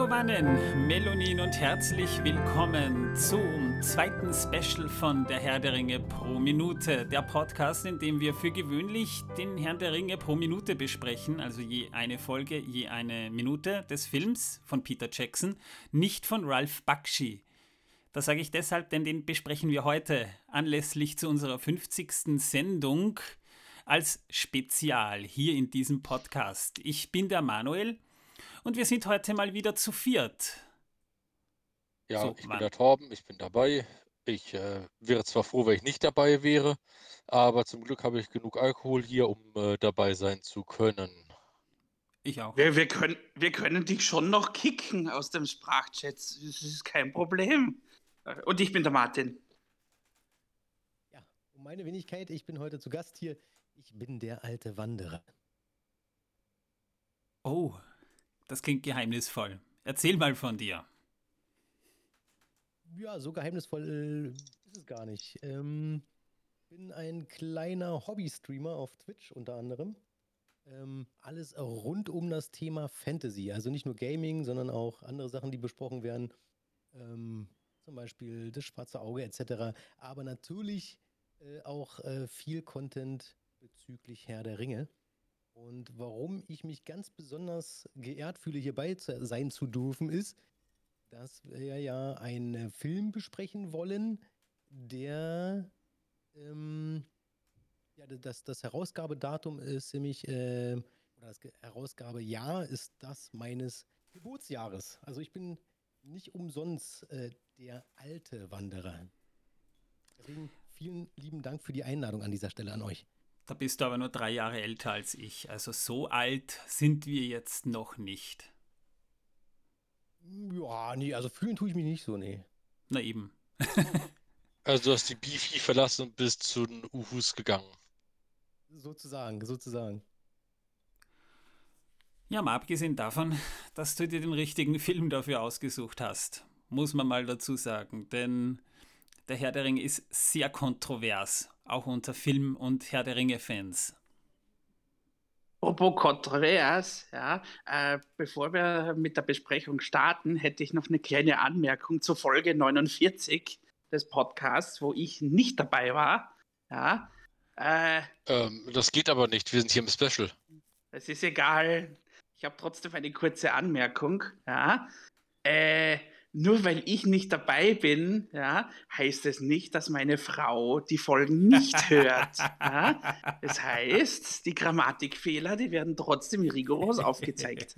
Magovanen, Melonin und herzlich willkommen zum zweiten Special von Der Herr der Ringe pro Minute. Der Podcast, in dem wir für gewöhnlich den Herrn der Ringe pro Minute besprechen, also je eine Folge, je eine Minute des Films von Peter Jackson, nicht von Ralph Bakshi. Das sage ich deshalb, denn den besprechen wir heute anlässlich zu unserer 50. Sendung als Spezial hier in diesem Podcast. Ich bin der Manuel und wir sind heute mal wieder zu viert. Ja, so, ich Mann. bin der Torben, ich bin dabei. Ich äh, wäre zwar froh, wenn ich nicht dabei wäre, aber zum Glück habe ich genug Alkohol hier, um äh, dabei sein zu können. Ich auch. Wir, wir, können, wir können dich schon noch kicken aus dem Sprachchat. Das ist kein Problem. Und ich bin der Martin. Ja, um meine Wenigkeit, ich bin heute zu Gast hier. Ich bin der alte Wanderer. Oh, das klingt geheimnisvoll. Erzähl mal von dir. Ja, so geheimnisvoll ist es gar nicht. Ähm, bin ein kleiner Hobby-Streamer auf Twitch unter anderem. Ähm, alles rund um das Thema Fantasy. Also nicht nur Gaming, sondern auch andere Sachen, die besprochen werden. Ähm, zum Beispiel das schwarze Auge etc. Aber natürlich äh, auch äh, viel Content bezüglich Herr der Ringe. Und warum ich mich ganz besonders geehrt fühle, hierbei sein zu dürfen, ist, dass wir ja einen Film besprechen wollen, der ähm, ja, das, das Herausgabedatum ist nämlich, äh, oder das Herausgabejahr ist das meines Geburtsjahres. Also ich bin nicht umsonst äh, der alte Wanderer. Deswegen vielen lieben Dank für die Einladung an dieser Stelle an euch. Da bist du aber nur drei Jahre älter als ich. Also so alt sind wir jetzt noch nicht. Ja, nee, also fühlen tue ich mich nicht so, nee. Na eben. also du hast die Bifi verlassen und bist zu den Uhus gegangen. Sozusagen, sozusagen. Ja, mal abgesehen davon, dass du dir den richtigen Film dafür ausgesucht hast, muss man mal dazu sagen. Denn der Herr der Ringe ist sehr kontrovers auch unter Film- und Herr der Ringe-Fans. Apropos kontrovers, ja, äh, bevor wir mit der Besprechung starten, hätte ich noch eine kleine Anmerkung zur Folge 49 des Podcasts, wo ich nicht dabei war. Ja, äh, ähm, das geht aber nicht, wir sind hier im Special. Es ist egal. Ich habe trotzdem eine kurze Anmerkung. Ja, äh, nur weil ich nicht dabei bin, ja, heißt es nicht, dass meine Frau die Folgen nicht hört. Ja? Das heißt, die Grammatikfehler, die werden trotzdem rigoros aufgezeigt.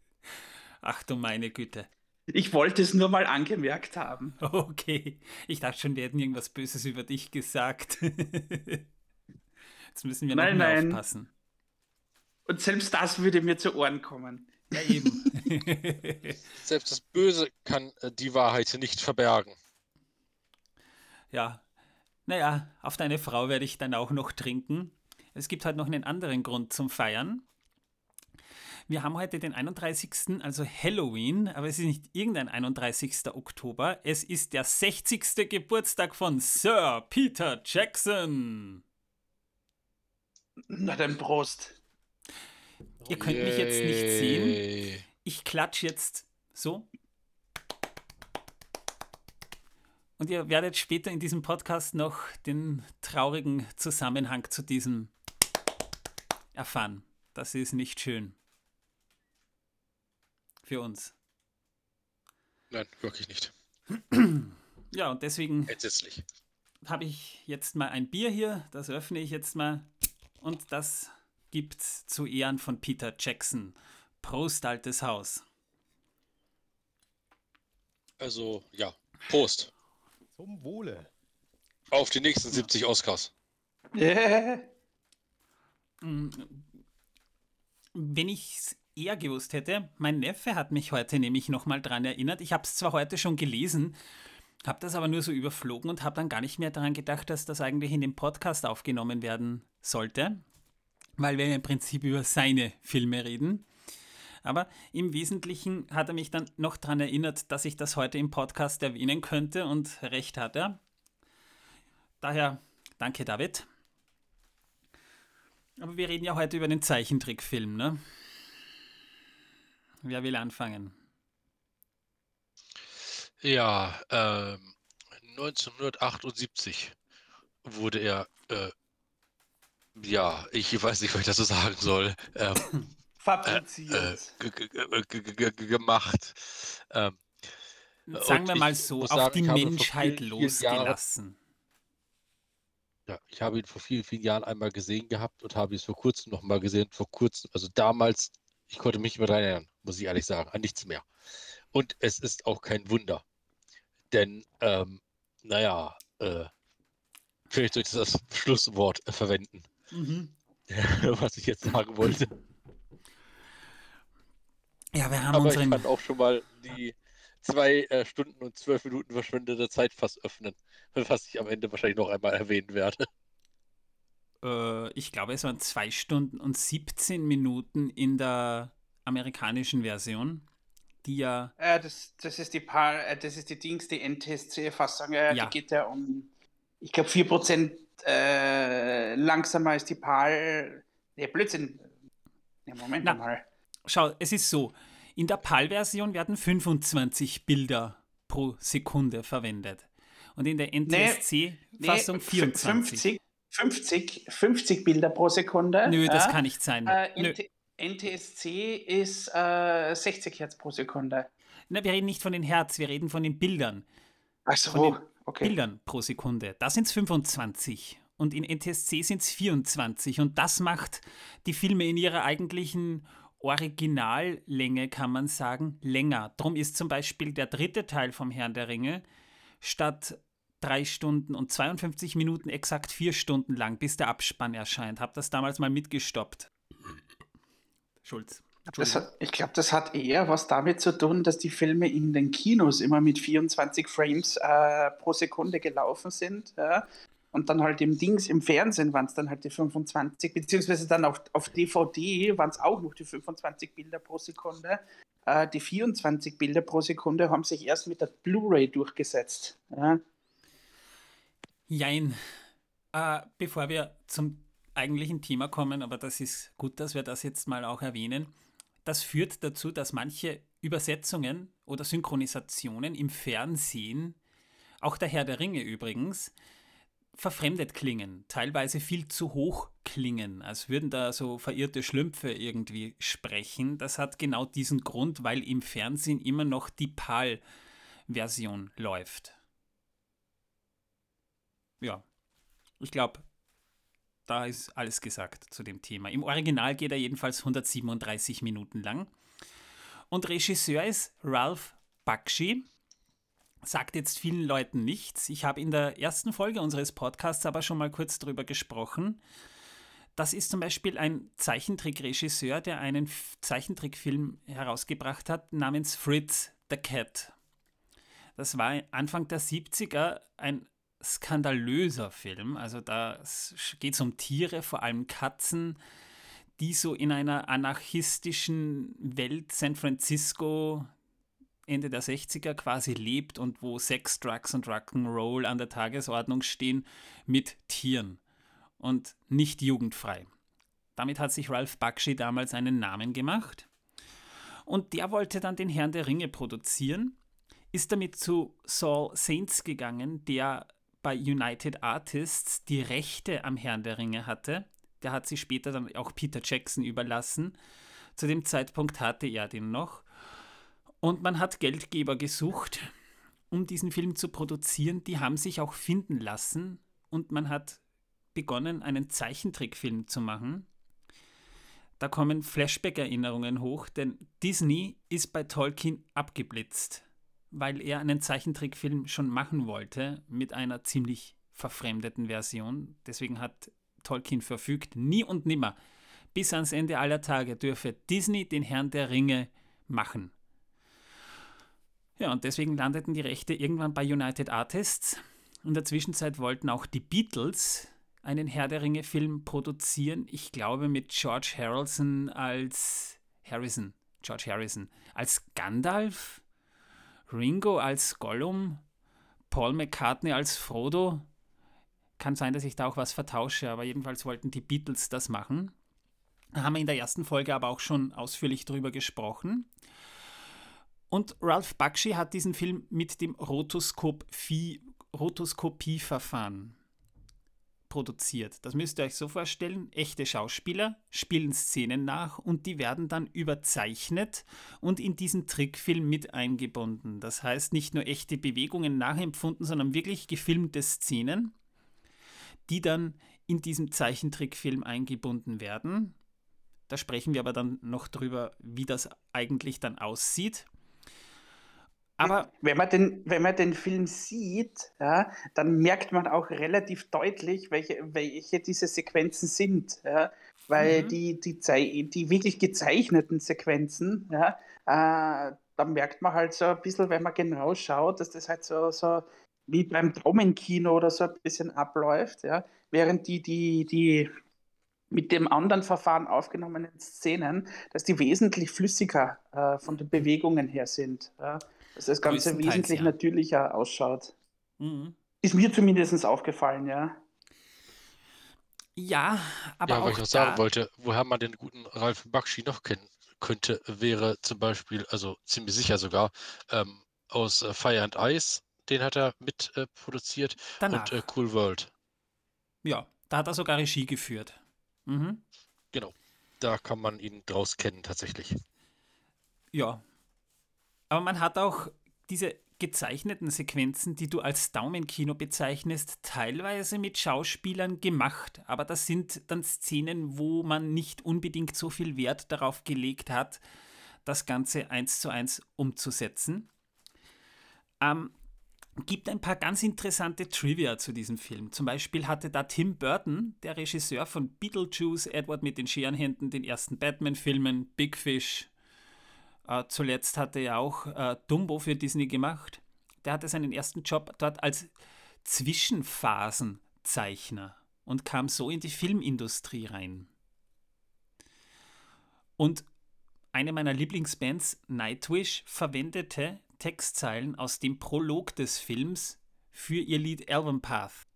Ach du meine Güte. Ich wollte es nur mal angemerkt haben. Okay. Ich dachte schon, wir hätten irgendwas Böses über dich gesagt. Jetzt müssen wir nein, noch nein. aufpassen. Und selbst das würde mir zu Ohren kommen. Ja, eben. Selbst das Böse kann äh, die Wahrheit nicht verbergen. Ja. Naja, auf deine Frau werde ich dann auch noch trinken. Es gibt halt noch einen anderen Grund zum Feiern. Wir haben heute den 31., also Halloween, aber es ist nicht irgendein 31. Oktober. Es ist der 60. Geburtstag von Sir Peter Jackson. Na dann Prost. Ihr könnt mich jetzt nicht sehen. Ich klatsche jetzt so. Und ihr werdet später in diesem Podcast noch den traurigen Zusammenhang zu diesem erfahren. Das ist nicht schön. Für uns. Nein, wirklich nicht. Ja, und deswegen habe ich jetzt mal ein Bier hier. Das öffne ich jetzt mal. Und das gibt's zu Ehren von Peter Jackson. Prost, altes Haus. Also, ja, Prost. Zum Wohle. Auf die nächsten 70 Oscars. Yeah. Wenn ich es eher gewusst hätte, mein Neffe hat mich heute nämlich nochmal dran erinnert. Ich habe es zwar heute schon gelesen, habe das aber nur so überflogen und habe dann gar nicht mehr daran gedacht, dass das eigentlich in dem Podcast aufgenommen werden sollte weil wir im Prinzip über seine Filme reden. Aber im Wesentlichen hat er mich dann noch daran erinnert, dass ich das heute im Podcast erwähnen könnte und recht hat er. Daher danke, David. Aber wir reden ja heute über den Zeichentrickfilm, ne? Wer will anfangen? Ja, ähm, 1978 wurde er, äh, ja, ich weiß nicht, was ich dazu sagen soll, ähm, fabriziert. Äh, äh, gemacht. Ähm, Sagen wir mal so, auf sagen, die Menschheit vielen, losgelassen. ja, ich habe ihn vor vielen, vielen Jahren einmal gesehen gehabt und habe ihn vor kurzem nochmal gesehen. Vor kurzem, also damals, ich konnte mich nicht mehr daran erinnern, muss ich ehrlich sagen, an nichts mehr. Und es ist auch kein Wunder. Denn, ähm, naja, äh, vielleicht soll ich das Schlusswort verwenden, mhm. was ich jetzt sagen wollte. Ja, wir haben Aber unseren... ich kann auch schon mal die zwei äh, Stunden und zwölf Minuten verschwendete Zeit fast öffnen, was ich am Ende wahrscheinlich noch einmal erwähnen werde. Äh, ich glaube, es waren zwei Stunden und 17 Minuten in der amerikanischen Version, die ja... Äh, das, das, ist die Paar, äh, das ist die Dings, die NTSC-Fassung, äh, ja. die geht ja um, ich glaube, 4% äh, langsamer als die PAL... Ne, Blödsinn. Ne, Moment Na, mal schau, es ist so, in der PAL-Version werden 25 Bilder pro Sekunde verwendet. Und in der NTSC-Fassung nee, 24. 50, 50, Bilder pro Sekunde. Nö, das kann nicht sein. Äh, NTSC ist äh, 60 Hertz pro Sekunde. Na, wir reden nicht von den Hertz, wir reden von den Bildern. Ach so, okay. Bildern pro Sekunde. Da sind es 25 und in NTSC sind es 24 und das macht die Filme in ihrer eigentlichen Originallänge, kann man sagen, länger. Drum ist zum Beispiel der dritte Teil vom Herrn der Ringe statt drei Stunden und 52 Minuten exakt vier Stunden lang, bis der Abspann erscheint. Hab das damals mal mitgestoppt. Schulz. Hat, ich glaube, das hat eher was damit zu tun, dass die Filme in den Kinos immer mit 24 Frames äh, pro Sekunde gelaufen sind. Ja? Und dann halt im Dings, im Fernsehen waren es dann halt die 25, beziehungsweise dann auf, auf DVD waren es auch noch die 25 Bilder pro Sekunde. Äh, die 24 Bilder pro Sekunde haben sich erst mit der Blu-ray durchgesetzt. Ja. Jein. Äh, bevor wir zum eigentlichen Thema kommen, aber das ist gut, dass wir das jetzt mal auch erwähnen. Das führt dazu, dass manche Übersetzungen oder Synchronisationen im Fernsehen, auch der Herr der Ringe übrigens, verfremdet klingen, teilweise viel zu hoch klingen, als würden da so verirrte Schlümpfe irgendwie sprechen. Das hat genau diesen Grund, weil im Fernsehen immer noch die PAL-Version läuft. Ja, ich glaube, da ist alles gesagt zu dem Thema. Im Original geht er jedenfalls 137 Minuten lang. Und Regisseur ist Ralph Bakshi sagt jetzt vielen Leuten nichts. Ich habe in der ersten Folge unseres Podcasts aber schon mal kurz darüber gesprochen. Das ist zum Beispiel ein Zeichentrickregisseur, der einen Zeichentrickfilm herausgebracht hat namens Fritz the Cat. Das war Anfang der 70er ein skandalöser Film. Also da geht es um Tiere, vor allem Katzen, die so in einer anarchistischen Welt San Francisco Ende der 60er quasi lebt und wo Sex, Drugs und Rock'n'Roll an der Tagesordnung stehen mit Tieren und nicht jugendfrei. Damit hat sich Ralph Bakshi damals einen Namen gemacht. Und der wollte dann den Herrn der Ringe produzieren, ist damit zu Saul Saints gegangen, der bei United Artists die Rechte am Herrn der Ringe hatte. Der hat sie später dann auch Peter Jackson überlassen. Zu dem Zeitpunkt hatte er den noch. Und man hat Geldgeber gesucht, um diesen Film zu produzieren. Die haben sich auch finden lassen und man hat begonnen, einen Zeichentrickfilm zu machen. Da kommen Flashback-Erinnerungen hoch, denn Disney ist bei Tolkien abgeblitzt, weil er einen Zeichentrickfilm schon machen wollte mit einer ziemlich verfremdeten Version. Deswegen hat Tolkien verfügt, nie und nimmer, bis ans Ende aller Tage dürfe Disney den Herrn der Ringe machen. Ja, und deswegen landeten die Rechte irgendwann bei United Artists. In der Zwischenzeit wollten auch die Beatles einen Herr der Ringe-Film produzieren. Ich glaube mit George Harrison als Harrison, George Harrison als Gandalf, Ringo als Gollum, Paul McCartney als Frodo. Kann sein, dass ich da auch was vertausche, aber jedenfalls wollten die Beatles das machen. Da haben wir in der ersten Folge aber auch schon ausführlich drüber gesprochen. Und Ralph Bakshi hat diesen Film mit dem Rotoskopieverfahren produziert. Das müsst ihr euch so vorstellen, echte Schauspieler spielen Szenen nach und die werden dann überzeichnet und in diesen Trickfilm mit eingebunden. Das heißt, nicht nur echte Bewegungen nachempfunden, sondern wirklich gefilmte Szenen, die dann in diesem Zeichentrickfilm eingebunden werden. Da sprechen wir aber dann noch drüber, wie das eigentlich dann aussieht. Aber wenn man den, wenn man den Film sieht, ja, dann merkt man auch relativ deutlich, welche, welche diese Sequenzen sind. Ja, weil mhm. die, die, die wirklich gezeichneten Sequenzen, ja, äh, da merkt man halt so ein bisschen, wenn man genau schaut, dass das halt so, so wie beim Daumenkino oder so ein bisschen abläuft, ja, während die, die, die mit dem anderen Verfahren aufgenommenen Szenen, dass die wesentlich flüssiger äh, von den Bewegungen her sind. Ja dass das Ganze wesentlich ja. natürlicher ausschaut. Mhm. Ist mir zumindest aufgefallen, ja. Ja, aber. Ja, auch was ich auch sagen wollte, woher man den guten Ralf Bakshi noch kennen könnte, wäre zum Beispiel, also ziemlich sicher sogar, ähm, aus äh, Fire and Ice, den hat er mit äh, produziert Danach. und äh, Cool World. Ja, da hat er sogar Regie geführt. Mhm. Genau, da kann man ihn draus kennen tatsächlich. Ja, aber man hat auch diese gezeichneten Sequenzen, die du als Daumenkino bezeichnest, teilweise mit Schauspielern gemacht. Aber das sind dann Szenen, wo man nicht unbedingt so viel Wert darauf gelegt hat, das Ganze eins zu eins umzusetzen. Ähm, gibt ein paar ganz interessante Trivia zu diesem Film. Zum Beispiel hatte da Tim Burton, der Regisseur von Beetlejuice, Edward mit den Scherenhänden, den ersten Batman-Filmen, Big Fish, äh, zuletzt hatte er auch äh, Dumbo für Disney gemacht. Der hatte seinen ersten Job dort als Zwischenphasenzeichner und kam so in die Filmindustrie rein. Und eine meiner Lieblingsbands, Nightwish, verwendete Textzeilen aus dem Prolog des Films für ihr Lied Album Path.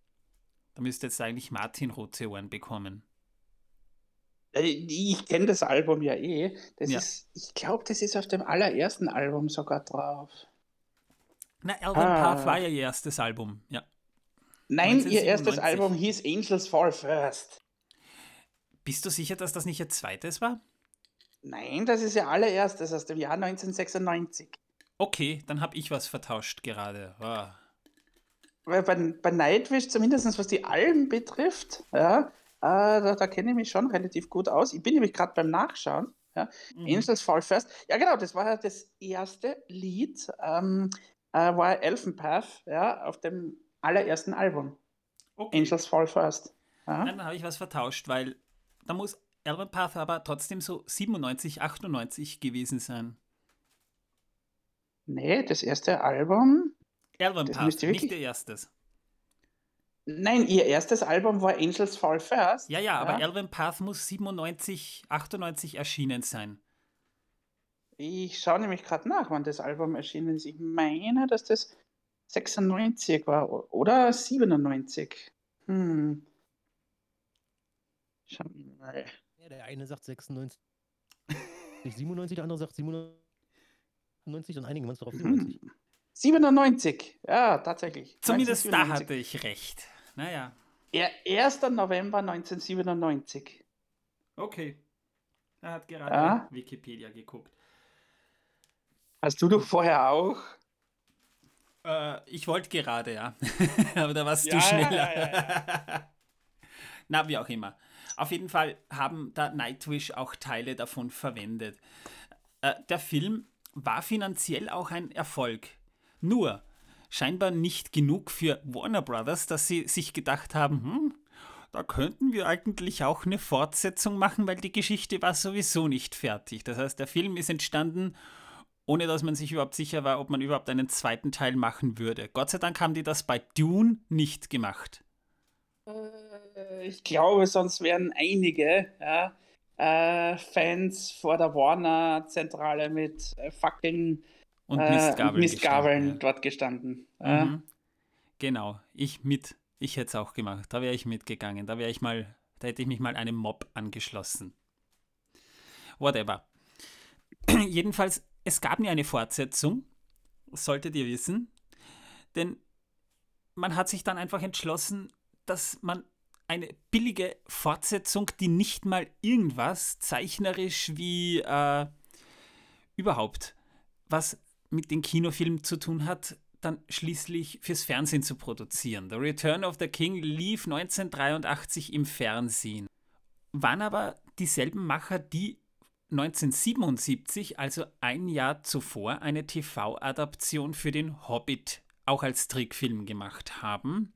Da müsste jetzt eigentlich Martin rote Ohren bekommen. Äh, ich kenne das Album ja eh. Das ja. Ist, ich glaube, das ist auf dem allerersten Album sogar drauf. Na, Elven ah. Path war ja ihr erstes Album, ja. Nein, ihr erstes Album hieß Angels Fall First. Bist du sicher, dass das nicht ihr zweites war? Nein, das ist ihr allererstes aus dem Jahr 1996. Okay, dann habe ich was vertauscht gerade. Oh. Weil bei, bei Nightwish, zumindest was die Alben betrifft, ja, äh, da, da kenne ich mich schon relativ gut aus. Ich bin nämlich gerade beim Nachschauen. Ja. Mhm. Angels Fall First. Ja, genau, das war ja das erste Lied, ähm, äh, war Elfenpath, ja, auf dem allerersten Album. Okay. Angels Fall First. Ja. Dann habe ich was vertauscht, weil da muss Elfenpath aber trotzdem so 97, 98 gewesen sein. Nee, das erste Album. Elvenpath, nicht der erstes. Nein, ihr erstes Album war Angels Fall First. Ja, ja, aber Elven Path muss 97, 98 erschienen sein. Ich schaue nämlich gerade nach, wann das Album erschienen ist. Ich meine, dass das 96 war oder 97. Hm. Schauen wir mal. Ja, der eine sagt 96, 97, der andere sagt 97 und einigen wir uns doch auf 97. 97, ja, tatsächlich. Zumindest da hatte ich recht. Naja. Er, 1. November 1997. Okay. Er hat gerade ja. Wikipedia geguckt. Hast du doch vorher auch? Äh, ich wollte gerade, ja. Aber da warst ja, du schneller. Ja, Na, wie auch immer. Auf jeden Fall haben da Nightwish auch Teile davon verwendet. Äh, der Film war finanziell auch ein Erfolg. Nur, scheinbar nicht genug für Warner Brothers, dass sie sich gedacht haben, hm, da könnten wir eigentlich auch eine Fortsetzung machen, weil die Geschichte war sowieso nicht fertig. Das heißt, der Film ist entstanden, ohne dass man sich überhaupt sicher war, ob man überhaupt einen zweiten Teil machen würde. Gott sei Dank haben die das bei Dune nicht gemacht. Äh, ich glaube, sonst wären einige ja, äh, Fans vor der Warner-Zentrale mit äh, Fackeln und äh, Mistgabeln, Mistgabeln gestanden, dort gestanden. Mhm. Genau, ich mit. Ich hätte es auch gemacht. Da wäre ich mitgegangen. Da wäre ich mal, da hätte ich mich mal einem Mob angeschlossen. Whatever. Jedenfalls, es gab nie eine Fortsetzung, solltet ihr wissen, denn man hat sich dann einfach entschlossen, dass man eine billige Fortsetzung, die nicht mal irgendwas zeichnerisch wie äh, überhaupt was mit den Kinofilmen zu tun hat, dann schließlich fürs Fernsehen zu produzieren. The Return of the King lief 1983 im Fernsehen. Waren aber dieselben Macher, die 1977, also ein Jahr zuvor, eine TV-Adaption für den Hobbit auch als Trickfilm gemacht haben.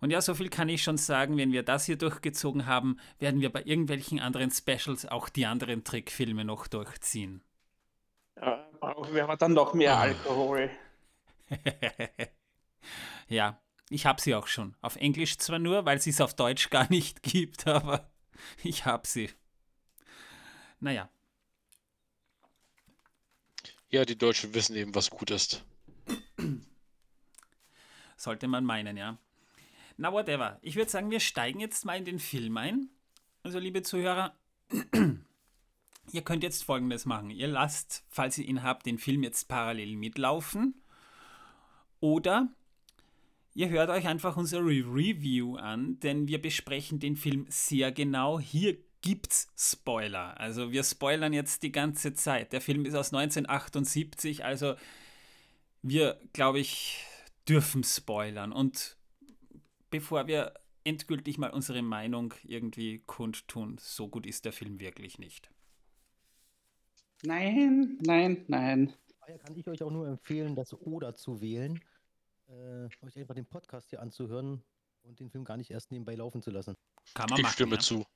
Und ja, so viel kann ich schon sagen, wenn wir das hier durchgezogen haben, werden wir bei irgendwelchen anderen Specials auch die anderen Trickfilme noch durchziehen. Ja, brauchen wir aber dann noch mehr Ah. Alkohol. ja, ich habe sie auch schon. Auf Englisch zwar nur, weil sie es auf Deutsch gar nicht gibt, aber ich habe sie. Naja, Ja, die Deutschen wissen eben, was gut ist. sollte man meinen, ja. Na, whatever. Ich würde sagen, wir steigen jetzt mal in den Film ein. Also, liebe Zuhörer, ihr könnt jetzt folgendes machen. Ihr lasst, falls ihr ihn habt, den Film jetzt parallel mitlaufen. Oder ihr hört euch einfach unsere Review an, denn wir besprechen den Film sehr genau. Hier gibt's Spoiler. Also wir spoilern jetzt die ganze Zeit. Der Film ist aus 1978, also wir, glaube ich, dürfen spoilern. Und bevor wir endgültig mal unsere Meinung irgendwie kundtun, so gut ist der Film wirklich nicht. Nein, nein, nein. Daher kann ich euch auch nur empfehlen, das Oder zu wählen, äh, euch einfach den Podcast hier anzuhören und den Film gar nicht erst nebenbei laufen zu lassen. Kann man Ich machen. stimme ja. zu.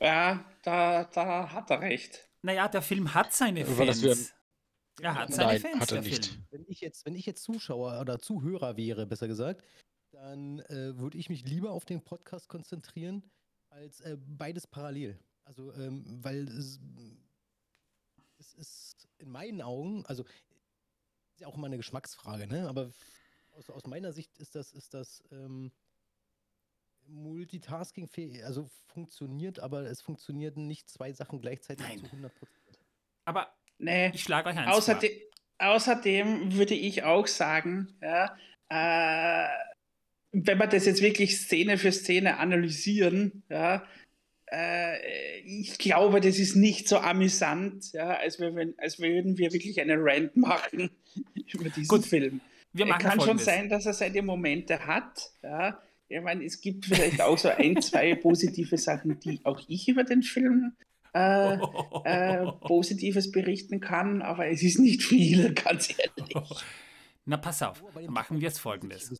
Ja, da, da hat er recht. Naja, der Film hat seine Fans. Er hat seine Nein, Fans, hat er nicht. Film. Wenn ich jetzt, wenn ich jetzt Zuschauer oder Zuhörer wäre, besser gesagt, dann äh, würde ich mich lieber auf den Podcast konzentrieren, als äh, beides parallel. Also, ähm, weil es, ist in meinen Augen, also ist ja auch immer eine Geschmacksfrage, ne? Aber aus, aus meiner Sicht ist das, ist das ähm, Multitasking, also funktioniert, aber es funktionieren nicht zwei Sachen gleichzeitig Nein. zu 100 Prozent. Aber Nee. ich schlage euch eins vor. Außerdem, außerdem würde ich auch sagen, ja, äh, wenn wir das jetzt wirklich Szene für Szene analysieren, ja, äh, ich glaube, das ist nicht so amüsant, ja, als, wir, als würden wir wirklich eine Rant machen über diesen Gut, Film. Wir machen Kann schon Folgendes. sein, dass er seine Momente hat. Ja. Ich meine, es gibt vielleicht auch so ein, zwei positive Sachen, die auch ich über den Film äh, äh, Positives berichten kann, aber es ist nicht viel, ganz ehrlich. Na, pass auf. Machen wir es folgendes.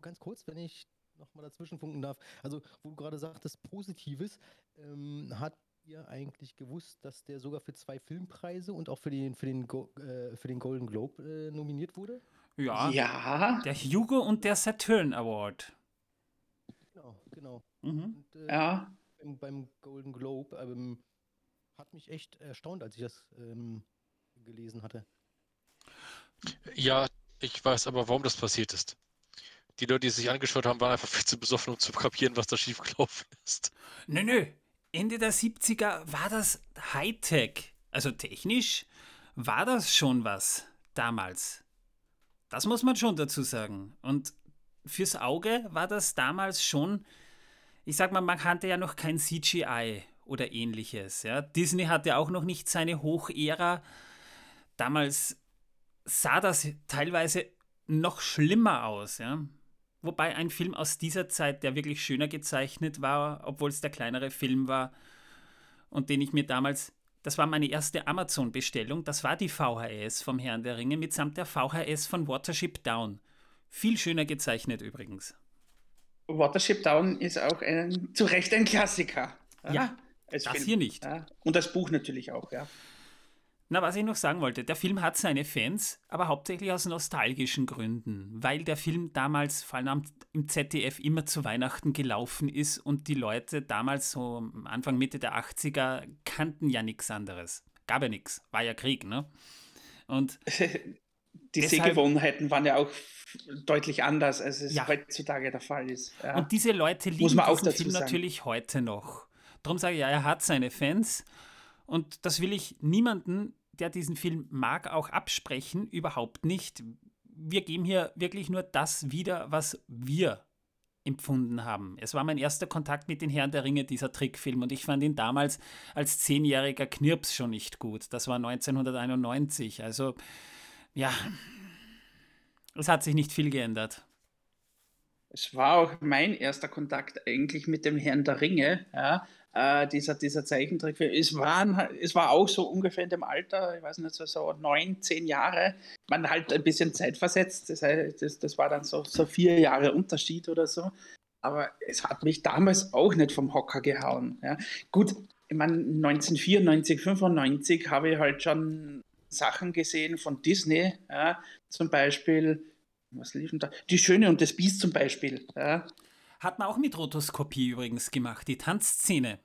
Ganz kurz, wenn ich nochmal dazwischen funken darf. Also, wo du gerade sagtest, Positives, ähm, hat ihr eigentlich gewusst, dass der sogar für zwei Filmpreise und auch für den, für den, Go äh, für den Golden Globe äh, nominiert wurde? Ja, Ja, der Hugo und der Saturn Award. Genau, genau. Mhm. Und, äh, ja. beim, beim Golden Globe ähm, hat mich echt erstaunt, als ich das ähm, gelesen hatte. Ja, ich weiß aber, warum das passiert ist. Die Leute, die sich angeschaut haben, waren einfach viel zu besoffen, um zu kapieren, was da schiefgelaufen ist. Nö, nö. Ende der 70er war das Hightech. Also technisch war das schon was damals. Das muss man schon dazu sagen. Und fürs Auge war das damals schon, ich sag mal, man kannte ja noch kein CGI oder ähnliches. Ja. Disney hatte auch noch nicht seine Hochära. Damals sah das teilweise noch schlimmer aus. Ja. Wobei ein Film aus dieser Zeit, der wirklich schöner gezeichnet war, obwohl es der kleinere Film war und den ich mir damals, das war meine erste Amazon-Bestellung, das war die VHS vom Herrn der Ringe mitsamt der VHS von Watership Down. Viel schöner gezeichnet übrigens. Watership Down ist auch ein, zu Recht ein Klassiker. Ja, als das Film. hier nicht. Ja. Und das Buch natürlich auch, ja. Na, was ich noch sagen wollte, der Film hat seine Fans, aber hauptsächlich aus nostalgischen Gründen, weil der Film damals vor allem im ZDF immer zu Weihnachten gelaufen ist und die Leute damals so Anfang Mitte der 80er kannten ja nichts anderes. Gab ja nichts, war ja Krieg, ne? Und Die Deshalb- Sehgewohnheiten waren ja auch deutlich anders, als es Ja. heutzutage der Fall ist. Ja. Und diese Leute Muss lieben man auch diesen Film sagen. natürlich heute noch. Darum sage ich, ja, er hat seine Fans Und das will ich niemanden, der diesen Film mag, auch absprechen, überhaupt nicht. Wir geben hier wirklich nur das wieder, was wir empfunden haben. Es war mein erster Kontakt mit den Herren der Ringe, dieser Trickfilm, und ich fand ihn damals als zehnjähriger Knirps schon nicht gut. Das war 1991. Also, ja, es hat sich nicht viel geändert. Es war auch mein erster Kontakt eigentlich mit dem Herrn der Ringe, ja, äh, dieser, dieser Zeichentrickfilm. Es, waren, es war auch so ungefähr in dem Alter, ich weiß nicht, so, so neun, zehn Jahre. Man halt ein bisschen zeitversetzt, das, heißt, das, das war dann so, so vier Jahre Unterschied oder so. Aber es hat mich damals auch nicht vom Hocker gehauen. Ja. Gut, ich meine, 1994, 95 habe ich halt schon Sachen gesehen von Disney, ja, zum Beispiel was lief denn da? Die Schöne und das Biest zum Beispiel. Ja. Hat man auch mit Rotoskopie übrigens gemacht, die Tanzszene.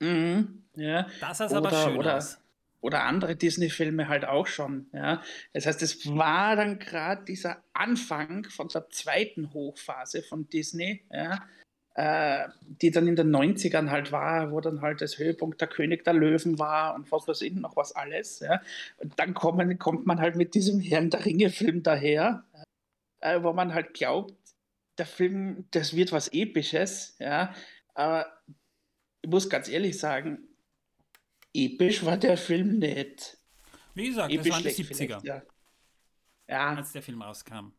Mhm, ja. Das ist aber schön oder, aus. Oder andere Disney-Filme halt auch schon. Ja. Das heißt, es war dann gerade dieser Anfang von der zweiten Hochphase von Disney, ja, äh, die dann in den 90ern halt war, wo dann halt das Höhepunkt der König der Löwen war und was weiß ich noch was alles. Ja. Und dann kommen, kommt man halt mit diesem Herrn der Ringe-Film daher, äh, wo man halt glaubt, der Film, das wird was Episches, ja, aber ich muss ganz ehrlich sagen, episch war der Film nicht. Wie gesagt, episch das waren die 70er, ja. ja. als der Film rauskam.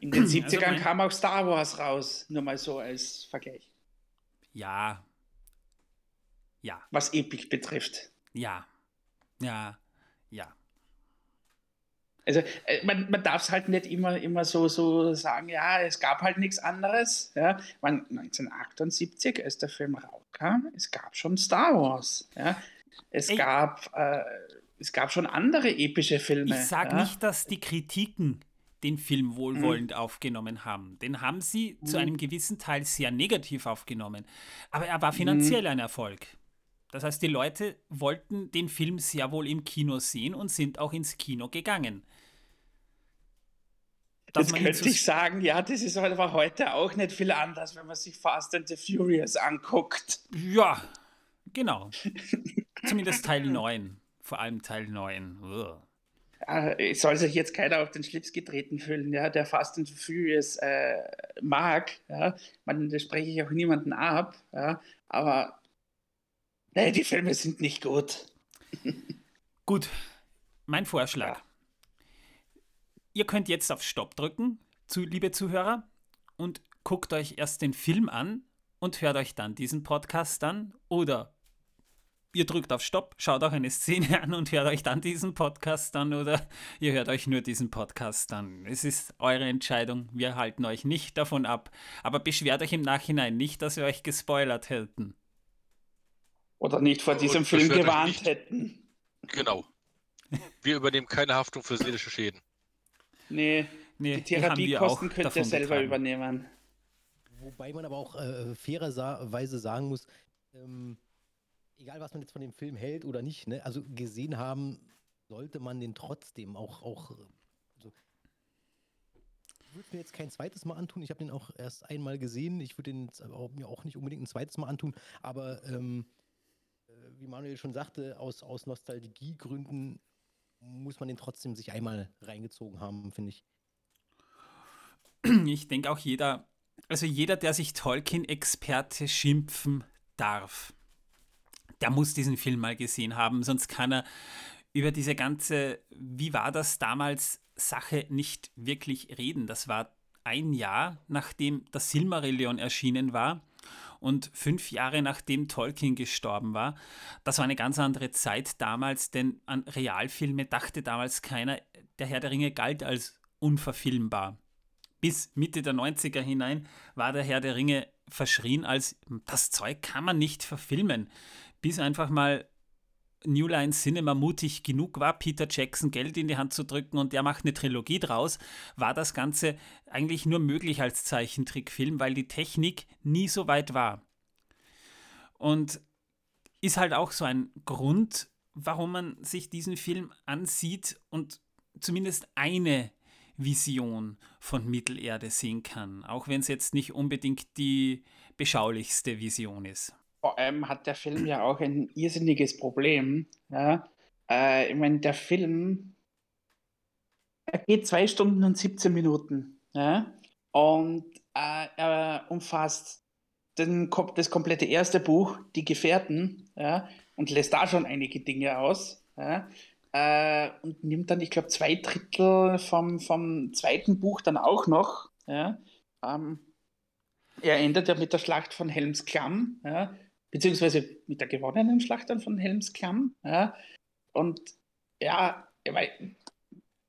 In den 70ern also kam auch Star Wars raus, nur mal so als Vergleich. Ja. Ja. Was episch betrifft. Ja. Ja. Ja. Also äh, man, man darf es halt nicht immer, immer so, so sagen, ja, es gab halt nichts anderes. Ja. Man, 1978, als der Film rauskam, es gab schon Star Wars. Ja. Es, gab, äh, es gab schon andere epische Filme. Ich sage ja. nicht, dass die Kritiken den Film wohlwollend mhm. aufgenommen haben. Den haben sie mhm. zu einem gewissen Teil sehr negativ aufgenommen. Aber er war finanziell mhm. ein Erfolg. Das heißt, die Leute wollten den Film sehr wohl im Kino sehen und sind auch ins Kino gegangen. Jetzt könnte ich sagen, ja, das ist aber heute auch nicht viel anders, wenn man sich Fast and the Furious anguckt. Ja, genau. Zumindest Teil 9. Vor allem Teil 9. Ugh. Es soll sich jetzt keiner auf den Schlips getreten fühlen, ja, der Fast and Furious äh, mag. Ja. Man, das spreche ich auch niemanden ab. Ja. Aber nee, die Filme sind nicht gut. Gut, mein Vorschlag. Ja. Ihr könnt jetzt auf Stopp drücken, zu, liebe Zuhörer, und guckt euch erst den Film an und hört euch dann diesen Podcast an. Oder ihr drückt auf Stopp, schaut auch eine Szene an und hört euch dann diesen Podcast an. Oder ihr hört euch nur diesen Podcast an. Es ist eure Entscheidung. Wir halten euch nicht davon ab. Aber beschwert euch im Nachhinein nicht, dass wir euch gespoilert hätten. Oder nicht vor diesem und Film gewarnt hätten. Genau. Wir übernehmen keine Haftung für seelische Schäden. Nee, nee die Therapiekosten könnt ihr selber betragen. übernehmen. Wobei man aber auch äh, fairerweise sagen muss, ähm, egal was man jetzt von dem Film hält oder nicht, ne, also gesehen haben sollte man den trotzdem auch, auch also, ich würde mir jetzt kein zweites Mal antun. Ich habe den auch erst einmal gesehen. Ich würde den auch, mir auch nicht unbedingt ein zweites Mal antun. Aber ähm, äh, wie Manuel schon sagte, aus, aus Nostalgiegründen muss man den trotzdem sich einmal reingezogen haben, finde ich. Ich denke auch jeder, also jeder, der sich Tolkien-Experte schimpfen darf, der muss diesen Film mal gesehen haben, sonst kann er über diese ganze, wie war das damals, Sache nicht wirklich reden. Das war ein Jahr, nachdem das Silmarillion erschienen war und fünf Jahre nachdem Tolkien gestorben war. Das war eine ganz andere Zeit damals, denn an Realfilme dachte damals keiner. Der Herr der Ringe galt als unverfilmbar. Bis Mitte der 90er hinein war der Herr der Ringe verschrien als das Zeug kann man nicht verfilmen. Bis einfach mal New Line Cinema mutig genug war, Peter Jackson Geld in die Hand zu drücken und der macht eine Trilogie draus, war das Ganze eigentlich nur möglich als Zeichentrickfilm, weil die Technik nie so weit war. Und ist halt auch so ein Grund, warum man sich diesen Film ansieht und zumindest eine Vision von Mittelerde sehen kann, auch wenn es jetzt nicht unbedingt die beschaulichste Vision ist. Vor allem hat der Film ja auch ein irrsinniges Problem. Ja? Äh, ich meine, der Film er geht zwei Stunden und 17 Minuten. Ja? Und äh, er umfasst den, das komplette erste Buch, Die Gefährten, ja? und lässt da schon einige Dinge aus. Ja? Äh, und nimmt dann, ich glaube, zwei Drittel vom, vom zweiten Buch dann auch noch. Ja? Ähm, er endet ja mit der Schlacht von Helmsklamm, ja? Beziehungsweise mit der gewonnenen Schlacht dann von Helmsklamm. Ja? Und ja, weil,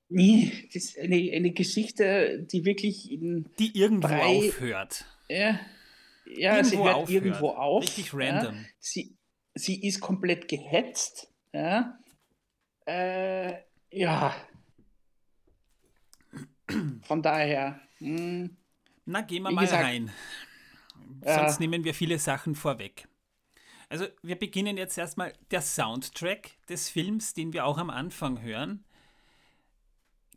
nee, das ist eine, eine Geschichte, die wirklich in. Die irgendwo drei, aufhört. Ja, ja irgendwo sie hört aufhört. irgendwo auf. Richtig random. Ja? Sie, sie ist komplett gehetzt. Ja. Äh, ja. Von daher. Mh, hm, Na, gehen wir mal gesagt, rein. Sonst ja. nehmen wir viele Sachen vorweg. Also wir beginnen jetzt erstmal der Soundtrack des Films, den wir auch am Anfang hören.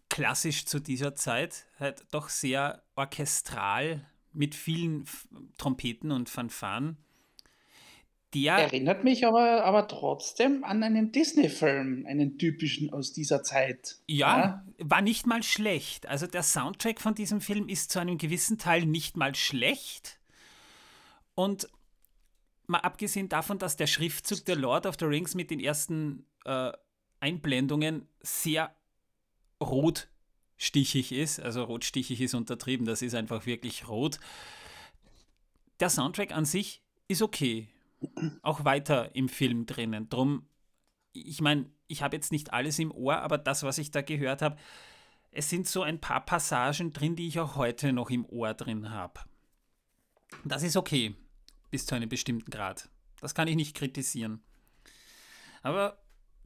Klassisch zu dieser Zeit, halt doch sehr orchestral mit vielen Trompeten und Fanfaren. Der Erinnert mich aber, aber trotzdem an einen Disney-Film, einen typischen aus dieser Zeit. Ja, ja, war nicht mal schlecht. Also der Soundtrack von diesem Film ist zu einem gewissen Teil nicht mal schlecht. Und mal abgesehen davon, dass der Schriftzug der Lord of the Rings mit den ersten äh, Einblendungen sehr rotstichig ist, also rotstichig ist untertrieben, das ist einfach wirklich rot. Der Soundtrack an sich ist okay, auch weiter im Film drinnen. Drum, ich meine, ich habe jetzt nicht alles im Ohr, aber das, was ich da gehört habe, es sind so ein paar Passagen drin, die ich auch heute noch im Ohr drin habe. Das ist okay bis zu einem bestimmten Grad. Das kann ich nicht kritisieren. Aber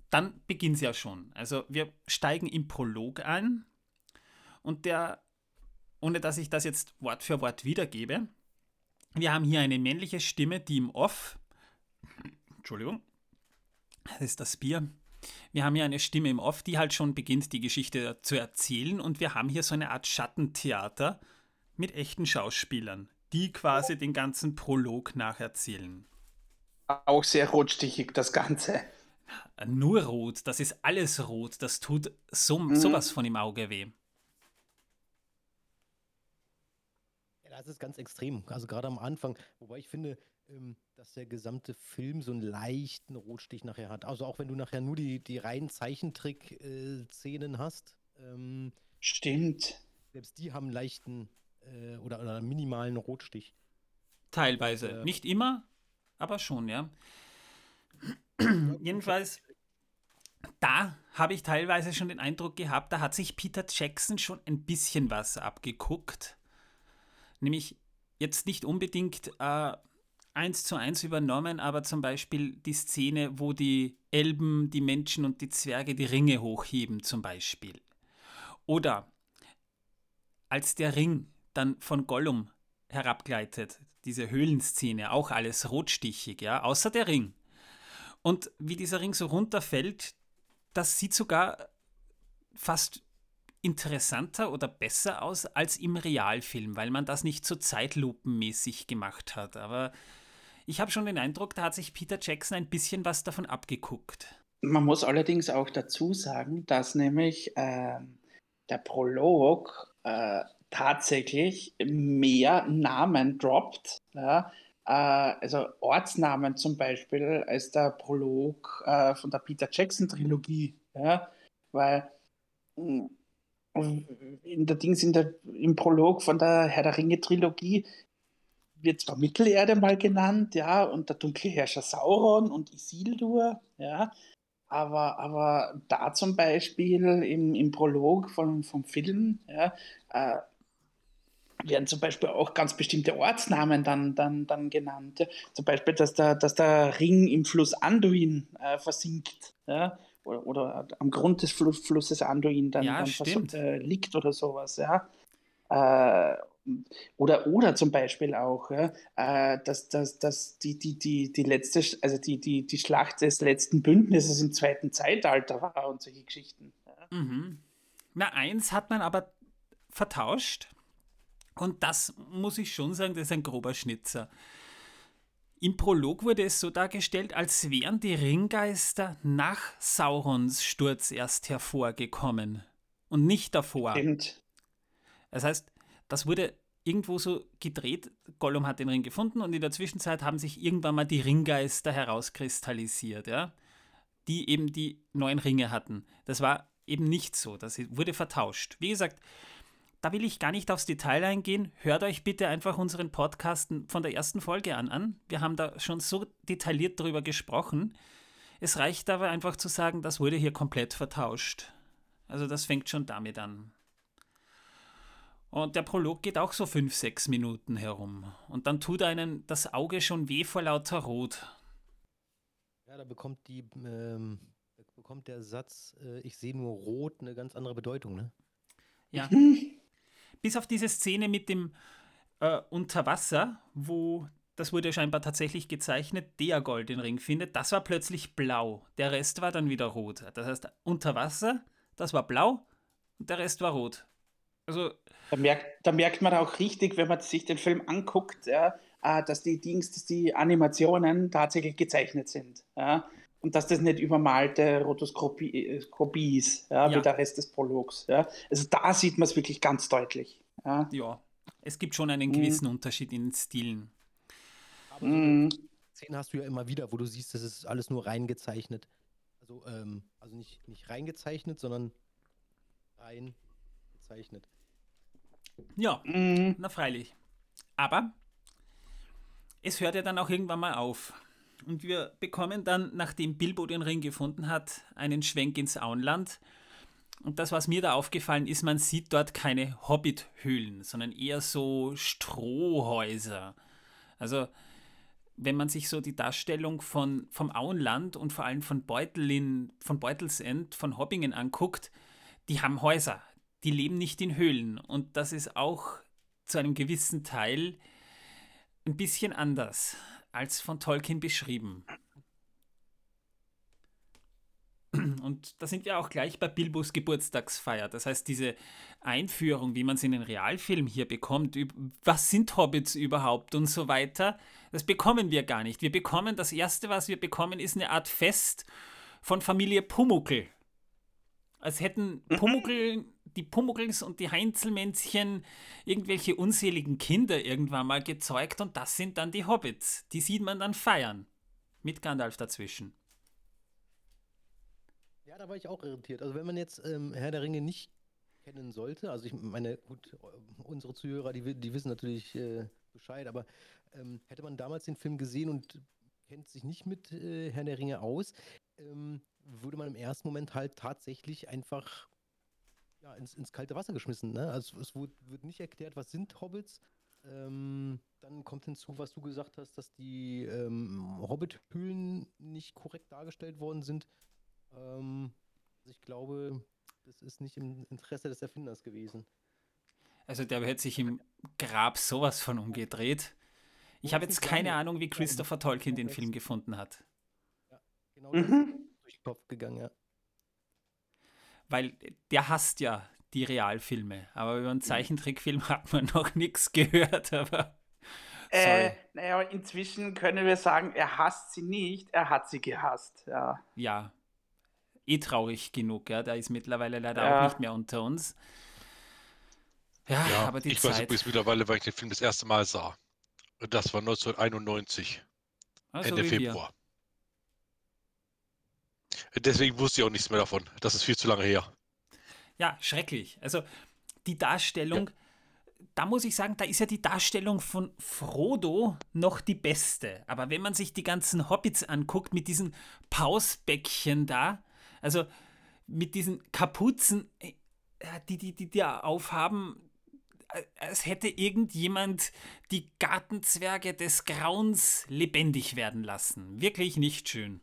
dann beginnt es ja schon. Also wir steigen im Prolog ein und der, ohne dass ich das jetzt Wort für Wort wiedergebe, wir haben hier eine männliche Stimme, die im Off, Entschuldigung, das ist das Bier. Wir haben hier eine Stimme im Off, die halt schon beginnt, die Geschichte zu erzählen und wir haben hier so eine Art Schattentheater mit echten Schauspielern die quasi den ganzen Prolog nacherzählen. Auch sehr rotstichig, das Ganze. Nur rot, das ist alles rot, das tut so, mhm. sowas von im Auge weh. Ja, das ist ganz extrem, also gerade am Anfang, wobei ich finde, ähm, dass der gesamte Film so einen leichten Rotstich nachher hat. Also auch wenn du nachher nur die, die reinen Zeichentrick-Szenen äh, hast. Ähm, Stimmt. Selbst die haben einen leichten äh, oder, oder minimalen Rotstich. Teilweise. Äh, Nicht immer, aber schon, ja. Jedenfalls, da habe ich teilweise schon den Eindruck gehabt, da hat sich Peter Jackson schon ein bisschen was abgeguckt. Nämlich jetzt nicht unbedingt äh, eins zu eins übernommen, aber zum Beispiel die Szene, wo die Elben, die Menschen und die Zwerge die Ringe hochheben, zum Beispiel. Oder als der Ring dann von Gollum herabgleitet. Diese Höhlenszene, auch alles rotstichig, ja, außer der Ring. Und wie dieser Ring so runterfällt, das sieht sogar fast interessanter oder besser aus als im Realfilm, weil man das nicht so zeitlupenmäßig gemacht hat. Aber ich habe schon den Eindruck, da hat sich Peter Jackson ein bisschen was davon abgeguckt. Man muss allerdings auch dazu sagen, dass nämlich äh, der Prolog äh, tatsächlich mehr Namen droppt. Ja? Äh, also Ortsnamen zum Beispiel als der Prolog äh, von der Peter Jackson Trilogie. Ja? Weil mm, in der Dings in der, im Prolog von der Herr der Ringe Trilogie wird zwar Mittelerde mal genannt, ja, und der dunkle Herrscher Sauron und Isildur, ja, aber, aber da zum Beispiel im, im Prolog von, vom Film, ja, äh, werden zum Beispiel auch ganz bestimmte Ortsnamen dann, dann, dann genannt. Ja. Zum Beispiel, dass der, dass der Ring im Fluss Anduin äh, versinkt. Ja. Oder, oder, am Grund des Fluss, Flusses Anduin dann, ja, dann äh, liegt oder sowas. Ja. Äh, oder, oder zum Beispiel auch, ja, äh, dass, dass, dass die, die, die, die letzte, also die, die, die Schlacht des letzten Bündnisses im zweiten Zeitalter war und solche Geschichten. Ja. Mhm. Na, eins hat man aber vertauscht. Und das muss ich schon sagen, das ist ein grober Schnitzer. Im Prolog wurde es so dargestellt, als wären die Ringgeister nach Saurons Sturz erst hervorgekommen und nicht davor. Stimmt. Das heißt, das wurde irgendwo so gedreht. Gollum hat den Ring gefunden und in der Zwischenzeit haben sich irgendwann mal die Ringgeister herauskristallisiert, ja, die eben die neuen Ringe hatten. Das war eben nicht so. Das wurde vertauscht. Wie gesagt, da will ich gar nicht aufs Detail eingehen. Hört euch bitte einfach unseren Podcast von der ersten Folge an an. Wir haben da schon so detailliert darüber gesprochen. Es reicht aber einfach zu sagen, das wurde hier komplett vertauscht. Also das fängt schon damit an. Und der Prolog geht auch so fünf, sechs Minuten herum. Und dann tut einen das Auge schon weh vor lauter Rot. Ja, da bekommt die, ähm, bekommt der Satz, äh, ich sehe nur rot, eine ganz andere Bedeutung, ne? Ja. Bis auf diese Szene mit dem äh, Unterwasser, wo das wurde scheinbar tatsächlich gezeichnet, der Gold den Ring findet, das war plötzlich blau. Der Rest war dann wieder rot. Das heißt, unter Wasser, das war blau und der Rest war rot. Also. Da merkt, da merkt man auch richtig, wenn man sich den Film anguckt, ja, äh, dass die Dings, dass die Animationen tatsächlich gezeichnet sind. Ja, und dass das nicht übermalte Rotoskopie äh, ist, ja, ja. wie der Rest des Prologs. Ja. Also da sieht man es wirklich ganz deutlich. Ja. ja, es gibt schon einen gewissen mhm. Unterschied in den Stilen. Aber mhm. Szenen hast du ja immer wieder, wo du siehst, das ist alles nur reingezeichnet. Also, ähm, also nicht, nicht reingezeichnet, sondern rein gezeichnet. Ja, mhm. na freilich. Aber es hört ja dann auch irgendwann mal auf. Und wir bekommen dann, nachdem Bilbo den Ring gefunden hat, einen Schwenk ins Auenland. Und das, was mir da aufgefallen ist, man sieht dort keine Hobbit-Höhlen, sondern eher so Strohhäuser. Also, wenn man sich so die Darstellung von, vom Auenland und vor allem von Beutelin, von Beutelsend, von Hobbingen anguckt, die haben Häuser, die leben nicht in Höhlen. Und das ist auch zu einem gewissen Teil ein bisschen anders als von Tolkien beschrieben. Und da sind wir auch gleich bei Bilbos Geburtstagsfeier. Das heißt, diese Einführung, wie man es in den Realfilm hier bekommt, was sind Hobbits überhaupt und so weiter, das bekommen wir gar nicht. Wir bekommen, das Erste, was wir bekommen, ist eine Art Fest von Familie Pumuckel. Als hätten mhm. Pumuckel die Pumuckls und die Heinzelmännchen irgendwelche unseligen Kinder irgendwann mal gezeugt und das sind dann die Hobbits. Die sieht man dann feiern. Mit Gandalf dazwischen. Ja, da war ich auch irritiert. Also wenn man jetzt ähm, Herr der Ringe nicht kennen sollte, also ich meine, gut, unsere Zuhörer, die, die wissen natürlich äh, Bescheid, aber ähm, hätte man damals den Film gesehen und kennt sich nicht mit äh, Herr der Ringe aus, ähm, würde man im ersten Moment halt tatsächlich einfach ja, ins, ins kalte Wasser geschmissen. Ne? Also es wird, wird nicht erklärt, was sind Hobbits. Ähm, dann kommt hinzu, was du gesagt hast, dass die ähm, Hobbit-Höhlen nicht korrekt dargestellt worden sind. Ähm, also ich glaube, das ist nicht im Interesse des Erfinders gewesen. Also der hätte sich im Grab sowas von umgedreht. Ich habe jetzt keine Ahnung, wie Christopher Tolkien den Film gefunden hat. Ja, genau das mhm. ist durch den Kopf gegangen, ja weil der hasst ja die Realfilme. Aber über einen Zeichentrickfilm hat man noch nichts gehört. Aber äh, naja, inzwischen können wir sagen, er hasst sie nicht, er hat sie gehasst. Ja. Ja. Eh traurig genug, ja. Der ist mittlerweile leider ja. auch nicht mehr unter uns. Ja, ja aber die ich Zeit. weiß übrigens mittlerweile, weil ich den Film das erste Mal sah. Und das war 1991. Also Ende Februar. Wir. Deswegen wusste ich auch nichts mehr davon. Das ist viel zu lange her. Ja, schrecklich. Also die Darstellung, ja. da muss ich sagen, da ist ja die Darstellung von Frodo noch die beste. Aber wenn man sich die ganzen Hobbits anguckt mit diesen Pausbäckchen da, also mit diesen Kapuzen, äh, die die, die, die aufhaben, äh, als hätte irgendjemand die Gartenzwerge des Grauens lebendig werden lassen. Wirklich nicht schön.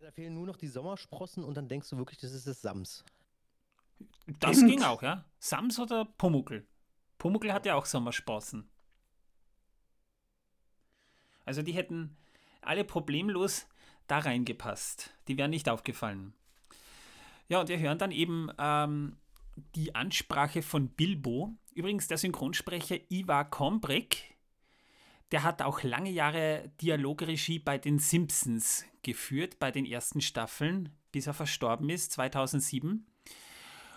Da fehlen nur noch die Sommersprossen und dann denkst du wirklich, das ist das Sams. Das ging auch, ja. Sams oder Pumuckel? Pumuckel hat ja auch Sommersprossen. Also die hätten alle problemlos da reingepasst. Die wären nicht aufgefallen. Ja, und wir hören dann eben ähm, die Ansprache von Bilbo. Übrigens der Synchronsprecher Ivar Kombrek, der hat auch lange Jahre Dialogregie bei den Simpsons geführt, bei den ersten Staffeln, bis er verstorben ist, 2007.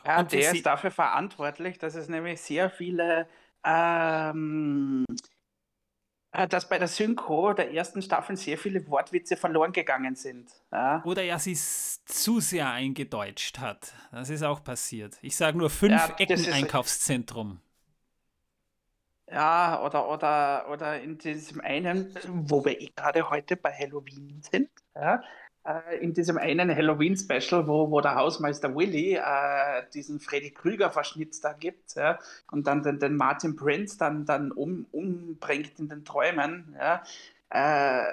Ja, Und der ist dafür verantwortlich, dass es nämlich sehr viele, ähm, äh, dass bei der Synchro der ersten Staffeln sehr viele Wortwitze verloren gegangen sind. Ja, Oder er sie zu sehr eingedeutscht hat. Das ist auch passiert. Ich sage nur fünf Ja, Ecken Einkaufszentrum. Ja oder, oder, oder in diesem einen, wo wir eh gerade heute bei Halloween sind, ja, äh, in diesem einen Halloween-Special, wo, wo der Hausmeister Willy äh, diesen Freddy Krüger-Verschnitt da gibt ja, und dann den, den Martin Prince dann, dann um, umbringt in den Träumen, ja, äh,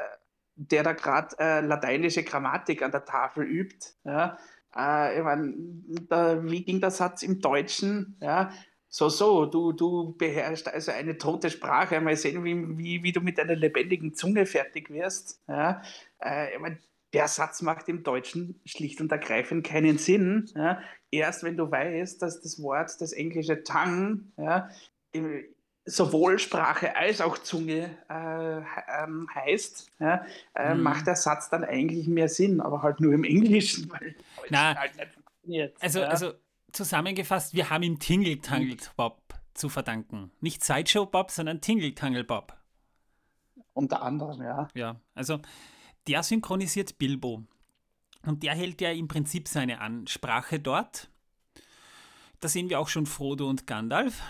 der da gerade äh, lateinische Grammatik an der Tafel übt. Ja, äh, ich mein, da, wie ging der Satz im Deutschen? Ja, so, so, du, du beherrschst also eine tote Sprache. Mal sehen, wie, wie, wie du mit einer lebendigen Zunge fertig wirst. Ja, äh, ich mein, der Satz macht im Deutschen schlicht und ergreifend keinen Sinn. Ja? Erst wenn du weißt, dass das Wort, das englische Tongue, ja, sowohl Sprache als auch Zunge äh, ähm, heißt, ja, äh, Mhm. macht der Satz dann eigentlich mehr Sinn, aber halt nur im Englischen, weil Na, halt nicht funktioniert. Also, also zusammengefasst, wir haben ihm Tingle-Tangled Bob zu verdanken. Nicht Sideshow Bob, sondern Tingle-Tangle Bob. Unter anderem, ja. Ja, also der synchronisiert Bilbo. Und der hält ja im Prinzip seine Ansprache dort. Da sehen wir auch schon Frodo und Gandalf.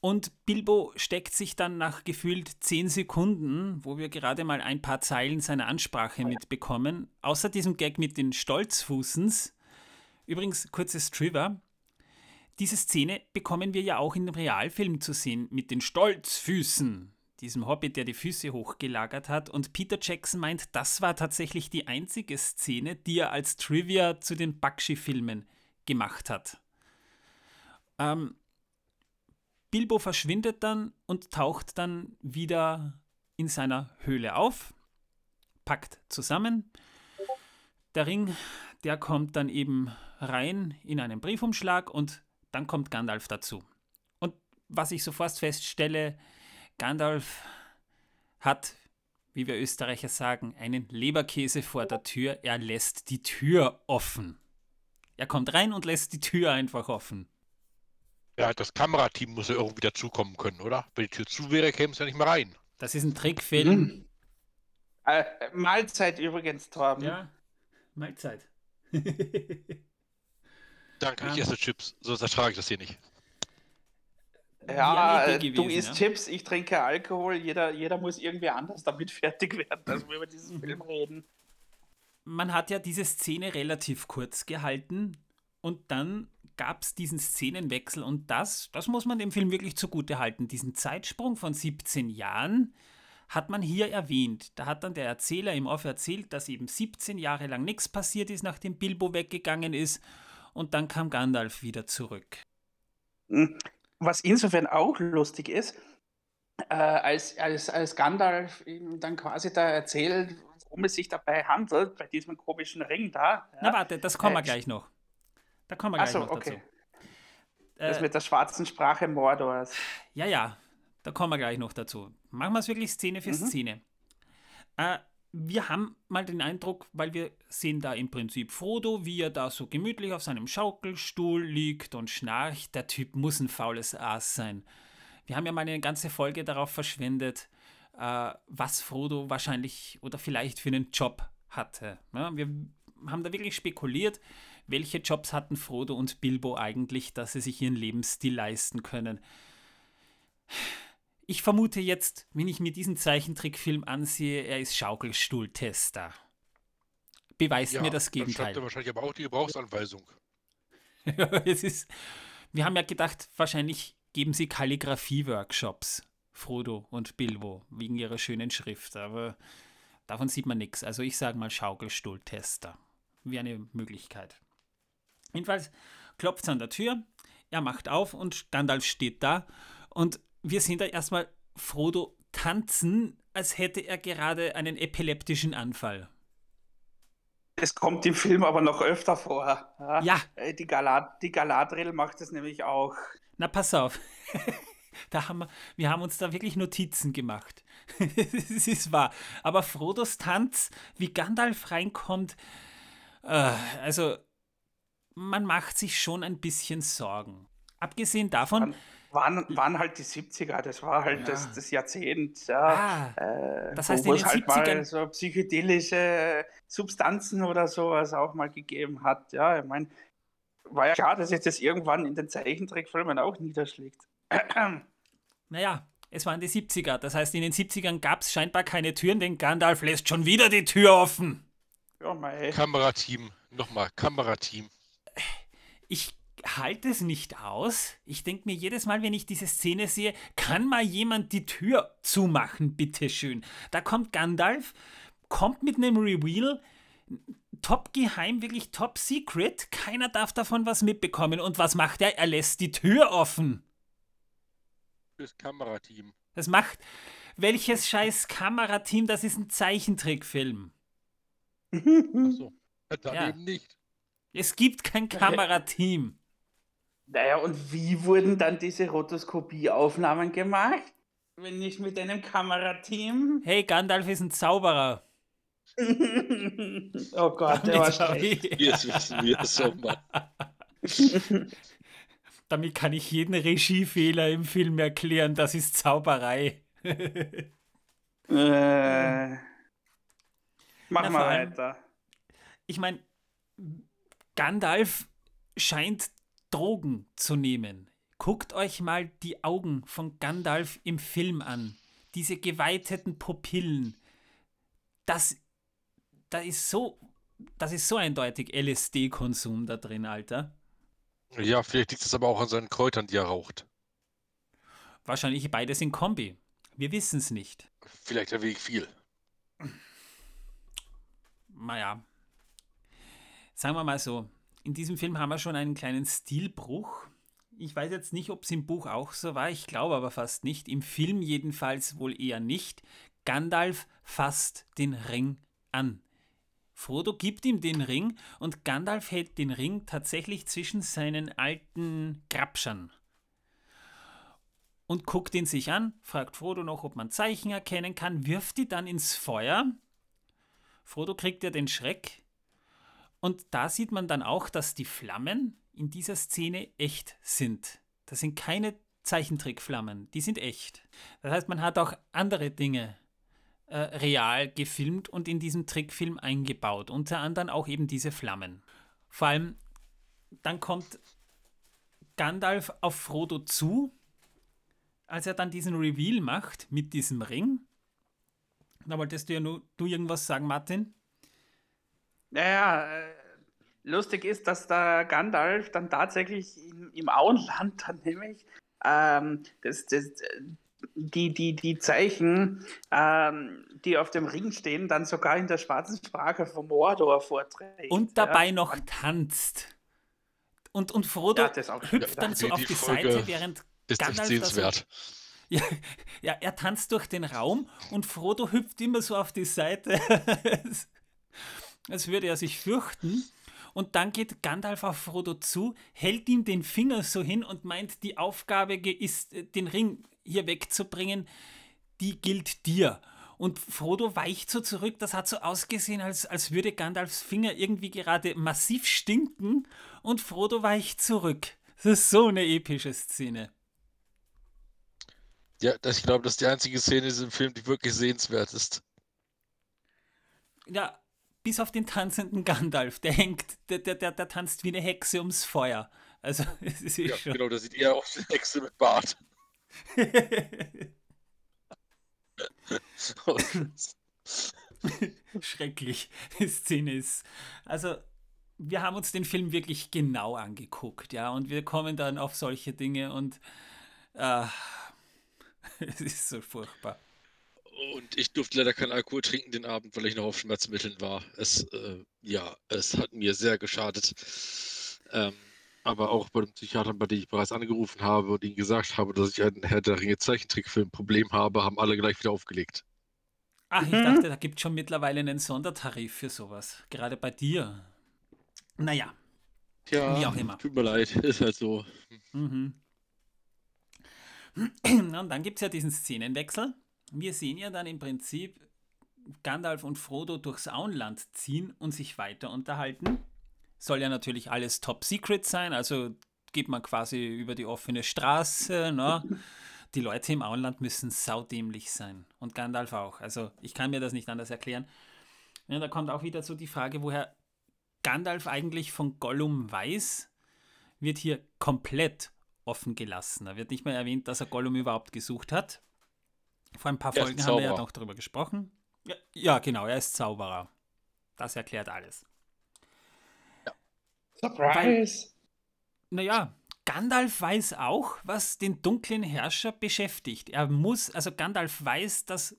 Und Bilbo steckt sich dann nach gefühlt zehn Sekunden, wo wir gerade mal ein paar Zeilen seiner Ansprache mitbekommen, außer diesem Gag mit den Stolzfußens. Übrigens, kurzes Trivia. Diese Szene bekommen wir ja auch in dem Realfilm zu sehen mit den Stolzfüßen, diesem Hobbit, der die Füße hochgelagert hat. Und Peter Jackson meint, das war tatsächlich die einzige Szene, die er als Trivia zu den Bakshi-Filmen gemacht hat. Ähm, Bilbo verschwindet dann und taucht dann wieder in seiner Höhle auf, packt zusammen. Der Ring, der kommt dann eben rein in einen Briefumschlag und dann kommt Gandalf dazu. Und was ich sofort feststelle, Gandalf hat, wie wir Österreicher sagen, einen Leberkäse vor der Tür. Er lässt die Tür offen. Er kommt rein und lässt die Tür einfach offen. Ja, das Kamerateam muss ja irgendwie dazukommen können, oder? Wenn die Tür zu wäre, käme es ja nicht mehr rein. Das ist ein Trickfilm. Mhm. Äh, Mahlzeit übrigens, Torben. Ja, Mahlzeit. Danke, ich Ah. esse Chips, sonst ertrage ich das hier nicht. Ja, eine Idee äh, du gewesen, isst ja. Chips, ich trinke Alkohol, jeder, jeder muss irgendwie anders damit fertig werden, dass wir über diesen Film reden. man hat ja diese Szene relativ kurz gehalten und dann gab es diesen Szenenwechsel und das, das muss man dem Film wirklich zugute halten. Diesen Zeitsprung von 17 Jahren hat man hier erwähnt. Da hat dann der Erzähler im Off erzählt, dass eben 17 Jahre lang nichts passiert ist, nachdem Bilbo weggegangen ist und dann kam Gandalf wieder zurück. Hm. Was insofern auch lustig ist, äh, als, als, als Gandalf ihm dann quasi da erzählt, worum es sich dabei handelt, bei diesem komischen Ring da. Na Ja, warte, das kommen wir Äh, gleich noch. Da kommen wir gleich so, noch okay. dazu. das Äh, mit der schwarzen Sprache Mordors. Ja, ja, da kommen wir gleich noch dazu. Machen wir es wirklich Szene für Mhm. Szene. Äh, wir haben mal den Eindruck, weil wir sehen da im Prinzip Frodo, wie er da so gemütlich auf seinem Schaukelstuhl liegt und schnarcht. Der Typ muss ein faules Aas sein. Wir haben ja mal eine ganze Folge darauf verschwendet, äh, was Frodo wahrscheinlich oder vielleicht für einen Job hatte. Wir haben da wirklich spekuliert, welche Jobs hatten Frodo und Bilbo eigentlich, dass sie sich ihren Lebensstil leisten können. Ich vermute jetzt, wenn ich mir diesen Zeichentrickfilm ansehe, er ist Schaukelstuhltester. Beweist mir das Dann Gegenteil. er wahrscheinlich aber auch die Gebrauchsanweisung. es ist, wir haben ja gedacht, wahrscheinlich geben sie Kalligrafie-Workshops, Frodo und Bilbo, wegen ihrer schönen Schrift. Aber davon sieht man nichts. Also ich sage mal Schaukelstuhltester. Wie eine Möglichkeit. Jedenfalls klopft es an der Tür, er macht auf und Gandalf steht da. Und wir sehen da erstmal Frodo tanzen, als hätte er gerade einen epileptischen Anfall. Es kommt im Film aber noch öfter vor. Ja. Ja, Äh, Die, Galad die Galadriel macht es nämlich auch. Na, pass auf. da haben wir, wir haben uns da wirklich Notizen gemacht. das ist wahr. Aber Frodos Tanz, wie Gandalf reinkommt, äh, also man macht sich schon ein bisschen Sorgen. Abgesehen davon. Waren, waren halt die 70er, das war halt ja. das, das Jahrzehnt, ja. Ah, äh, das heißt, wo in den halt 70ern mal so psychedelische Substanzen oder sowas auch mal gegeben hat. Ja, ich meine, war ja klar, dass sich das irgendwann in den Zeichentrickfilmen auch niederschlägt. naja, es waren die 70er. Das heißt, in den 70ern gab es scheinbar keine Türen, denn Gandalf lässt schon wieder die Tür offen. Ja, Kamerateam, nochmal, Kamerateam. Ich halte es nicht aus. Ich denke mir jedes Mal, wenn ich diese Szene sehe, kann mal jemand die Tür zumachen, bitteschön. Da kommt Gandalf, kommt mit einem Reveal, top geheim, wirklich top secret. Keiner darf davon was mitbekommen. Und was macht er? Er lässt die Tür offen. Das Kamerateam. Das macht. Welches scheiß Kamerateam? Das ist ein Zeichentrickfilm. Achso. Dann ja. eben nicht. Es gibt kein Kamerateam. Naja, und wie wurden dann diese Rotoskopieaufnahmen gemacht? Wenn nicht mit einem Kamerateam? Hey, Gandalf ist ein Zauberer. oh Gott, der war schlecht. Jetzt wissen wir es so mal. Damit kann ich jeden Regiefehler im Film erklären. Das ist Zauberei. äh, mach Na, mal weiter. Ich meine, Gandalf scheint Drogen zu nehmen. Guckt euch mal die Augen von Gandalf im Film an. Diese geweiteten Pupillen. Das, das ist so, das ist so eindeutig LSD-Konsum da drin, Alter. Ja, vielleicht liegt es aber auch an seinen Kräutern, die er raucht. Wahrscheinlich beides in Kombi. Wir wissen es nicht. Vielleicht ein wenig viel. Naja. Sagen wir mal so, in diesem Film haben wir schon einen kleinen Stilbruch. Ich weiß jetzt nicht, ob es im Buch auch so war, ich glaube aber fast nicht. Im Film jedenfalls wohl eher nicht. Gandalf fasst den Ring an. Frodo gibt ihm den Ring und Gandalf hält den Ring tatsächlich zwischen seinen alten Grabschern und guckt ihn sich an, fragt Frodo noch, ob man Zeichen erkennen kann, wirft die dann ins Feuer. Frodo kriegt ja den Schreck, und da sieht man dann auch, dass die Flammen in dieser Szene echt sind. Das sind keine Zeichentrickflammen, die sind echt. Das heißt, man hat auch andere Dinge äh, real gefilmt und in diesem Trickfilm eingebaut. Unter anderem auch eben diese Flammen. Vor allem, dann kommt Gandalf auf Frodo zu, als er dann diesen Reveal macht mit diesem Ring. Da wolltest du ja nur du irgendwas sagen, Martin? Naja, äh, lustig ist, dass der Gandalf dann tatsächlich im, im Auenland dann nämlich ähm, das, das, die, die, die Zeichen, ähm, die auf dem Ring stehen, dann sogar in der schwarzen Sprache vom Mordor vorträgt. Und dabei ja. noch tanzt. Und, und Frodo ja, hüpft dann so die, auf die, die Seite, während ist Gandalf sehenswert. Ja, ja, er tanzt durch den Raum und Frodo hüpft immer so auf die Seite. als würde er sich fürchten. Und dann geht Gandalf auf Frodo zu, hält ihm den Finger so hin und meint, die Aufgabe ist, äh, den Ring hier wegzubringen, die gilt dir. Und Frodo weicht so zurück, das hat so ausgesehen, als, als würde Gandalfs Finger irgendwie gerade massiv stinken und Frodo weicht zurück. Das ist so eine epische Szene. Ja, ich glaube, das ist die einzige Szene in diesem Film, die wirklich sehenswert ist. Ja, bis auf den tanzenden Gandalf. Der hängt, der, der, der, der tanzt wie eine Hexe ums Feuer. Also, es ist ja, schon... genau, da sieht eher aus wie eine Hexe mit Bart. Schrecklich. Die Szene ist. Also, wir haben uns den Film wirklich genau angeguckt, ja, und wir kommen dann auf solche Dinge und äh, es ist so furchtbar. Und ich durfte leider keinen Alkohol trinken den Abend, weil ich noch auf Schmerzmitteln war. Es, äh, ja, es hat mir sehr geschadet. Ähm, aber auch bei dem Psychiater, bei dem ich bereits angerufen habe und ihnen gesagt habe, dass ich ein Herr der Ringe Zeichentrickfilm-Problem habe, haben alle gleich wieder aufgelegt. Ach, ich mhm. dachte, da gibt es schon mittlerweile einen Sondertarif für sowas. Gerade bei dir. Naja. Ja, wie auch immer. Tut mir leid, ist halt so. Mhm. Und dann gibt es ja diesen Szenenwechsel. Wir sehen ja dann im Prinzip Gandalf und Frodo durchs Auenland ziehen und sich weiter unterhalten. Soll ja natürlich alles top secret sein, also geht man quasi über die offene Straße. Ne? Die Leute im Auenland müssen saudämlich sein. Und Gandalf auch. Also ich kann mir das nicht anders erklären. Ja, da kommt auch wieder so die Frage, woher Gandalf eigentlich von Gollum weiß, wird hier komplett offen gelassen. Da wird nicht mehr erwähnt, dass er Gollum überhaupt gesucht hat. Vor ein paar Folgen haben wir ja noch darüber gesprochen. Ja, ja, genau, er ist Zauberer. Das erklärt alles. Ja. Surprise! naja, Gandalf weiß auch, was den dunklen Herrscher beschäftigt. Er muss, also Gandalf weiß, dass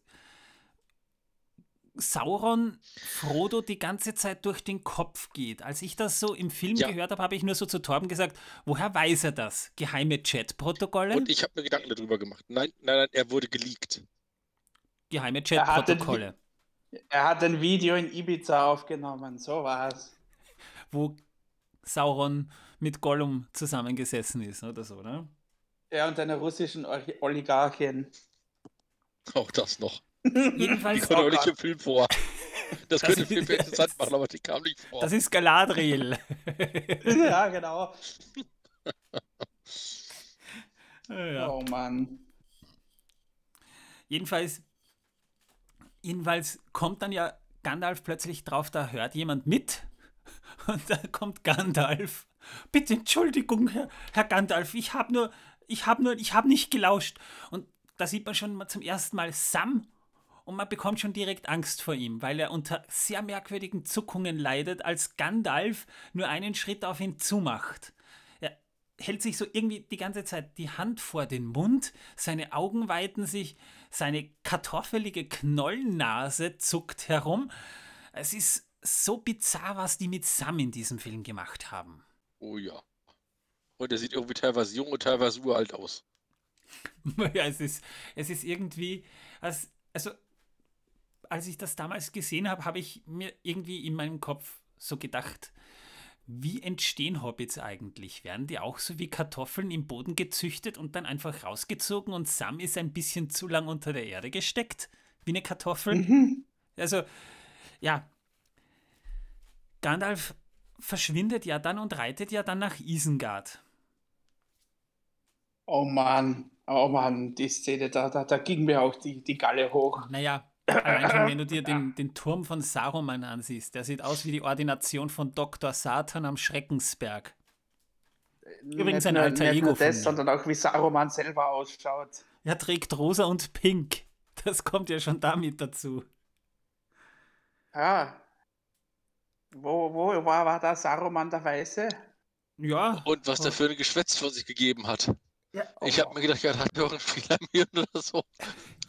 Sauron Frodo die ganze Zeit durch den Kopf geht. Als ich das so im Film ja. gehört habe, habe ich nur so zu Torben gesagt, woher weiß er das? Geheime Chatprotokolle? Und ich habe mir Gedanken darüber gemacht. Nein, nein, nein, er wurde geleakt. Geheime Chatprotokolle. Er hat ein Video in Ibiza aufgenommen, so war's. Wo Sauron mit Gollum zusammengesessen ist oder so, ne? Ja, und einer russischen Oligarchin. Auch das noch. Jedenfalls. Die kommt auch nicht im Film vor. Das, das könnte ist, Film interessant machen, aber die kam nicht vor. Das ist Galadriel. ja, genau. ja. Oh Mann. Jedenfalls, jedenfalls kommt dann ja Gandalf plötzlich drauf, da hört jemand mit. Und da kommt Gandalf. Bitte Entschuldigung, Herr, Herr Gandalf, ich habe nur, ich habe nur, ich habe nicht gelauscht. Und da sieht man schon mal zum ersten Mal Sam und man bekommt schon direkt Angst vor ihm, weil er unter sehr merkwürdigen Zuckungen leidet, als Gandalf nur einen Schritt auf ihn zumacht. Er hält sich so irgendwie die ganze Zeit die Hand vor den Mund, seine Augen weiten sich, seine kartoffelige Knollennase zuckt herum. Es ist so bizarr, was die mit Sam in diesem Film gemacht haben. Oh ja. Und er sieht irgendwie teilweise jung und teilweise uralt aus. ja, es ist, es ist irgendwie, als, also als ich das damals gesehen habe, habe ich mir irgendwie in meinem Kopf so gedacht, wie entstehen Hobbits eigentlich? Werden die auch so wie Kartoffeln im Boden gezüchtet und dann einfach rausgezogen und Sam ist ein bisschen zu lang unter der Erde gesteckt? Wie eine Kartoffel? Mhm. Also, ja. Gandalf verschwindet ja dann und reitet ja dann nach Isengard. Oh Mann, oh Mann, die Szene, da, da, da ging mir auch die, die Galle hoch. Naja, Allein schon, wenn du dir den, den Turm von Saruman ansiehst, der sieht aus wie die Ordination von Dr. Satan am Schreckensberg. Übrigens ein alter nicht Ego nur das, sondern auch wie Saruman selber ausschaut. Er trägt rosa und pink. Das kommt ja schon damit dazu. Ja. Wo, wo war, war da Saruman der Weiße? Ja. Und was der für ein Geschwätz von sich gegeben hat. Ja, oh. Ich habe mir gedacht, er hat doch einen Fehler oder so.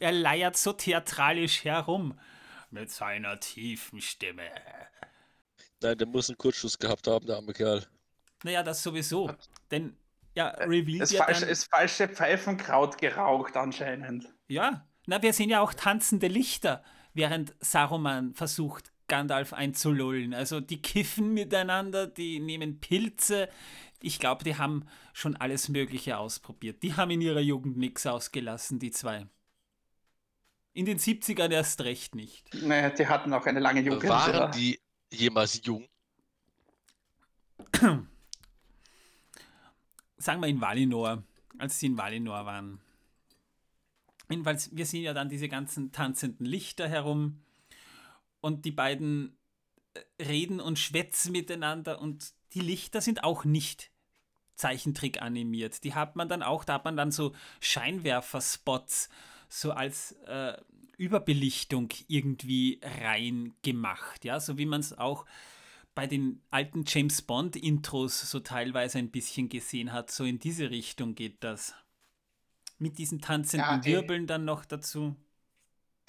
Er leiert so theatralisch herum. Mit seiner tiefen Stimme. Nein, der muss einen Kurzschuss gehabt haben, der arme Kerl. Naja, das sowieso. Denn, ja, revealed ist, ja falsch, dann... ist falsche Pfeifenkraut geraucht anscheinend. Ja, na, wir sehen ja auch tanzende Lichter, während Saruman versucht, Gandalf einzulullen. Also die kiffen miteinander, die nehmen Pilze, ich glaube, die haben schon alles Mögliche ausprobiert. Die haben in ihrer Jugend nichts ausgelassen, die zwei. In den 70ern erst recht nicht. Naja, die hatten auch eine lange Jugend. Waren oder? die jemals jung? Sagen wir in Valinor, als sie in Valinor waren. Jedenfalls, wir sehen ja dann diese ganzen tanzenden Lichter herum und die beiden äh, reden und schwätzen miteinander und die Lichter sind auch nicht Zeichentrick animiert. Die hat man dann auch, da hat man dann so Scheinwerferspots so als äh, Überbelichtung irgendwie rein gemacht, ja, so wie man es auch bei den alten James Bond Intros so teilweise ein bisschen gesehen hat, so in diese Richtung geht das. Mit diesen tanzenden ja, Wirbeln dann noch dazu.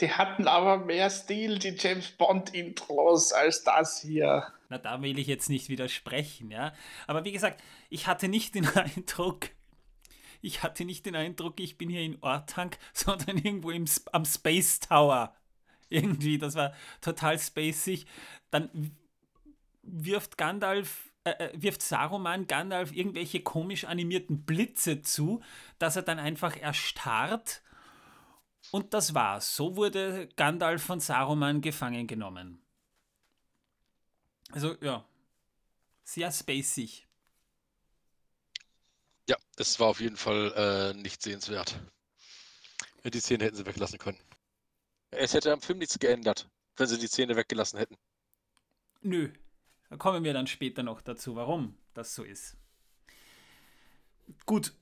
Die hatten aber mehr Stil, die James Bond Intros, als das hier. Na, da will ich jetzt nicht widersprechen, ja. Aber wie gesagt, ich hatte nicht den Eindruck, ich hatte nicht den Eindruck, ich bin hier in Ortank, sondern irgendwo im, am Space Tower. Irgendwie, das war total spacig. Dann wirft Gandalf äh, äh, wirft Saruman Gandalf irgendwelche komisch animierten Blitze zu, dass er dann einfach erstarrt. Und das war's. So wurde Gandalf von Saruman gefangen genommen. Also ja, sehr spacig. Ja, es war auf jeden Fall äh, nicht sehenswert. Die Szene hätten sie weglassen können. Es hätte am Film nichts geändert, wenn sie die Szene weggelassen hätten. Nö, da kommen wir dann später noch dazu, warum das so ist. Gut,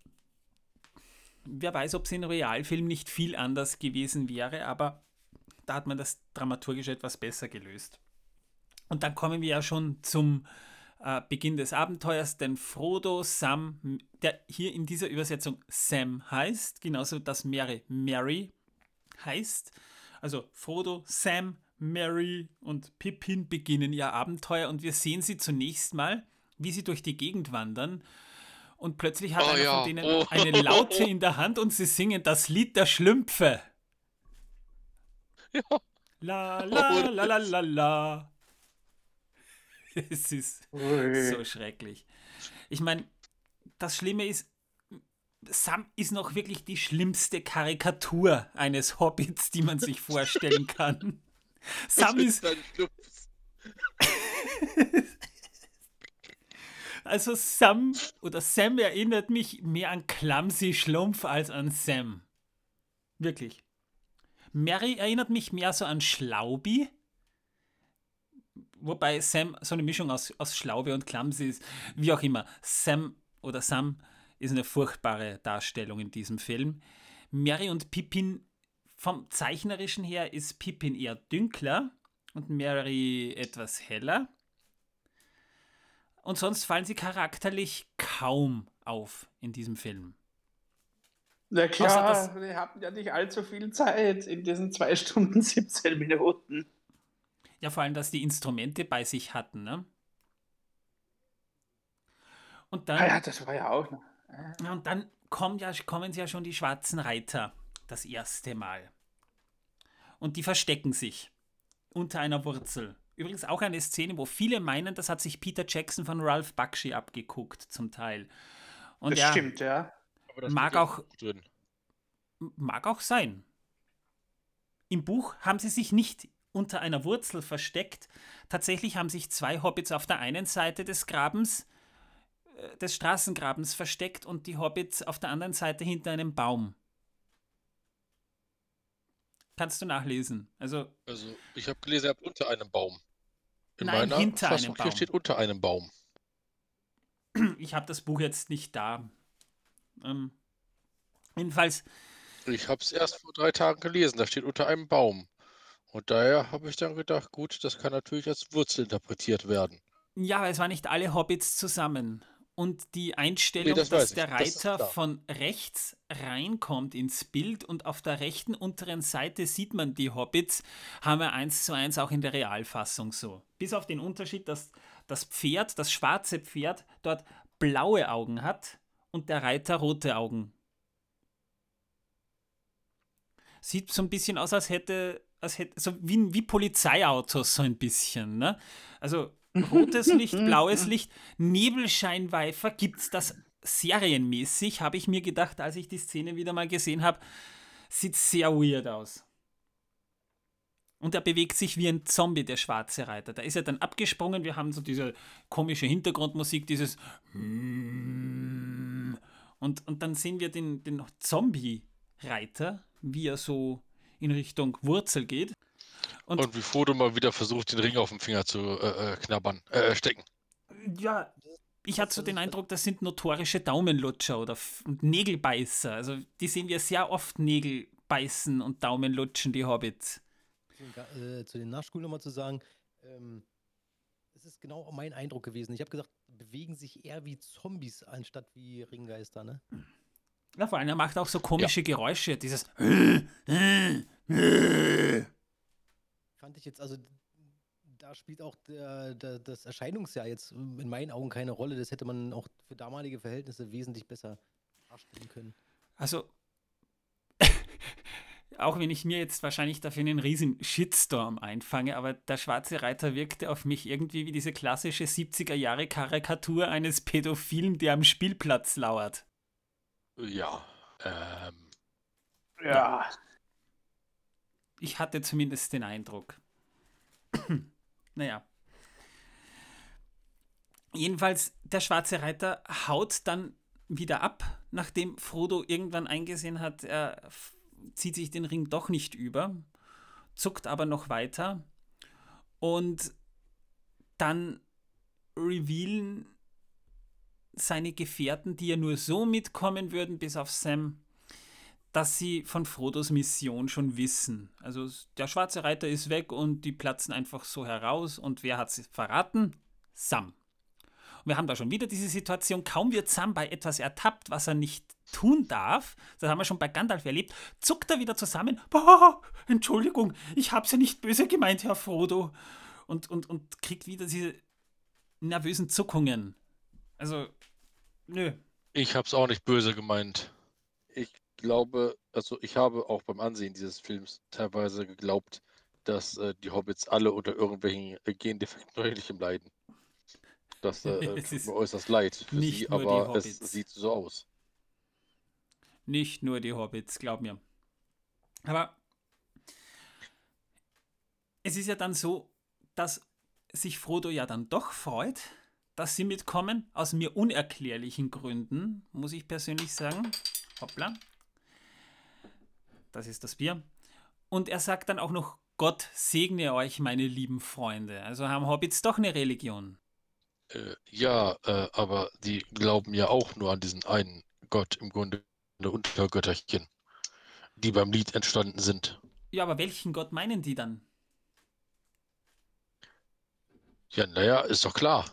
wer weiß, ob es in Realfilm nicht viel anders gewesen wäre, aber da hat man das dramaturgisch etwas besser gelöst. Und dann kommen wir ja schon zum äh, Beginn des Abenteuers, denn Frodo, Sam, der hier in dieser Übersetzung Sam heißt, genauso dass Mary Mary heißt. Also Frodo, Sam, Mary und Pippin beginnen ihr Abenteuer und wir sehen sie zunächst mal, wie sie durch die Gegend wandern. Und plötzlich hat Oh einer ja. von denen Oh. eine Laute in der Hand und sie singen das Lied der Schlümpfe. Ja. La la la la la la. Es ist so schrecklich. Ich meine, das Schlimme ist, Sam ist noch wirklich die schlimmste Karikatur eines Hobbits, die man sich vorstellen kann. Sam ist, also Sam oder Sam erinnert mich mehr an Clumsy Schlumpf als an Sam. Wirklich. Mary erinnert mich mehr so an Schlaubi. Wobei Sam so eine Mischung aus, aus Schlaube und Clumsy ist. Wie auch immer. Sam oder Sam ist eine furchtbare Darstellung in diesem Film. Mary und Pippin, vom Zeichnerischen her ist Pippin eher dünkler und Mary etwas heller. Und sonst fallen sie charakterlich kaum auf in diesem Film. Na klar, dass- wir hatten ja nicht allzu viel Zeit in diesen 2 Stunden 17 Minuten. Ja, vor allem, dass die Instrumente bei sich hatten, ne? Und dann, Ah ja, das war ja auch noch. Und dann kommen ja, kommen ja schon die schwarzen Reiter das erste Mal. Und die verstecken sich unter einer Wurzel. Übrigens auch eine Szene, wo viele meinen, das hat sich Peter Jackson von Ralph Bakshi abgeguckt, zum Teil. Und Das ja, stimmt, ja. Aber das Mag auch- drin. mag auch sein. Im Buch haben sie sich nicht unter einer Wurzel versteckt. Tatsächlich haben sich zwei Hobbits auf der einen Seite des Grabens, äh, des Straßengrabens versteckt und die Hobbits auf der anderen Seite hinter einem Baum. Kannst du nachlesen. Also, Also, ich habe gelesen, ihr habt unter einem Baum. In Nein, meiner hinter Fassung einem hier Baum. steht unter einem Baum. ich habe das Buch jetzt nicht da. Ähm, jedenfalls, Ich habe es erst vor drei Tagen gelesen. Da steht unter einem Baum. Und daher habe ich dann gedacht, gut, das kann natürlich als Wurzel interpretiert werden. Ja, aber es waren nicht alle Hobbits zusammen. Und die Einstellung, das dass der Das Reiter klar. von rechts reinkommt ins Bild und auf der rechten unteren Seite sieht man die Hobbits, haben wir eins zu eins auch in der Realfassung so. Bis auf den Unterschied, dass das Pferd, das schwarze Pferd, dort blaue Augen hat und der Reiter rote Augen. Sieht so ein bisschen aus, als hätte, als hätte so wie, wie Polizeiautos so ein bisschen, ne? Also rotes Licht, blaues Licht, Nebelscheinwerfer gibt's das serienmäßig, habe ich mir gedacht, als ich die Szene wieder mal gesehen habe. Sieht sehr weird aus. Und er bewegt sich wie ein Zombie, der schwarze Reiter. Da ist er dann abgesprungen. Wir haben so diese komische Hintergrundmusik, dieses und, und dann sehen wir den, den Zombie-Reiter, wie er so in Richtung Wurzel geht. Und- Und, wie Frodo mal wieder versucht, den Ring auf dem Finger zu äh, äh, knabbern, äh, stecken. Ja, ich hatte so den Eindruck, das sind notorische Daumenlutscher oder F- Nägelbeißer. Also die sehen wir sehr oft Nägel beißen und Daumenlutschen, die Hobbits. Zu den Ga- äh, zu den Nachschulen nochmal zu sagen, ähm, es ist genau mein Eindruck gewesen. Ich habe gesagt, bewegen sich eher wie Zombies anstatt wie Ringgeister, ne? Ja, vor allem, er macht auch so komische Geräusche, dieses Fand ich jetzt, also da spielt auch der, der, das Erscheinungsjahr jetzt in meinen Augen keine Rolle. Das hätte man auch für damalige Verhältnisse wesentlich besser darstellen können. Also, auch wenn ich mir jetzt wahrscheinlich dafür einen riesen Shitstorm einfange, aber der Schwarze Reiter wirkte auf mich irgendwie wie diese klassische 70er Jahre Karikatur eines Pädophilen, der am Spielplatz lauert. Ja, ähm, Ja. Ich hatte zumindest den Eindruck. naja. Jedenfalls, der Schwarze Reiter haut dann wieder ab, nachdem Frodo irgendwann eingesehen hat, er zieht sich den Ring doch nicht über, zuckt aber noch weiter und dann revealen seine Gefährten, die ja nur so mitkommen würden, bis auf Sam, dass sie von Frodos Mission schon wissen. Also der schwarze Reiter ist weg und die platzen einfach so heraus. Und wer hat sie verraten? Sam. Und wir haben da schon wieder diese Situation, kaum wird Sam bei etwas ertappt, was er nicht tun darf, das haben wir schon bei Gandalf erlebt, zuckt er wieder zusammen. Boah, Entschuldigung, ich hab's ja nicht böse gemeint, Herr Frodo. Und, und, und kriegt wieder diese nervösen Zuckungen. Also, nö. ich habe es auch nicht böse gemeint. Ich glaube, also ich habe auch beim Ansehen dieses Films teilweise geglaubt, dass äh, die Hobbits alle unter irgendwelchen äh, Gendefekten neuerlichem leiden. Das äh, äh, Es tut ist mir äußerst leid für nicht sie, nur die aber es Hobbits. sieht so aus. Nicht nur die Hobbits, glaub mir. Aber es ist ja dann so, dass sich Frodo ja dann doch freut, dass sie mitkommen, aus mir unerklärlichen Gründen, muss ich persönlich sagen. Hoppla. Das ist das Bier. Und er sagt dann auch noch, Gott segne euch, meine lieben Freunde. Also haben Hobbits doch eine Religion. Äh, ja, äh, aber die glauben ja auch nur an diesen einen Gott, im Grunde Untergötterchen, die beim Lied entstanden sind. Ja, aber welchen Gott meinen die dann? Ja, naja, ist doch klar.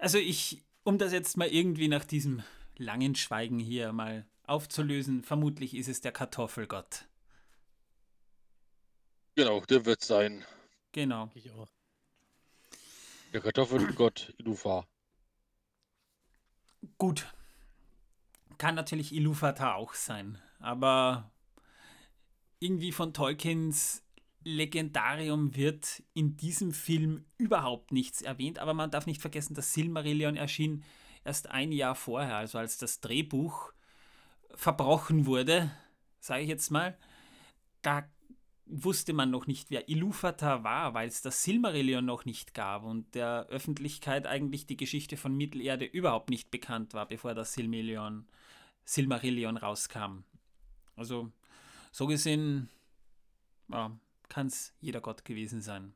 Also ich, um das jetzt mal irgendwie nach diesem langen Schweigen hier mal aufzulösen, vermutlich ist es der Kartoffelgott. Genau, der wird sein. Genau. Ich auch. Der Kartoffelgott Ilufar. Gut. Kann natürlich Ilúvatar auch sein, aber irgendwie von Tolkiens Legendarium wird in diesem Film überhaupt nichts erwähnt, aber man darf nicht vergessen, dass Silmarillion erschien erst ein Jahr vorher, also als das Drehbuch verbrochen wurde, sage ich jetzt mal. Da wusste man noch nicht, wer Ilúvatar war, weil es das Silmarillion noch nicht gab und der Öffentlichkeit eigentlich die Geschichte von Mittelerde überhaupt nicht bekannt war, bevor das Silmarillion, Silmarillion rauskam. Also so gesehen ja, kann es jeder Gott gewesen sein.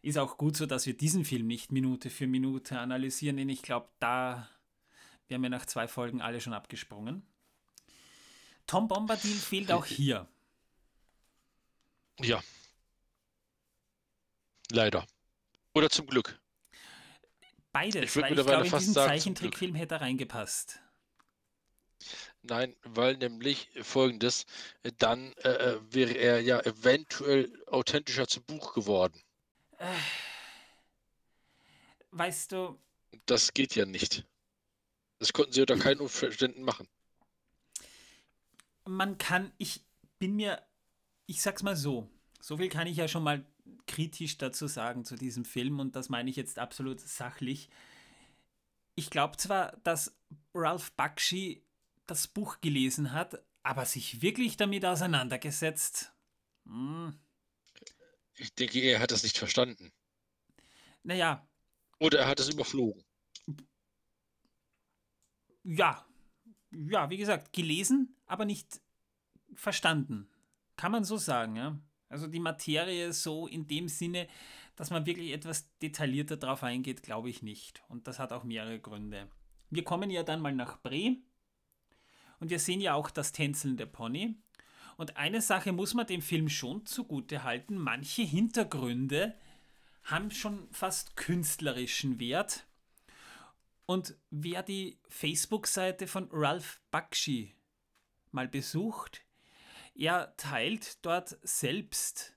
Ist auch gut so, dass wir diesen Film nicht Minute für Minute analysieren, denn ich glaube, da wären wir nach zwei Folgen alle schon abgesprungen. Tom Bombadil fehlt auch hier. Ja. Leider. Oder zum Glück. Beides, Ich weil ich glaube, in diesen Zeichentrickfilm hätte er reingepasst. Nein, weil nämlich folgendes, äh, dann äh, äh, wäre er ja eventuell authentischer zum Buch geworden. Weißt du, Das geht ja nicht. Das konnten sie unter keinen Umständen machen. man kann, ich bin mir, ich sag's mal so, so viel kann ich ja schon mal kritisch dazu sagen zu diesem Film und das meine ich jetzt absolut sachlich. Ich glaube zwar, dass Ralph Bakshi das Buch gelesen hat, aber sich wirklich damit auseinandergesetzt. Hm, Ich denke, er hat das nicht verstanden. naja, Oder er hat es überflogen. ja, ja, wie gesagt, gelesen, aber nicht verstanden. Kann man so sagen, ja. Also die Materie so in dem Sinne, dass man wirklich etwas detaillierter drauf eingeht, glaube ich nicht. Und das hat auch mehrere Gründe. Wir kommen ja dann mal nach Bre und wir sehen ja auch das tänzelnde Pony. Und eine Sache muss man dem Film schon zugute halten. Manche Hintergründe haben schon fast künstlerischen Wert. Und wer die Facebook-Seite von Ralph Bakshi mal besucht, er teilt dort selbst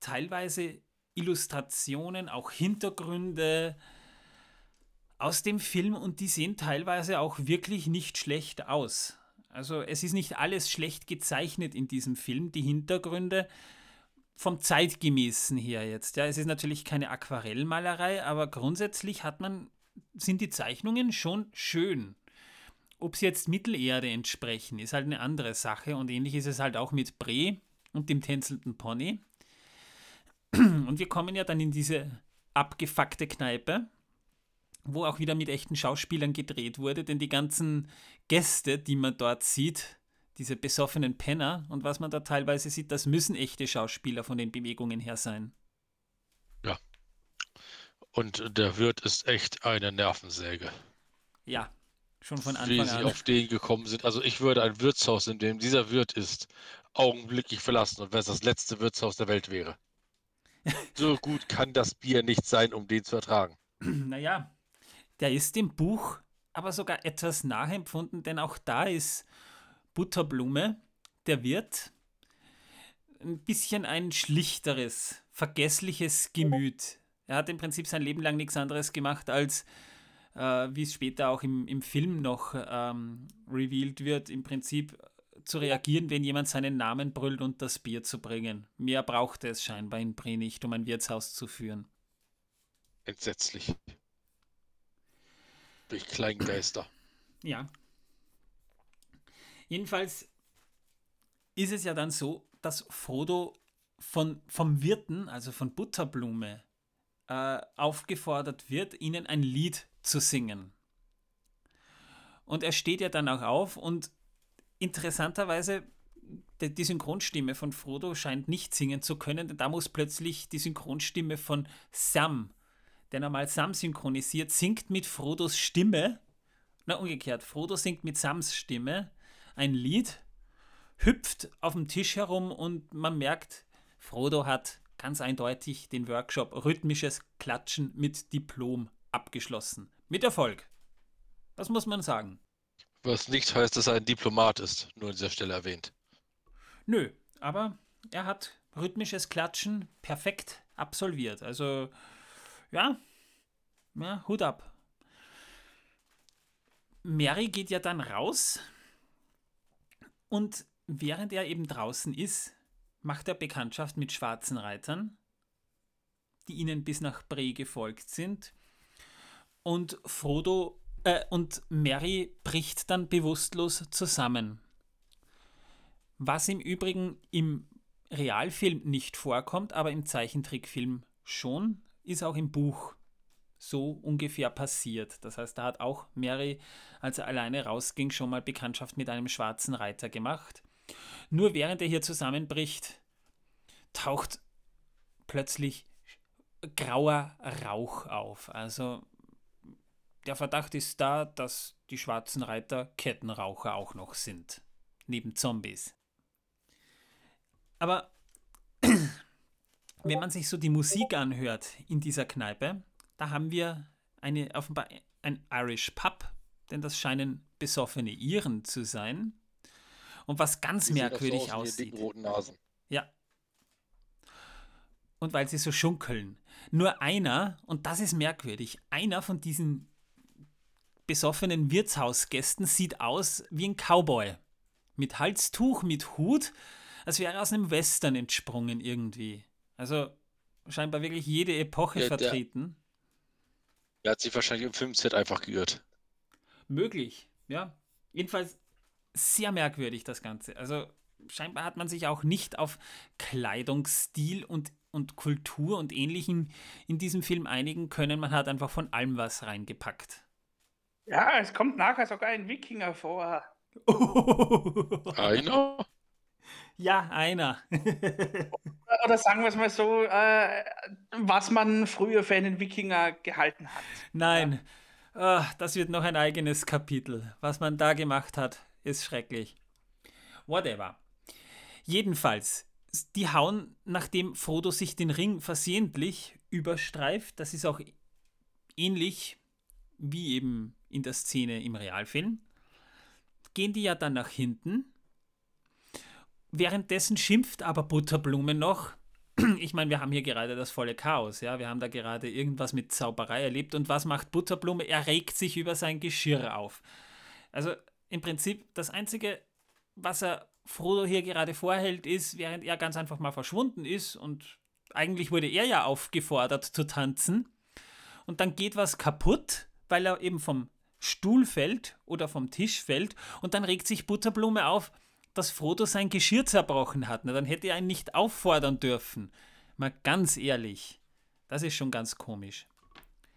teilweise Illustrationen, auch Hintergründe aus dem Film und die sehen teilweise auch wirklich nicht schlecht aus. Also es ist nicht alles schlecht gezeichnet in diesem Film. Die Hintergründe vom zeitgemäßen her jetzt. Ja, es ist natürlich keine Aquarellmalerei, aber grundsätzlich hat man, sind die Zeichnungen schon schön. Ob sie jetzt Mittelerde entsprechen, ist halt eine andere Sache und ähnlich ist es halt auch mit Bre und dem tänzelnden Pony. Und wir kommen ja dann in diese abgefuckte Kneipe, wo auch wieder mit echten Schauspielern gedreht wurde, denn die ganzen Gäste, die man dort sieht, diese besoffenen Penner und was man da teilweise sieht, das müssen echte Schauspieler von den Bewegungen her sein. Ja. Und der Wirt ist echt eine Nervensäge. Ja, schon von Wie Anfang sie an. auf den gekommen sind. Also ich würde ein Wirtshaus, in dem dieser Wirt ist, augenblicklich verlassen und wenn es das letzte Wirtshaus der Welt wäre. So gut kann das Bier nicht sein, um den zu ertragen. Naja, der ist dem Buch aber sogar etwas nachempfunden, denn auch da ist Butterblume, der Wirt, ein bisschen ein schlichteres, vergessliches Gemüt. Er hat im Prinzip sein Leben lang nichts anderes gemacht, als, äh, wie es später auch im, im Film noch ähm, revealed wird, im Prinzip zu reagieren, wenn jemand seinen Namen brüllt und das Bier zu bringen. Mehr brauchte es scheinbar in Bre nicht, um ein Wirtshaus zu führen. Entsetzlich. Durch Kleingeister. Ja. Jedenfalls ist es ja dann so, dass Frodo von, vom Wirten, also von Butterblume, äh, aufgefordert wird, ihnen ein Lied zu singen. Und er steht ja dann auch auf und interessanterweise, die, die Synchronstimme von Frodo scheint nicht singen zu können, denn da muss plötzlich die Synchronstimme von Sam, der normal Sam synchronisiert, singt mit Frodos Stimme na, umgekehrt. Frodo singt mit Sams Stimme ein Lied, hüpft auf dem Tisch herum und man merkt, Frodo hat ganz eindeutig den Workshop Rhythmisches Klatschen mit Diplom abgeschlossen. Mit Erfolg. Das muss man sagen. Was nicht heißt, dass er ein Diplomat ist, nur an dieser Stelle erwähnt. Nö, aber er hat rhythmisches Klatschen perfekt absolviert. Also, ja, ja Hut ab. Mary geht ja dann raus und während er eben draußen ist, macht er Bekanntschaft mit schwarzen Reitern, die ihnen bis nach Bre gefolgt sind. Und Frodo äh, und Mary bricht dann bewusstlos zusammen. Was im Übrigen im Realfilm nicht vorkommt, aber im Zeichentrickfilm schon, ist auch im Buch so ungefähr passiert. Das heißt, da hat auch Mary, als er alleine rausging, schon mal Bekanntschaft mit einem schwarzen Reiter gemacht. Nur während er hier zusammenbricht, taucht plötzlich grauer Rauch auf. Also der Verdacht ist da, dass die schwarzen Reiter Kettenraucher auch noch sind. Neben Zombies. Aber wenn man sich so die Musik anhört in dieser Kneipe, da haben wir eine, offenbar ein Irish Pub, denn das scheinen besoffene Iren zu sein. Und was ganz Die merkwürdig aussieht. dicken roten Nasen. Ja. Und weil sie so schunkeln. Nur einer, und das ist merkwürdig, einer von diesen besoffenen Wirtshausgästen sieht aus wie ein Cowboy. Mit Halstuch, mit Hut, als wäre er aus einem Western entsprungen irgendwie. Also scheinbar wirklich jede Epoche Ja, der- vertreten. Er hat sich wahrscheinlich im Filmset einfach geirrt. Möglich, ja. Jedenfalls sehr merkwürdig das Ganze. Also scheinbar hat man sich auch nicht auf Kleidungsstil und, und Kultur und Ähnlichem in diesem Film einigen können. Man hat einfach von allem was reingepackt. Ja, es kommt nachher sogar ein Wikinger vor. Einer? Ja, einer. Oder sagen wir es mal so, äh, was man früher für einen Wikinger gehalten hat. Nein, Ah, das wird noch ein eigenes Kapitel. Was man da gemacht hat, ist schrecklich. Whatever. Jedenfalls, die hauen, nachdem Frodo sich den Ring versehentlich überstreift, das ist auch ähnlich wie eben in der Szene im Realfilm, gehen die ja dann nach hinten. Währenddessen schimpft aber Butterblume noch, ich meine, wir haben hier gerade das volle Chaos, ja. Wir haben da gerade irgendwas mit Zauberei erlebt. Und was macht Butterblume? Er regt sich über sein Geschirr auf. Also im Prinzip, das Einzige, was er Frodo hier gerade vorhält, ist, während er ganz einfach mal verschwunden ist und eigentlich wurde er ja aufgefordert zu tanzen und dann geht was kaputt, weil er eben vom Stuhl fällt oder vom Tisch fällt und dann regt sich Butterblume auf, dass Frodo sein Geschirr zerbrochen hat. Na, dann hätte er ihn nicht auffordern dürfen. Mal ganz ehrlich, das ist schon ganz komisch.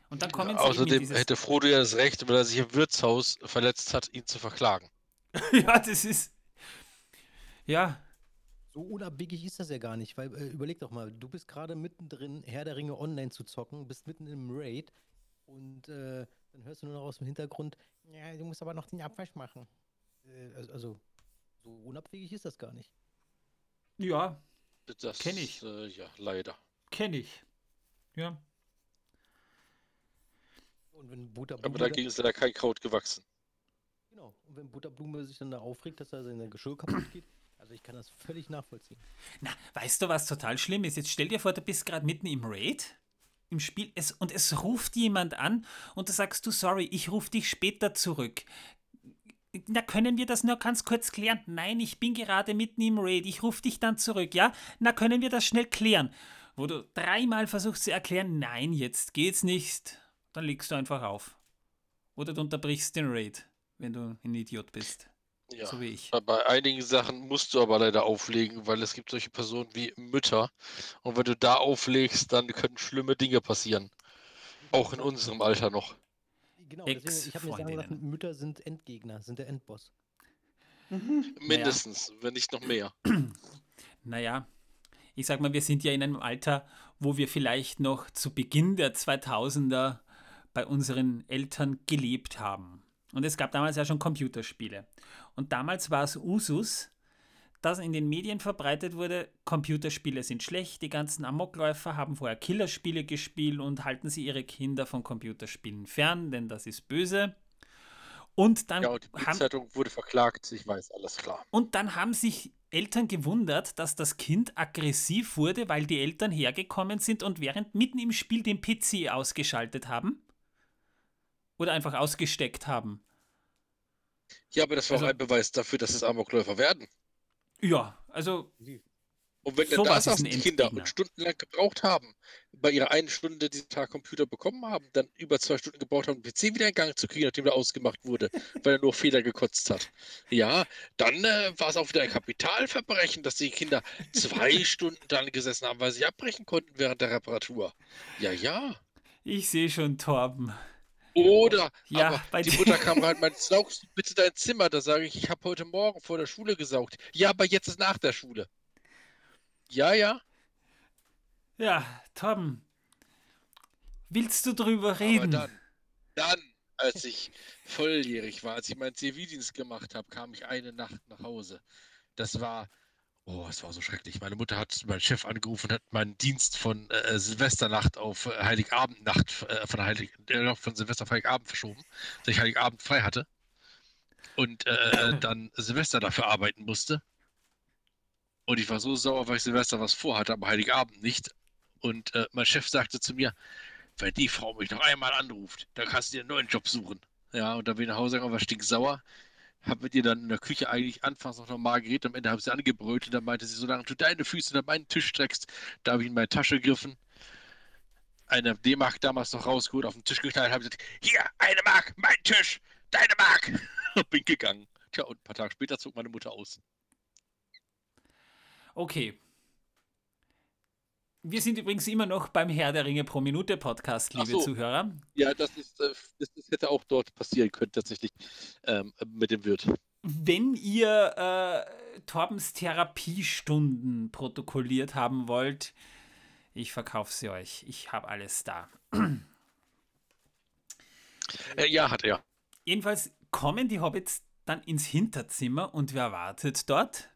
Und dann kommen Ja, außerdem hätte Frodo ja das Recht, weil er sich im Wirtshaus verletzt hat, ihn zu verklagen. ja, das ist. Ja, So unabwegig ist das ja gar nicht, weil äh, überleg doch mal, du bist gerade mittendrin, Herr der Ringe online zu zocken, bist mitten im Raid und äh, dann hörst du nur noch aus dem Hintergrund, ja, du musst aber noch den Abwasch machen. Äh, also, also, so unabwegig ist das gar nicht. ja, Das Kenn ich. Äh, ja, leider. kenne ich. Ja. Und wenn Butterblume, Aber dagegen ist ja kein Kraut gewachsen. genau, und wenn Butterblume sich dann da aufregt, dass er seine Geschirr kaputt geht, also ich kann das völlig nachvollziehen. Na, weißt du, was total schlimm ist? Jetzt stell dir vor, du bist gerade mitten im Raid, im Spiel, es, und es ruft jemand an und du sagst du, sorry, ich rufe dich später zurück. Na, können wir das nur ganz kurz klären? Nein, ich bin gerade mitten im Raid, ich rufe dich dann zurück, ja? Na, können wir das schnell klären? Wo du dreimal versuchst zu erklären, nein, jetzt geht's nicht, dann legst du einfach auf. Oder du unterbrichst den Raid, wenn du ein Idiot bist, Ja. so wie ich. Bei einigen Sachen musst du aber leider auflegen, weil es gibt solche Personen wie Mütter. Und wenn du da auflegst, dann können schlimme Dinge passieren. Auch in unserem Alter noch. Genau, deswegen, ich habe mir sagen lassen. Mütter sind Endgegner, sind der Endboss. Mhm. Mindestens, wenn nicht noch mehr. Naja, ich sag mal, wir sind ja in einem Alter, wo wir vielleicht noch zu Beginn der 2000er bei unseren Eltern gelebt haben. Und es gab damals ja schon Computerspiele. Und damals war es Usus, dass in den Medien verbreitet wurde, Computerspiele sind schlecht, die ganzen Amokläufer haben vorher Killerspiele gespielt und halten sie ihre Kinder von Computerspielen fern, denn das ist böse. Und dann Ja, und die haben, Bildzeitung wurde verklagt, ich weiß, alles klar. und dann haben sich Eltern gewundert, dass das Kind aggressiv wurde, weil die Eltern hergekommen sind und während mitten im Spiel den PC ausgeschaltet haben. Oder einfach ausgesteckt haben. Ja, aber das war Also- auch ein Beweis dafür, dass es Amokläufer werden. Ja, also Und wenn dann Sowas da ist saßen die Kinder und stundenlang gebraucht haben, bei ihrer einen Stunde diesen Tag Computer bekommen haben, dann über zwei Stunden gebraucht haben, den PC wieder in Gang zu kriegen, nachdem er ausgemacht wurde, weil er nur Fehler gekotzt hat. Ja, dann äh, war es auch wieder ein Kapitalverbrechen, dass die Kinder zwei Stunden dran gesessen haben, weil sie abbrechen konnten während der Reparatur. Ja, ja. ich sehe schon Torben. Oder Ja, aber die Mutter kam rein und meinte, saugst du bitte dein Zimmer? Da sage ich, ich habe heute Morgen vor der Schule gesaugt. Ja, aber jetzt ist nach der Schule. Ja, ja. Ja, Torben. Willst du drüber reden? Aber dann, dann, als ich volljährig war, als ich meinen Zivildienst gemacht habe, kam ich eine Nacht nach Hause. Das war, oh, es war so schrecklich. Meine Mutter hat meinen Chef angerufen und hat meinen Dienst von äh, Silvesternacht auf äh, Heiligabendnacht, äh, von, Heilig, äh, von Silvester auf Heiligabend verschoben, dass ich Heiligabend frei hatte und äh, äh, dann Silvester dafür arbeiten musste. Und ich war so sauer, weil ich Silvester was vorhatte, aber Heiligabend nicht. Und mein Chef sagte zu mir, wenn die Frau mich noch einmal anruft, dann kannst du dir einen neuen Job suchen. Ja, und da bin ich nach Hause gegangen, war stinksauer. Hab mit ihr dann in der Küche eigentlich anfangs noch normal geredet, am Ende habe ich sie angebrüllt und dann meinte sie, solange du deine Füße an meinen Tisch streckst, da habe ich in meine Tasche gegriffen, eine D-Mark damals noch rausgeholt, auf den Tisch geknallt, habe gesagt, hier, eine Mark, mein Tisch, deine Mark. Und bin gegangen. Tja, und ein paar Tage später zog meine Mutter aus. Okay. Wir sind übrigens immer noch beim Herr der Ringe pro Minute Podcast, liebe so. Zuhörer. Ja, das ist, äh, das, das hätte auch dort passieren können, tatsächlich, ähm, mit dem Wirt. Wenn ihr äh, Torbens Therapiestunden protokolliert haben wollt, ich verkaufe sie euch. Ich habe alles da. Äh, ja, hat er. Jedenfalls kommen die Hobbits dann ins Hinterzimmer und wer wartet dort?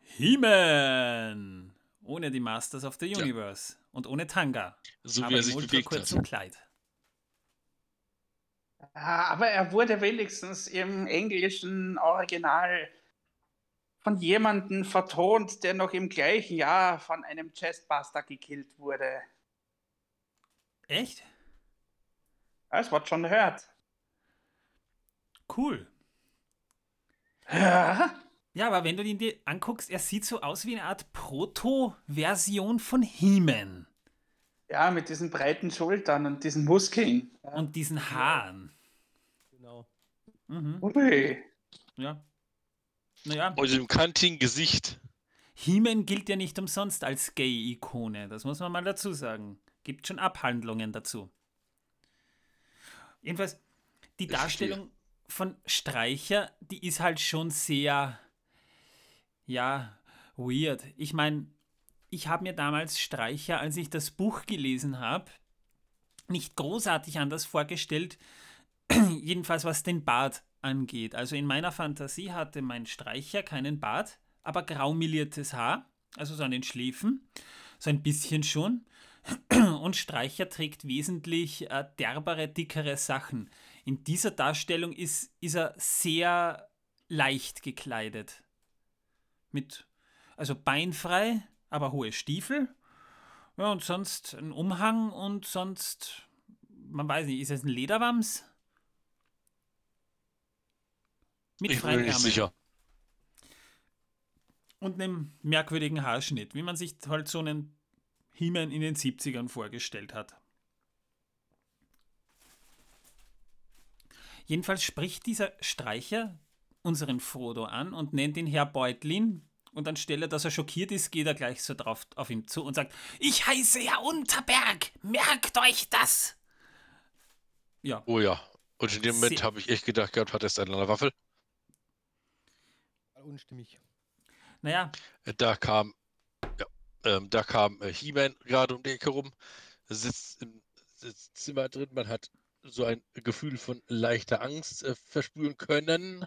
He-Man! Ohne die Masters of the Ja. Universe und ohne Tanga. So aber wie er sich bewegt hat. ultrakurzen Kleid. Ah, aber er wurde wenigstens im englischen Original von jemandem vertont, der noch im gleichen Jahr von einem Chestbuster gekillt wurde. Echt? Das wird schon gehört. Cool. Ja, Ja, aber wenn du ihn dir anguckst, er sieht so aus wie eine Art Proto-Version von He-Man. Ja, mit diesen breiten Schultern und diesen Muskeln. Ja. Und diesen Haaren. Genau. Mhm. Ui. Ja. Naja, Und dem kantigen Gesicht. He-Man gilt ja nicht umsonst als Gay-Ikone. Das muss man mal dazu sagen. Gibt schon Abhandlungen dazu. Jedenfalls, die. Darstellung von Streicher, die ist halt schon sehr, ja, weird. Ich meine, ich habe mir damals Streicher, als ich das Buch gelesen habe, nicht großartig anders vorgestellt, jedenfalls was den Bart angeht. Also in meiner Fantasie hatte mein Streicher keinen Bart, aber graumeliertes Haar, also so an den Schläfen, so ein bisschen schon. Und Streicher trägt wesentlich äh, derbere, dickere Sachen. In dieser Darstellung ist, ist er sehr leicht gekleidet. Mit, also beinfrei, aber hohe Stiefel. Ja, und sonst ein Umhang und sonst, man weiß nicht, ist es ein Lederwams? Mit Ich bin mir nicht sicher. Und einem merkwürdigen Haarschnitt, wie man sich halt so einen He-Man in den 70ern vorgestellt hat. Jedenfalls spricht dieser Streicher unseren Frodo an und nennt ihn Herr Beutlin. Und anstelle, dass er schockiert ist, geht er gleich so drauf auf ihn zu und sagt: Ich heiße Herr Unterberg, merkt euch das! Ja, Oh ja. Und in dem Moment habe ich echt gedacht gehabt, hat er es an einer Waffel. Unstimmig. naja, Da kam, ja, ähm, da kam äh, He-Man gerade um die Ecke rum, sitzt im sitzt Zimmer drin. Man hat so ein Gefühl von leichter Angst äh, verspüren können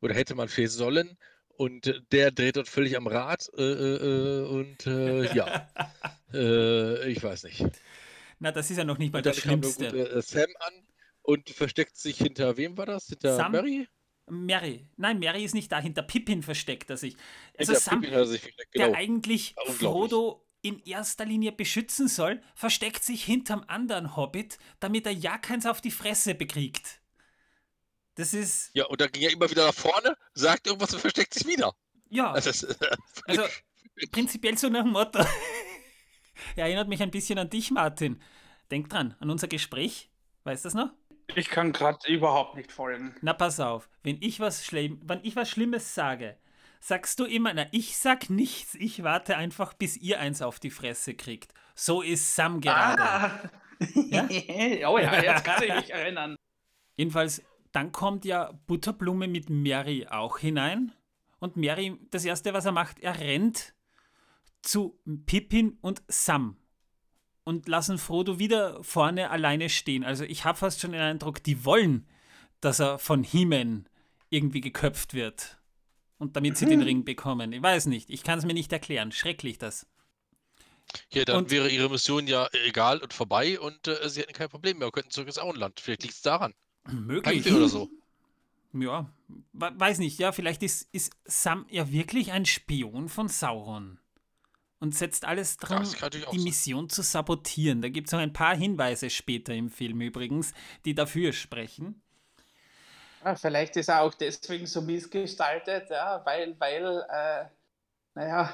oder hätte man fehlen sollen. Und der dreht dort völlig am Rad äh, äh, äh, und äh, ja, äh, ich weiß nicht. na, das ist ja noch nicht mal das Schlimmste. gut, äh, Sam an und versteckt sich hinter wem war das? Hinter Sam? Mary? Mary. Nein, Mary ist nicht da. Hinter Pippin versteckt er sich. Also Hinter Sam, Pippin hat er sich versteckt, der genau. eigentlich Ja, unglaublich. Frodo in erster Linie beschützen soll, versteckt sich hinterm anderen Hobbit, damit er ja keins auf die Fresse bekriegt. Das ist, Ja, und dann ging er immer wieder nach vorne, sagt irgendwas und versteckt sich wieder. ja, Also, das, äh, also prinzipiell so nach dem Motto. Erinnert mich ein bisschen an dich, Martin. Denk dran, an unser Gespräch. Weißt du das noch? Ich kann gerade überhaupt nicht folgen. Na, pass auf, wenn ich was Schlimm, wenn ich was Schlimmes sage, sagst du immer, na, ich sag nichts, ich warte einfach, bis ihr eins auf die Fresse kriegt. So ist Sam gerade. Ah. Ja? oh ja, jetzt kann ich mich erinnern. Jedenfalls, dann kommt ja Butterblume mit Mary auch hinein. Und Mary, das erste, was er macht, er rennt zu Pippin und Sam und lassen Frodo wieder vorne alleine stehen. Also ich habe fast schon den Eindruck, die wollen, dass er von He-Man irgendwie geköpft wird. Und damit sie den Ring bekommen. Ich weiß nicht, ich kann es mir nicht erklären. Schrecklich das. ja, dann Und- wäre ihre Mission ja egal und vorbei und äh, sie hätten kein Problem mehr und könnten zurück ins Auenland. Vielleicht liegt es daran. Möglich. Oder so. Ja, we- weiß nicht, ja, vielleicht ist, ist Sam ja wirklich ein Spion von Sauron und setzt alles dran, die sein. Mission zu sabotieren. Da gibt es noch ein paar Hinweise später im Film übrigens, die dafür sprechen. Ah, vielleicht ist er auch deswegen so missgestaltet, ja, weil, weil, äh, naja,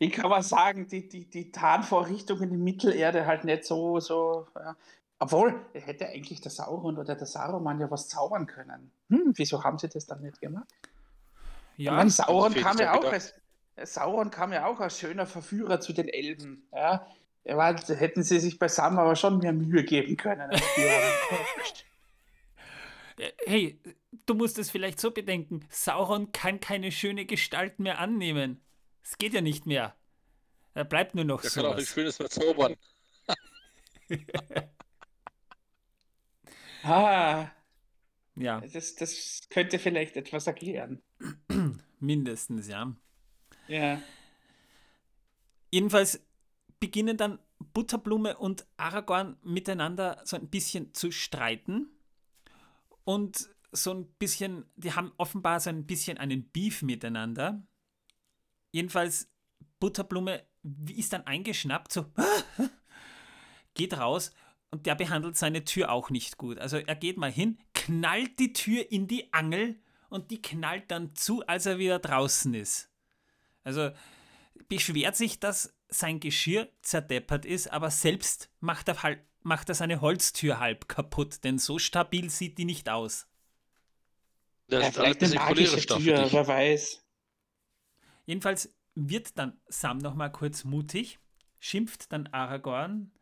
wie kann man sagen, die, die, die Tarnvorrichtungen in Mittelerde halt nicht so, so, ja. Obwohl, er hätte eigentlich der Sauron oder der Saruman ja was zaubern können. Hm, wieso haben sie das dann nicht gemacht? Ja, meine, Sauron fehlt kam ja ja auch als, Sauron kam ja auch als schöner Verführer zu den Elben, ja. Er war, hätten sie sich bei Sam aber schon mehr Mühe geben können. äh, hey, du musst es vielleicht so bedenken, Sauron kann keine schöne Gestalt mehr annehmen. Es geht ja nicht mehr. Er bleibt nur noch so. kann auch nichts Schönes verzaubern. ah, Ja, das, das könnte vielleicht etwas erklären. mindestens, ja. Ja. Jedenfalls beginnen dann Butterblume und Aragorn miteinander so ein bisschen zu streiten. Und so ein bisschen, die haben offenbar so ein bisschen einen Beef miteinander. Jedenfalls, Butterblume ist dann eingeschnappt, so geht raus und der behandelt seine Tür auch nicht gut. Also er geht mal hin, knallt die Tür in die Angel und die knallt dann zu, als er wieder draußen ist. Also beschwert sich, dass sein Geschirr zerdeppert ist, aber selbst macht er, halb, macht er seine Holztür halb kaputt, denn so stabil sieht die nicht aus. Das Ja, ist alles vielleicht eine magische Tür, wer weiß. Jedenfalls wird dann Sam nochmal kurz mutig, schimpft dann Aragorn,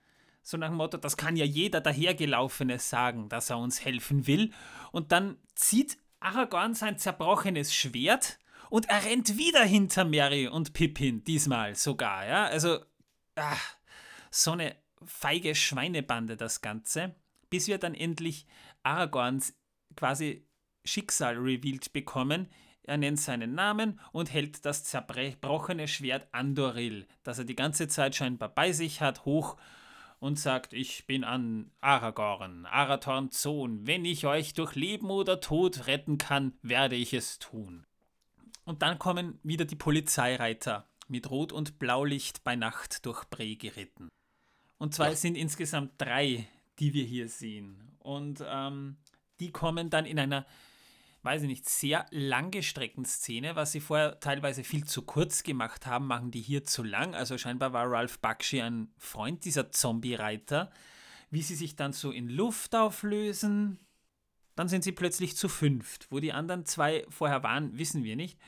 so nach dem Motto, das kann ja jeder dahergelaufene sagen, dass er uns helfen will. Und dann zieht Aragorn sein zerbrochenes Schwert und er rennt wieder hinter Merry und Pippin, diesmal sogar, ja. Also, ah, so eine feige Schweinebande das Ganze, bis wir dann endlich Aragorns quasi Schicksal revealed bekommen. Er nennt seinen Namen und hält das zerbrochene Schwert Andoril, das er die ganze Zeit scheinbar bei sich hat, hoch und sagt, ich bin an Aragorn, Arathorns Sohn. Wenn ich euch durch Leben oder Tod retten kann, werde ich es tun. Und dann kommen wieder die Polizeireiter mit Rot- und Blaulicht bei Nacht durch Bree geritten. Und zwar Ja. sind insgesamt drei, die wir hier sehen. Und ähm, die kommen dann in einer, weiß ich nicht, sehr langgestreckten Szene, was sie vorher teilweise viel zu kurz gemacht haben, machen die hier zu lang. Also scheinbar war Ralph Bakshi ein Freund dieser Zombie-Reiter. Wie sie sich dann so in Luft auflösen, dann sind sie plötzlich zu fünft. Wo die anderen zwei vorher waren, wissen wir nicht.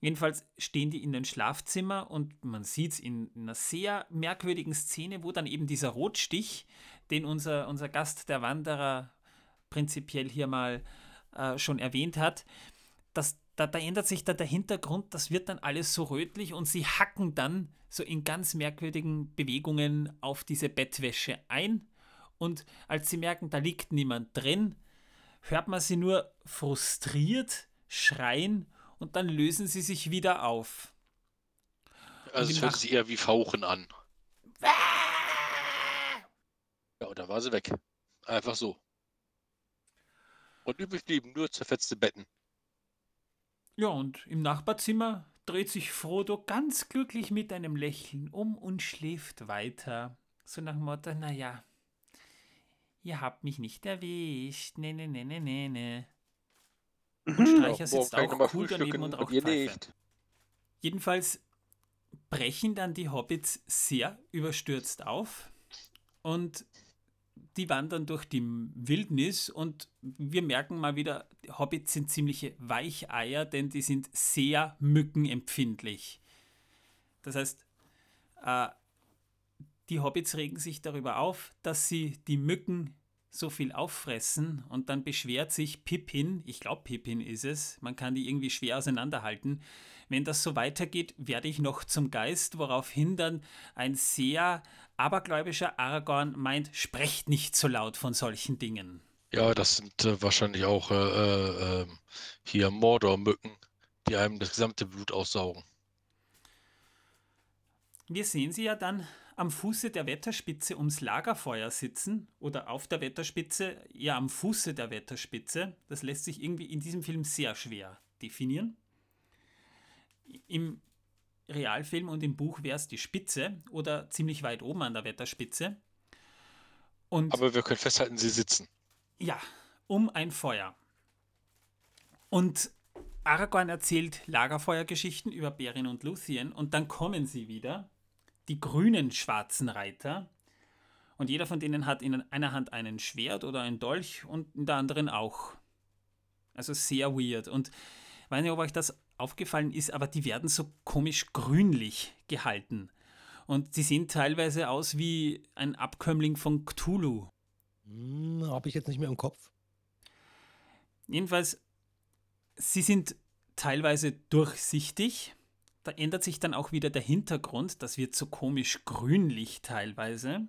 Jedenfalls stehen die in den Schlafzimmer und man sieht es in einer sehr merkwürdigen Szene, wo dann eben dieser Rotstich, den unser, unser Gast, der Wanderer, prinzipiell hier mal äh, schon erwähnt hat, das, da, da ändert sich da der Hintergrund, das wird dann alles so rötlich und sie hacken dann so in ganz merkwürdigen Bewegungen auf diese Bettwäsche ein. Und als sie merken, da liegt niemand drin, hört man sie nur frustriert schreien und dann lösen sie sich wieder auf. Also es hört sich eher wie Fauchen an. Ja, und dann war sie weg. Einfach so. Und übrig blieben nur zerfetzte Betten. Ja, und im Nachbarzimmer dreht sich Frodo ganz glücklich mit einem Lächeln um und schläft weiter. So nach dem Motto, naja, ihr habt mich nicht erwischt. Ne, ne, ne, ne, ne, ne. Und Streicher sitzt auch cool daneben und raucht Pfeife. Jedenfalls brechen dann die Hobbits sehr überstürzt auf und die wandern durch die Wildnis und wir merken mal wieder, Hobbits sind ziemliche Weicheier, denn die sind sehr mückenempfindlich. Das heißt, äh, die Hobbits regen sich darüber auf, dass sie die Mücken so viel auffressen und dann beschwert sich Pippin, ich glaube Pippin ist es, man kann die irgendwie schwer auseinanderhalten, wenn das so weitergeht, werde ich noch zum Geist, woraufhin dann ein sehr abergläubischer Aragorn meint, sprecht nicht so laut von solchen Dingen. Ja, das sind äh, wahrscheinlich auch äh, äh, ähm, hier Mordor-Mücken, die einem das gesamte Blut aussaugen. Wir sehen sie ja dann am Fuße der Wetterspitze ums Lagerfeuer sitzen oder auf der Wetterspitze, ja am Fuße der Wetterspitze. Das lässt sich irgendwie in diesem Film sehr schwer definieren. Im Realfilm und im Buch wäre es die Spitze oder ziemlich weit oben an der Wetterspitze. Und Aber wir können festhalten, sie sitzen. ja, um ein Feuer. Und Aragorn erzählt Lagerfeuergeschichten über Beren und Luthien und dann kommen sie wieder, die grünen schwarzen Reiter. Und jeder von denen hat in einer Hand einen Schwert oder ein Dolch und in der anderen auch. Also sehr weird. Und weiß nicht, ob euch das aufgefallen ist, aber die werden so komisch grünlich gehalten. Und sie sehen teilweise aus wie ein Abkömmling von Cthulhu. Hm, habe ich jetzt nicht mehr im Kopf. Jedenfalls, sie sind teilweise durchsichtig. Da ändert sich dann auch wieder der Hintergrund. Das wird so komisch grünlich teilweise.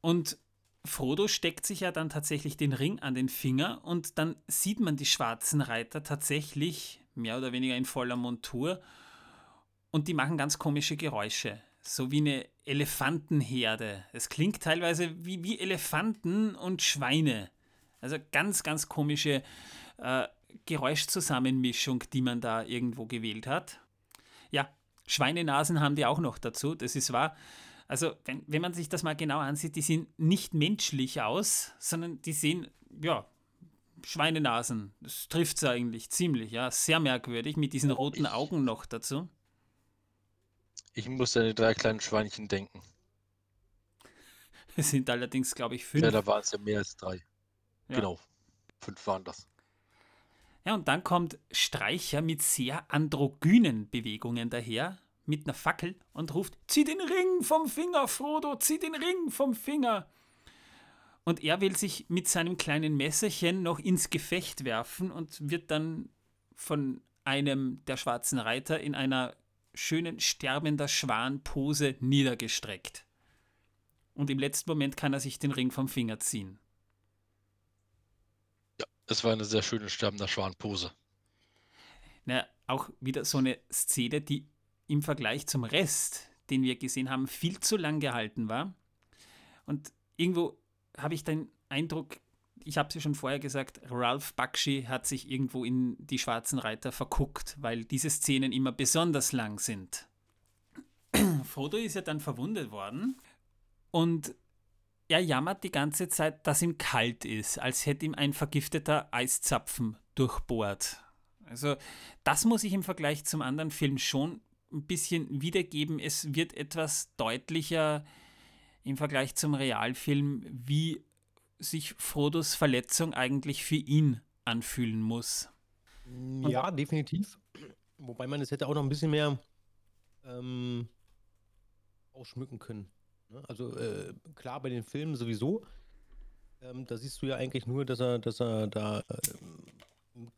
Und Frodo steckt sich ja dann tatsächlich den Ring an den Finger und dann sieht man die schwarzen Reiter tatsächlich mehr oder weniger in voller Montur und die machen ganz komische Geräusche. So wie eine Elefantenherde. Es klingt teilweise wie, wie Elefanten und Schweine. Also ganz, ganz komische äh, Geräuschzusammenmischung, die man da irgendwo gewählt hat. Ja, Schweinenasen haben die auch noch dazu, das ist wahr. Also, wenn, wenn man sich das mal genau ansieht, die sehen nicht menschlich aus, sondern die sehen, ja, Schweinenasen. Das trifft es eigentlich ziemlich, ja. Sehr merkwürdig, mit diesen roten Ich- Augen noch dazu. Ich muss an die drei kleinen Schweinchen denken. Es sind allerdings, glaube ich, fünf. Ja, da waren es ja mehr als drei. Ja. Genau. Fünf waren das. Ja, und dann kommt Streicher mit sehr androgynen Bewegungen daher, mit einer Fackel und ruft: Zieh den Ring vom Finger, Frodo, zieh den Ring vom Finger. Und er will sich mit seinem kleinen Messerchen noch ins Gefecht werfen und wird dann von einem der schwarzen Reiter in einer schönen sterbender Schwan-Pose niedergestreckt. Und im letzten Moment kann er sich den Ring vom Finger ziehen. Ja, es war eine sehr schöne sterbender Schwanpose. Na, auch wieder so eine Szene, die im Vergleich zum Rest, den wir gesehen haben, viel zu lang gehalten war. Und irgendwo habe ich den Eindruck, ich habe es ja schon vorher gesagt, Ralph Bakshi hat sich irgendwo in die Schwarzen Reiter verguckt, weil diese Szenen immer besonders lang sind. Frodo ist ja dann verwundet worden und er jammert die ganze Zeit, dass ihm kalt ist, als hätte ihm ein vergifteter Eiszapfen durchbohrt. Also das muss ich im Vergleich zum anderen Film schon ein bisschen wiedergeben. Es wird etwas deutlicher im Vergleich zum Realfilm, wie sich Frodos Verletzung eigentlich für ihn anfühlen muss. Ja, definitiv. Wobei man es hätte auch noch ein bisschen mehr ähm, ausschmücken können. ne? Also äh, klar, bei den Filmen sowieso. Ähm, da siehst du ja eigentlich nur, dass er, dass er da ähm,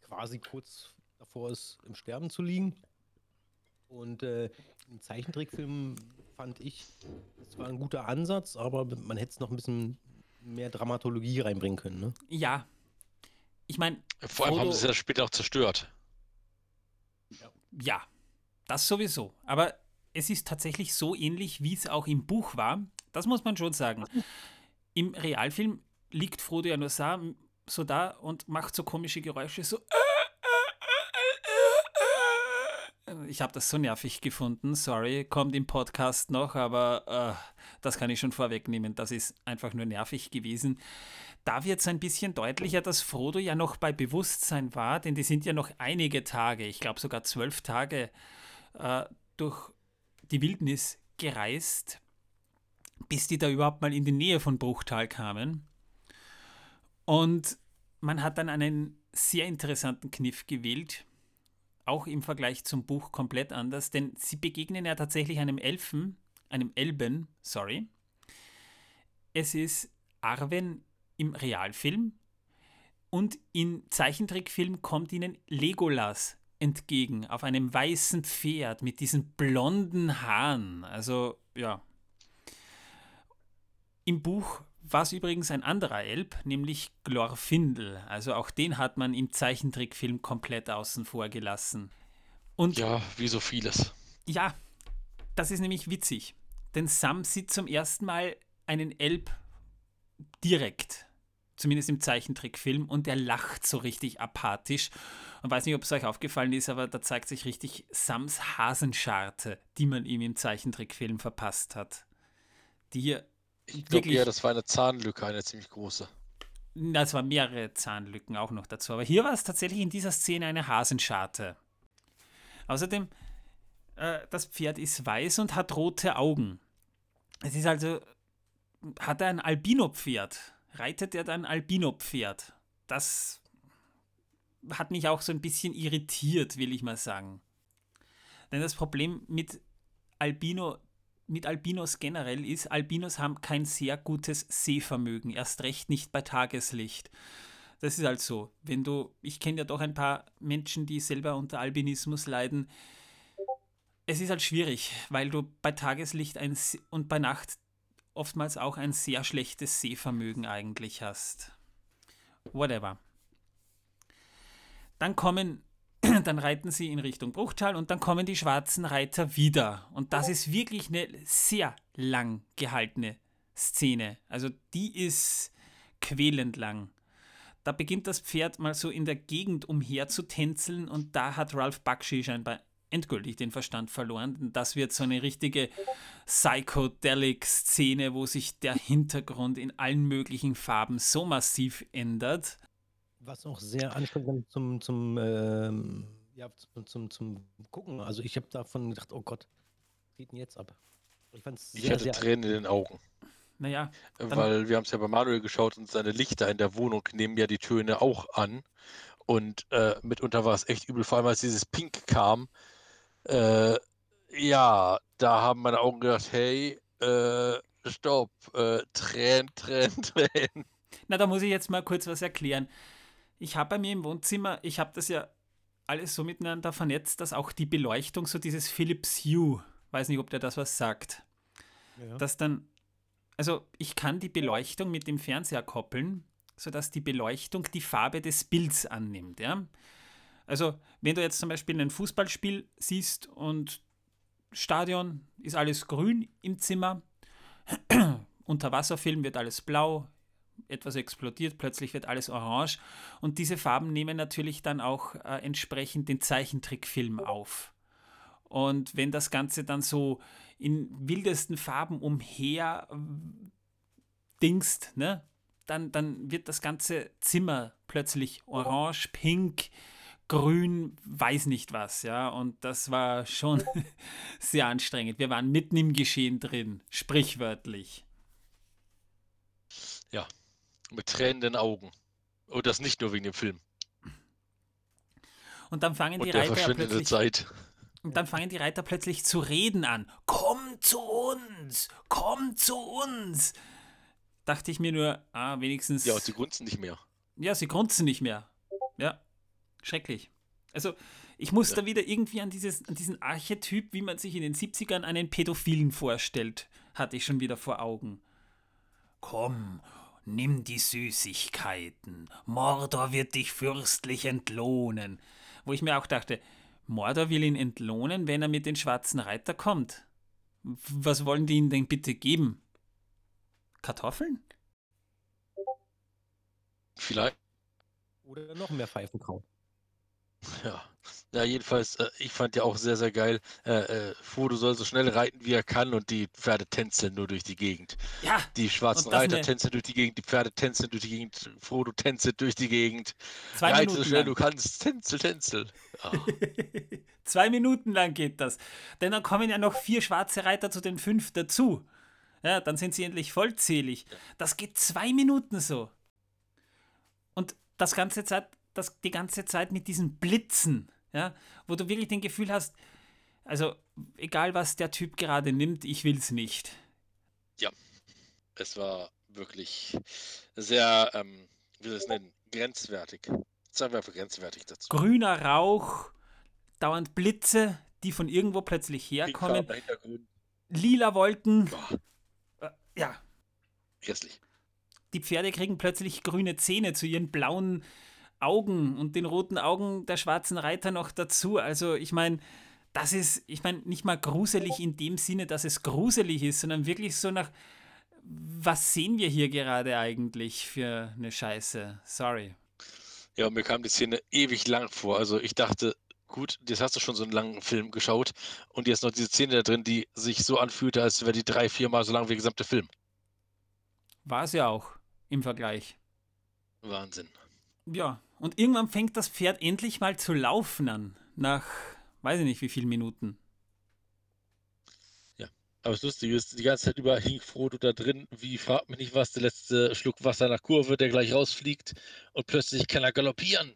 quasi kurz davor ist, im Sterben zu liegen. Und äh, im Zeichentrickfilm fand ich, es war ein guter Ansatz, aber man hätte es noch ein bisschen mehr Dramatologie reinbringen können. Ne? Ja, ich meine, Vor allem haben Frodo- sie es ja später auch zerstört. Ja, das sowieso. Aber es ist tatsächlich so ähnlich, wie es auch im Buch war. Das muss man schon sagen. Im Realfilm liegt Frodo ja nur so da und macht so komische Geräusche, so. Ich habe das so nervig gefunden, sorry, kommt im Podcast noch, aber äh, das kann ich schon vorwegnehmen. Das ist einfach nur nervig gewesen. Da wird es ein bisschen deutlicher, dass Frodo ja noch bei Bewusstsein war, denn die sind ja noch einige Tage, ich glaube sogar zwölf Tage, äh, durch die Wildnis gereist, bis die da überhaupt mal in die Nähe von Bruchtal kamen. Und man hat dann einen sehr interessanten Kniff gewählt, auch im Vergleich zum Buch komplett anders, denn sie begegnen ja tatsächlich einem Elfen, einem Elben, sorry. Es ist Arwen im Realfilm und im Zeichentrickfilm kommt ihnen Legolas entgegen auf einem weißen Pferd mit diesen blonden Haaren. Also ja. Im Buch war es übrigens ein anderer Elb, nämlich Glorfindel. Also auch den hat man im Zeichentrickfilm komplett außen vor gelassen. Und Ja, wie so vieles. ja, das ist nämlich witzig. Denn Sam sieht zum ersten Mal einen Elb direkt. Zumindest im Zeichentrickfilm. Und er lacht so richtig apathisch. Und weiß nicht, ob es euch aufgefallen ist, aber da zeigt sich richtig Sams Hasenscharte, die man ihm im Zeichentrickfilm verpasst hat. Die hier, Ich glaube eher, das war eine Zahnlücke, eine ziemlich große. na, es waren mehrere Zahnlücken auch noch dazu. Aber hier war es tatsächlich in dieser Szene eine Hasenscharte. Außerdem, äh, das Pferd ist weiß und hat rote Augen. Es ist also, hat er ein Albino-Pferd? Reitet er ein Albino-Pferd? Das hat mich auch so ein bisschen irritiert, will ich mal sagen. Denn das Problem mit Albino, mit Albinos generell ist, Albinos haben kein sehr gutes Sehvermögen, erst recht nicht bei Tageslicht. Das ist halt so. Wenn du, ich kenne ja doch ein paar Menschen, die selber unter Albinismus leiden. Es ist halt schwierig, weil du bei Tageslicht ein, und bei Nacht oftmals auch ein sehr schlechtes Sehvermögen eigentlich hast. Whatever. Dann kommen, dann reiten sie in Richtung Bruchtal und dann kommen die schwarzen Reiter wieder. Und das ist wirklich eine sehr lang gehaltene Szene. Also die ist quälend lang. Da beginnt das Pferd mal so in der Gegend umher zu tänzeln und da hat Ralph Bakshi scheinbar endgültig den Verstand verloren. Und das wird so eine richtige Psychedelic-Szene, wo sich der Hintergrund in allen möglichen Farben so massiv ändert. Was auch sehr anstrengend zum, zum, ähm, ja, zum, zum, zum Gucken. Also ich habe davon gedacht, oh Gott, was geht denn jetzt ab? Ich, fand's ich hatte sehr Tränen in den Augen. Naja. Weil wir haben es ja bei Manuel geschaut und seine Lichter in der Wohnung nehmen ja die Töne auch an. Und äh, mitunter war es echt übel, vor allem als dieses Pink kam. Äh, ja, da haben meine Augen gedacht, hey, äh, stopp, äh, Tränen, Tränen, Tränen. Na, da muss ich jetzt mal kurz was erklären. Ich habe bei mir im Wohnzimmer, ich habe das ja alles so miteinander vernetzt, dass auch die Beleuchtung, so dieses Philips Hue, weiß nicht, ob der das was sagt, ja. dass dann, also ich kann die Beleuchtung mit dem Fernseher koppeln, sodass die Beleuchtung die Farbe des Bilds annimmt. Ja? Also wenn du jetzt zum Beispiel ein Fußballspiel siehst und Stadion ist alles grün im Zimmer, Unterwasserfilm wird alles blau, etwas explodiert, plötzlich wird alles orange und diese Farben nehmen natürlich dann auch äh, entsprechend den Zeichentrickfilm auf. Und wenn das Ganze dann so in wildesten Farben umher äh, dingst, ne, dann, dann wird das ganze Zimmer plötzlich orange, pink, grün, weiß nicht was, ja. Und das war schon sehr anstrengend. Wir waren mitten im Geschehen drin, sprichwörtlich. Ja, mit tränenden Augen. Und das nicht nur wegen dem Film. Und dann fangen und die Reiter plötzlich. Zeit. Und dann fangen die Reiter plötzlich zu reden an. Komm zu uns! Komm zu uns! Dachte ich mir nur, ah, wenigstens. Ja, und sie grunzen nicht mehr. Ja, sie grunzen nicht mehr. Ja, schrecklich. Also, ich muss ja. da wieder irgendwie an, dieses, an diesen Archetyp, wie man sich in den 70ern einen Pädophilen vorstellt, hatte ich schon wieder vor Augen. Komm, nimm die Süßigkeiten. Mordor wird dich fürstlich entlohnen. Wo ich mir auch dachte, Mordor will ihn entlohnen, wenn er mit den schwarzen Reiter kommt. Was wollen die ihm denn bitte geben? Kartoffeln? Vielleicht. Oder noch mehr Pfeifenkraut. Ja. Ja, jedenfalls, äh, ich fand ja auch sehr, sehr geil, äh, äh, Frodo soll so schnell reiten, wie er kann und die Pferde tänzeln nur durch die Gegend. Ja. Die schwarzen Reiter eine... tänzeln durch die Gegend, die Pferde tänzeln durch die Gegend, Frodo tänzelt durch die Gegend. Zwei Reite Minuten so schnell lang. du kannst, tänzel, tänzel. Oh. Zwei Minuten lang geht das. Denn dann kommen ja noch vier schwarze Reiter zu den fünf dazu. Ja, dann sind sie endlich vollzählig. Das geht zwei Minuten so. Und das ganze Zeit das die ganze Zeit mit diesen Blitzen, ja, wo du wirklich den Gefühl hast, also egal was der Typ gerade nimmt, ich will es nicht. Ja, es war wirklich sehr, ähm, wie soll ich es nennen, grenzwertig. Sagen wir einfach grenzwertig dazu. Grüner Rauch, dauernd Blitze, die von irgendwo plötzlich herkommen. Lila Wolken. Äh, ja. Hässlich. Die Pferde kriegen plötzlich grüne Zähne zu ihren blauen Augen und den roten Augen der schwarzen Reiter noch dazu. Also ich meine, das ist, ich meine, nicht mal gruselig in dem Sinne, dass es gruselig ist, sondern wirklich so nach, was sehen wir hier gerade eigentlich für eine Scheiße? Sorry. Ja, mir kam die Szene ewig lang vor. Also ich dachte, gut, jetzt hast du schon so einen langen Film geschaut und jetzt noch diese Szene da drin, die sich so anfühlte, als wäre die drei, viermal so lang wie der gesamte Film. War es ja auch im Vergleich. Wahnsinn. Ja, und irgendwann fängt das Pferd endlich mal zu laufen an. Nach, weiß ich nicht, wie vielen Minuten. Ja, aber das Lustige ist, die ganze Zeit über hing Frodo da drin, wie fragt mich nicht was, der letzte Schluck Wasser nach Kurve, der gleich rausfliegt und plötzlich kann er galoppieren.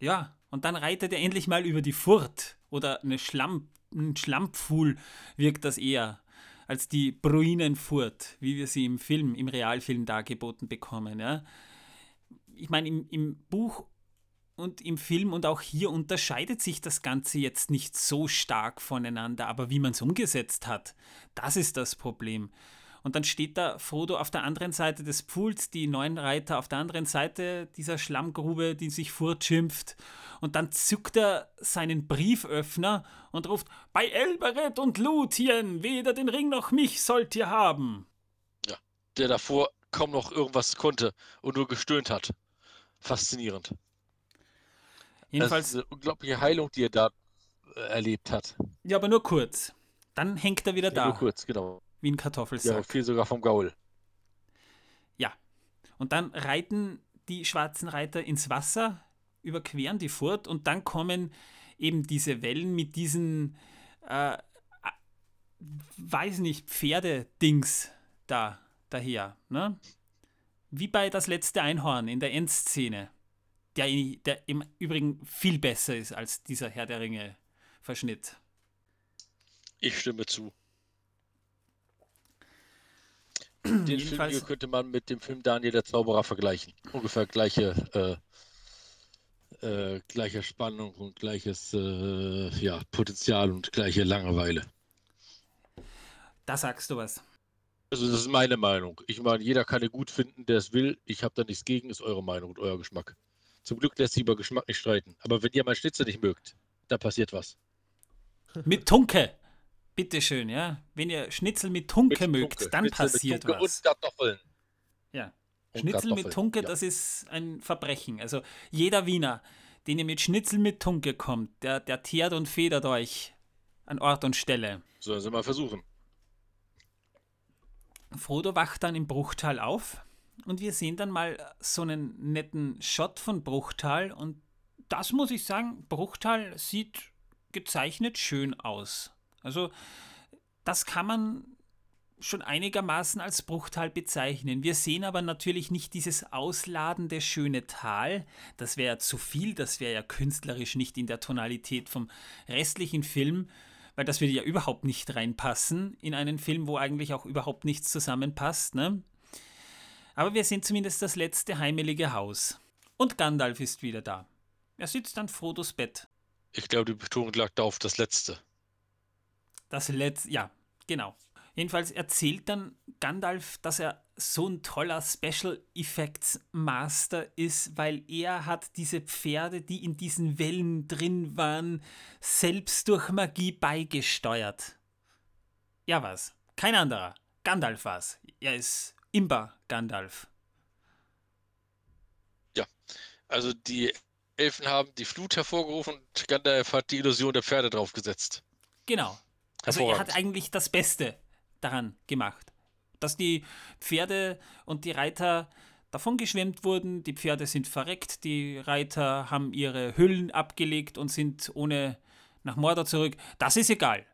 Ja, und dann reitet er endlich mal über die Furt. Oder eine Schlamm, ein Schlammpfuhl wirkt das eher als die Bruinenfurt, wie wir sie im Film, im Realfilm dargeboten bekommen. Ja? Ich meine, im, im Buch und im Film und auch hier unterscheidet sich das Ganze jetzt nicht so stark voneinander, aber wie man es umgesetzt hat, das ist das Problem. Und dann steht da Frodo auf der anderen Seite des Pools, die neuen Reiter auf der anderen Seite dieser Schlammgrube, die sich fortschimpft. Und dann zückt er seinen Brieföffner und ruft: Bei Elberet und Luthien, weder den Ring noch mich sollt ihr haben. Ja, der davor kaum noch irgendwas konnte und nur gestöhnt hat faszinierend. Jedenfalls. Das ist eine unglaubliche Heilung, die er da äh, erlebt hat. Ja, aber nur kurz. Dann hängt er wieder ja, da. Nur kurz, genau. Wie ein Kartoffelsack. Ja, viel sogar vom Gaul. Ja. Und dann reiten die schwarzen Reiter ins Wasser, überqueren die Furt und dann kommen eben diese Wellen mit diesen, äh, weiß nicht, Pferdedings da daher. Ne? Wie bei das letzte Einhorn in der Endszene, der, der im Übrigen viel besser ist als dieser Herr der Ringe Verschnitt. Ich stimme zu. Den Film hier könnte man mit dem Film Daniel der Zauberer vergleichen. Ungefähr gleiche, äh, äh, gleiche Spannung und gleiches äh, ja, Potenzial und gleiche Langeweile. Da sagst du was. Also das ist meine Meinung. Ich meine, jeder kann ihn gut finden, der es will. Ich habe da nichts gegen, ist eure Meinung und euer Geschmack. Zum Glück lässt sich über Geschmack nicht streiten. Aber wenn ihr mein Schnitzel nicht mögt, dann passiert was. Mit Tunke. Bitteschön, ja. Wenn ihr Schnitzel mit Tunke mit mögt, Tunke. dann Schnitzel passiert was. Und Kartoffeln. Ja. Und Schnitzel Kartoffeln. mit Tunke, ja. das ist ein Verbrechen. Also jeder Wiener, den ihr mit Schnitzel mit Tunke kommt, der, der teert und federt euch an Ort und Stelle. Sollen sie mal versuchen. Frodo wacht dann im Bruchtal auf und wir sehen dann mal so einen netten Shot von Bruchtal und das muss ich sagen, Bruchtal sieht gezeichnet schön aus. Also das kann man schon einigermaßen als Bruchtal bezeichnen. Wir sehen aber natürlich nicht dieses ausladende schöne Tal. Das wäre zu viel, das wäre ja künstlerisch nicht in der Tonalität vom restlichen Film, weil das würde ja überhaupt nicht reinpassen in einen Film, wo eigentlich auch überhaupt nichts zusammenpasst. Ne? Aber wir sehen zumindest das letzte heimelige Haus. Und Gandalf ist wieder da. Er sitzt an Frodos Bett. Ich glaube, die Betonung lag da auf das letzte. Das letzte, ja, genau. Jedenfalls erzählt dann Gandalf, dass er so ein toller Special Effects Master ist, weil er hat diese Pferde, die in diesen Wellen drin waren, selbst durch Magie beigesteuert. Ja was? Kein anderer. Gandalf war's. Er ist Imba Gandalf. Ja, also die Elfen haben die Flut hervorgerufen und Gandalf hat die Illusion der Pferde draufgesetzt. Genau. Also er hat eigentlich das Beste daran gemacht. Dass die Pferde und die Reiter davon geschwemmt wurden, die Pferde sind verreckt, die Reiter haben ihre Hüllen abgelegt und sind ohne nach Mordor zurück. Das ist egal.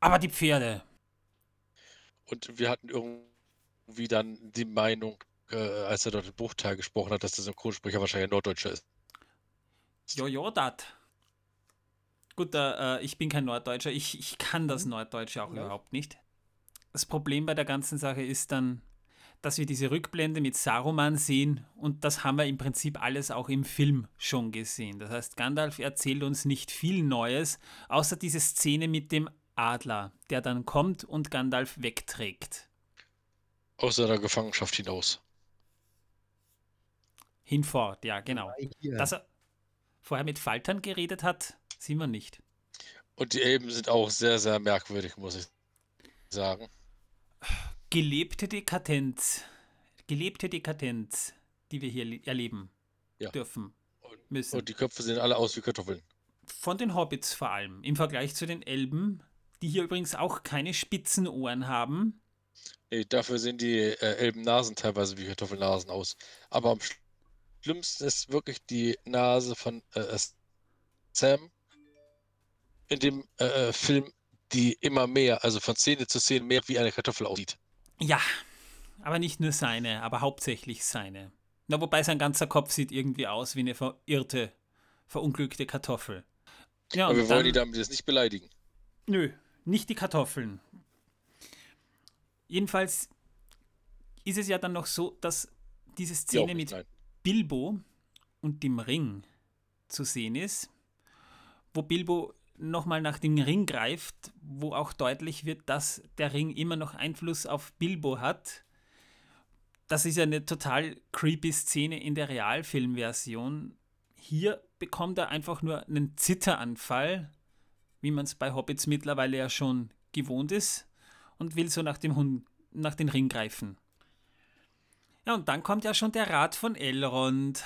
Aber die Pferde. Und wir hatten irgendwie dann die Meinung, äh, als er dort den Bruchteil gesprochen hat, dass der Synchronsprecher wahrscheinlich ein Norddeutscher ist. Jojo, dat. Gut, äh, ich bin kein Norddeutscher. Ich, ich kann das mhm. Norddeutsche auch ja. überhaupt nicht. Das Problem bei der ganzen Sache ist dann, dass wir diese Rückblende mit Saruman sehen und das haben wir im Prinzip alles auch im Film schon gesehen. Das heißt, Gandalf erzählt uns nicht viel Neues, außer diese Szene mit dem Adler, der dann kommt und Gandalf wegträgt. Aus seiner Gefangenschaft hinaus. Hinfort, ja, genau. Dass er vorher mit Faltern geredet hat, sehen wir nicht. Und die Elben sind auch sehr, sehr merkwürdig, muss ich sagen gelebte Dekadenz, gelebte Dekadenz, die wir hier erleben ja. dürfen müssen. Und die Köpfe sehen alle aus wie Kartoffeln. Von den Hobbits vor allem, im Vergleich zu den Elben, die hier übrigens auch keine spitzen Ohren haben. Nee, dafür sehen die äh, Elbennasen teilweise wie Kartoffelnasen aus. Aber am schlimmsten ist wirklich die Nase von äh, Sam in dem äh, äh Film die immer mehr, also von Szene zu Szene mehr wie eine Kartoffel aussieht. Ja, aber nicht nur seine, aber hauptsächlich seine. Na, wobei sein ganzer Kopf sieht irgendwie aus wie eine verirrte, verunglückte Kartoffel. Ja, aber wir dann, wollen die damit jetzt nicht beleidigen. Nö, nicht die Kartoffeln. Jedenfalls ist es ja dann noch so, dass diese Szene mit nein. Bilbo und dem Ring zu sehen ist, wo Bilbo nochmal nach dem Ring greift, wo auch deutlich wird, dass der Ring immer noch Einfluss auf Bilbo hat. Das ist ja eine total creepy Szene in der Realfilmversion. Hier bekommt er einfach nur einen Zitteranfall, wie man es bei Hobbits mittlerweile ja schon gewohnt ist, und will so nach dem Hund, nach den Ring greifen. Ja, und dann kommt ja schon der Rat von Elrond.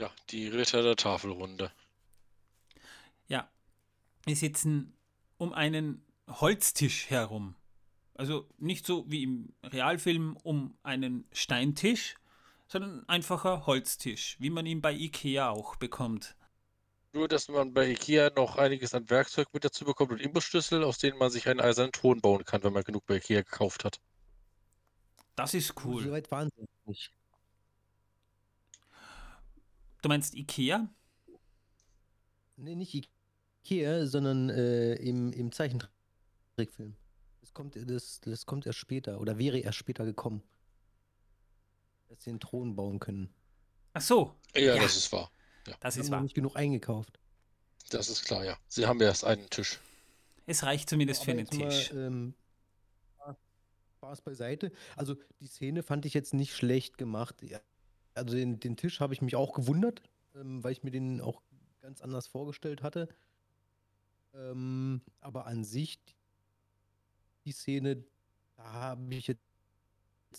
Ja, die Ritter der Tafelrunde. Ja, wir sitzen um einen Holztisch herum. Also nicht so wie im Realfilm um einen Steintisch, sondern ein einfacher Holztisch, wie man ihn bei Ikea auch bekommt. Nur, dass man bei Ikea noch einiges an Werkzeug mit dazu bekommt und Imbusschlüssel, aus denen man sich einen eisernen Thron bauen kann, wenn man genug bei Ikea gekauft hat. Das ist So cool. weit waren sie nicht. Du meinst Ikea? Nee, nicht Ikea, sondern äh, im, im Zeichentrickfilm. Das kommt, das, das kommt erst später oder wäre erst später gekommen. Dass sie den Thron bauen können. Ach so, Ja, Ja. das ist wahr. das Sie ist haben wahr. nicht genug eingekauft. Das ist klar, ja. Sie haben erst einen Tisch. Es reicht zumindest für Aber einen jetzt mal, Tisch. ähm, Spaß beiseite. Also die Szene fand ich jetzt nicht schlecht gemacht. Ja, Also den, den Tisch habe ich mich auch gewundert, ähm, weil ich mir den auch ganz anders vorgestellt hatte. Ähm, aber an sich, die Szene, da habe ich jetzt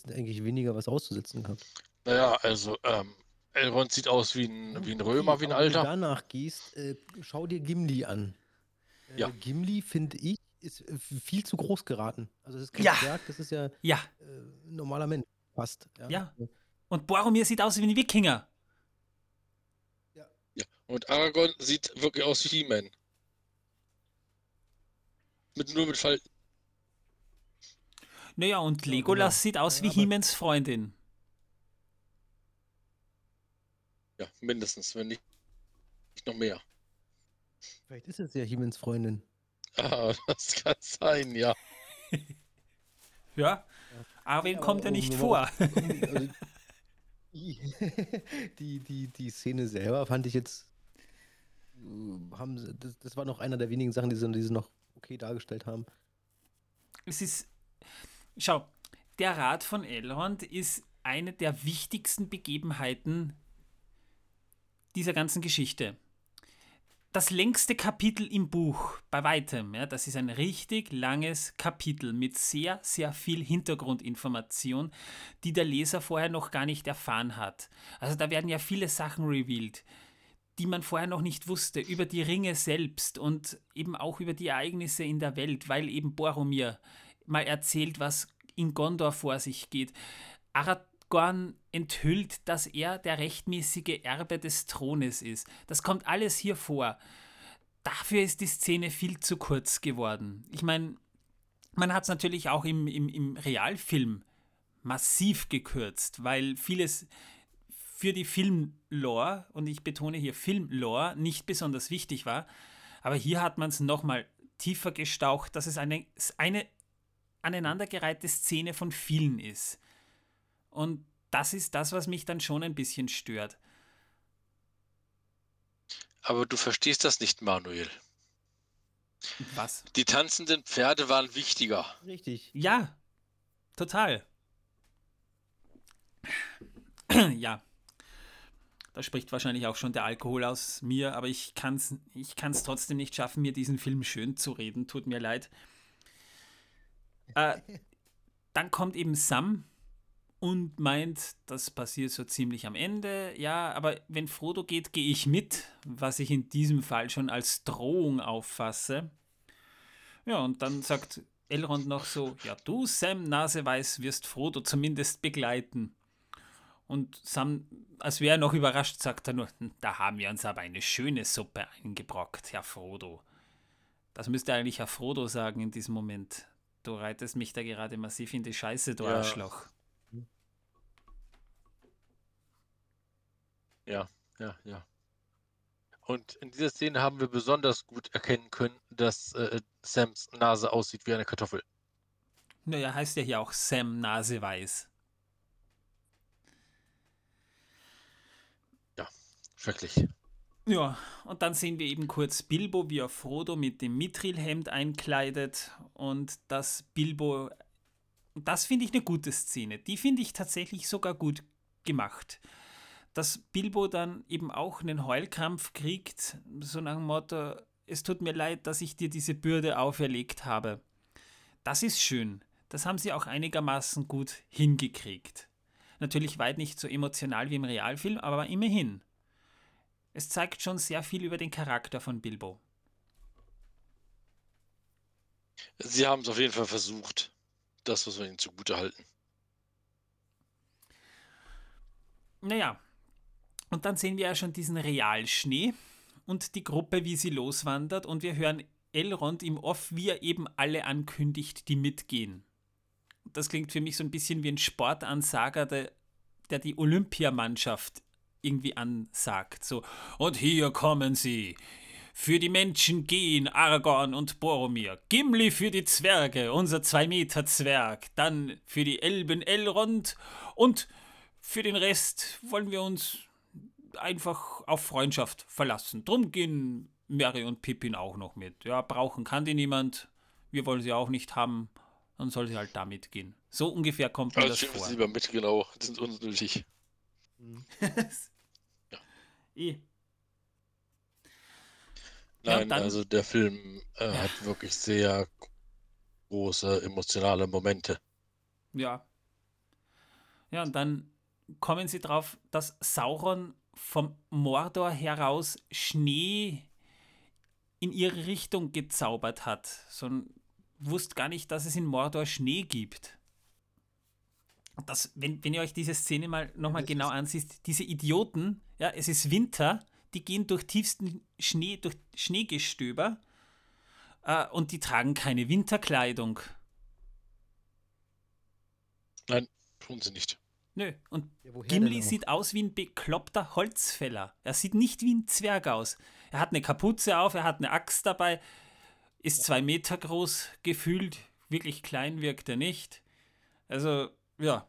eigentlich weniger was auszusetzen gehabt. Naja, also, ähm, Elrond sieht aus wie ein, wie ein Römer, Okay, wie ein aber Wenn Alter. du danach gehst, äh, schau dir Gimli an. Äh, Ja. Gimli, finde ich, ist äh, viel zu groß geraten. Also das ist kein Ja. Zwerg, das ist ja Ja, äh, ein normaler Mensch fast. Ja. und Boromir sieht aus wie ein Wikinger. Ja. Und Aragorn sieht wirklich aus wie He-Man. Mit, nur mit Falten. Naja, und Ja, Legolas genau. sieht aus Ja, wie Hemens Freundin. Ja, mindestens, wenn nicht, nicht noch mehr. Vielleicht ist es ja Hiemens Freundin. Ah, das kann sein, ja. Ja, Arwen aber kommt ja nicht nochmal vor. Also, die, die, die, Szene selber fand ich jetzt. äh, Haben, das, das war noch einer der wenigen Sachen, die sie, die sie noch okay dargestellt haben. Es ist. Schau, der Rat von Elrond ist eine der wichtigsten Begebenheiten dieser ganzen Geschichte. Das längste Kapitel im Buch, bei weitem, ja, das ist ein richtig langes Kapitel mit sehr, sehr viel Hintergrundinformation, die der Leser vorher noch gar nicht erfahren hat. Also da werden ja viele Sachen revealed, die man vorher noch nicht wusste, über die Ringe selbst und eben auch über die Ereignisse in der Welt, weil eben Boromir mal erzählt, was in Gondor vor sich geht. Aragorn enthüllt, dass er der rechtmäßige Erbe des Thrones ist. Das kommt alles hier vor. Dafür ist die Szene viel zu kurz geworden. Ich meine, man hat es natürlich auch im, im, im Realfilm massiv gekürzt, weil vieles für die Filmlore, und ich betone hier Filmlore, nicht besonders wichtig war. Aber hier hat man es nochmal tiefer gestaucht, dass es eine, eine aneinandergereihte Szene von vielen ist. Und das ist das, was mich dann schon ein bisschen stört. Aber du verstehst das nicht, Manuel. Was? Die tanzenden Pferde waren wichtiger. Richtig. Ja, total. ja. Spricht wahrscheinlich auch schon der Alkohol aus mir, aber ich kann es ich kann's trotzdem nicht schaffen, mir diesen Film schön zu reden. Tut mir leid. Äh, dann kommt eben Sam und meint, das passiert so ziemlich am Ende. Ja, aber wenn Frodo geht, gehe ich mit, was ich in diesem Fall schon als Drohung auffasse. Ja, und dann sagt Elrond noch so, ja du, Sam Naseweiß, wirst Frodo zumindest begleiten. Und Sam, als wäre er noch überrascht, sagt er nur, "Hm, da haben wir uns aber eine schöne Suppe eingebrockt, Herr Frodo. Das müsste eigentlich Herr Frodo sagen in diesem Moment. Du reitest mich da gerade massiv in die Scheiße, du Ja. Arschloch. Ja, ja, ja. Und in dieser Szene haben wir besonders gut erkennen können, dass äh, Sams Nase aussieht wie eine Kartoffel. Naja, heißt ja hier auch Sam Naseweiß. Schrecklich. Ja, und dann sehen wir eben kurz Bilbo, wie er Frodo mit dem Mithrilhemd einkleidet und dass Bilbo, das finde ich eine gute Szene, die finde ich tatsächlich sogar gut gemacht. Dass Bilbo dann eben auch einen Heulkrampf kriegt, so nach dem Motto, es tut mir leid, dass ich dir diese Bürde auferlegt habe. Das ist schön. Das haben sie auch einigermaßen gut hingekriegt. Natürlich weit nicht so emotional wie im Realfilm, aber immerhin. Es zeigt schon sehr viel über den Charakter von Bilbo. Sie haben es auf jeden Fall versucht. Das muss man ihnen zugute halten. naja, und dann sehen wir ja schon diesen Realschnee und die Gruppe, wie sie loswandert und wir hören Elrond im Off, wie er eben alle ankündigt, die mitgehen. Das klingt für mich so ein bisschen wie ein Sportansager, der, der die Olympiamannschaft irgendwie ansagt. So, und hier kommen sie. Für die Menschen gehen Aragorn und Boromir. Gimli für die Zwerge, unser Zwei-Meter-Zwerg. Dann für die Elben Elrond. Und für den Rest wollen wir uns einfach auf Freundschaft verlassen. Drum gehen Mary und Pippin auch noch mit. Ja, brauchen kann die niemand. Wir wollen sie auch nicht haben. Dann soll sie halt da mitgehen. So ungefähr kommt mir Also das vor. Lieber mit, genau. Sind unnötig. eh. Ja, Nein, dann- also der Film äh, hat wirklich sehr große emotionale Momente. Ja. Ja, und dann kommen sie drauf, dass Sauron vom Mordor heraus Schnee in ihre Richtung gezaubert hat. So ein, wusst gar nicht, dass es in Mordor Schnee gibt. Und Das, wenn, wenn ihr euch diese Szene mal nochmal genau ansieht, diese Idioten, ja, es ist Winter, die gehen durch tiefsten Schnee, durch Schneegestöber äh, und die tragen keine Winterkleidung. Tun sie nicht. Nö, und Ja, Gimli sieht aus wie ein bekloppter Holzfäller. Er sieht nicht wie ein Zwerg aus. Er hat eine Kapuze auf, er hat eine Axt dabei, ist zwei Meter groß gefühlt, wirklich klein wirkt er nicht. Also, ja,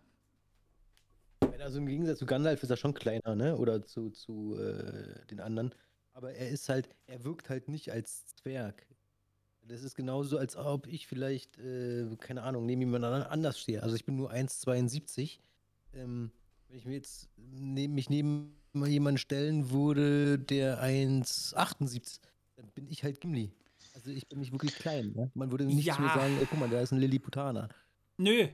Also im Gegensatz zu Gandalf ist er schon kleiner, ne? Oder zu, zu äh, den anderen. Aber er ist halt, er wirkt halt nicht als Zwerg. Das ist genauso, als ob ich vielleicht, äh, keine Ahnung, neben jemand an- anders stehe. Also ich bin nur 1,72. Ähm, wenn ich mir jetzt neben mich neben jemanden stellen würde, der 1,78, dann bin ich halt Gimli. Also ich bin nicht wirklich klein. Ne? Man würde nicht zu mir Ja. sagen, ey, guck mal, da ist ein Lilliputaner. nö.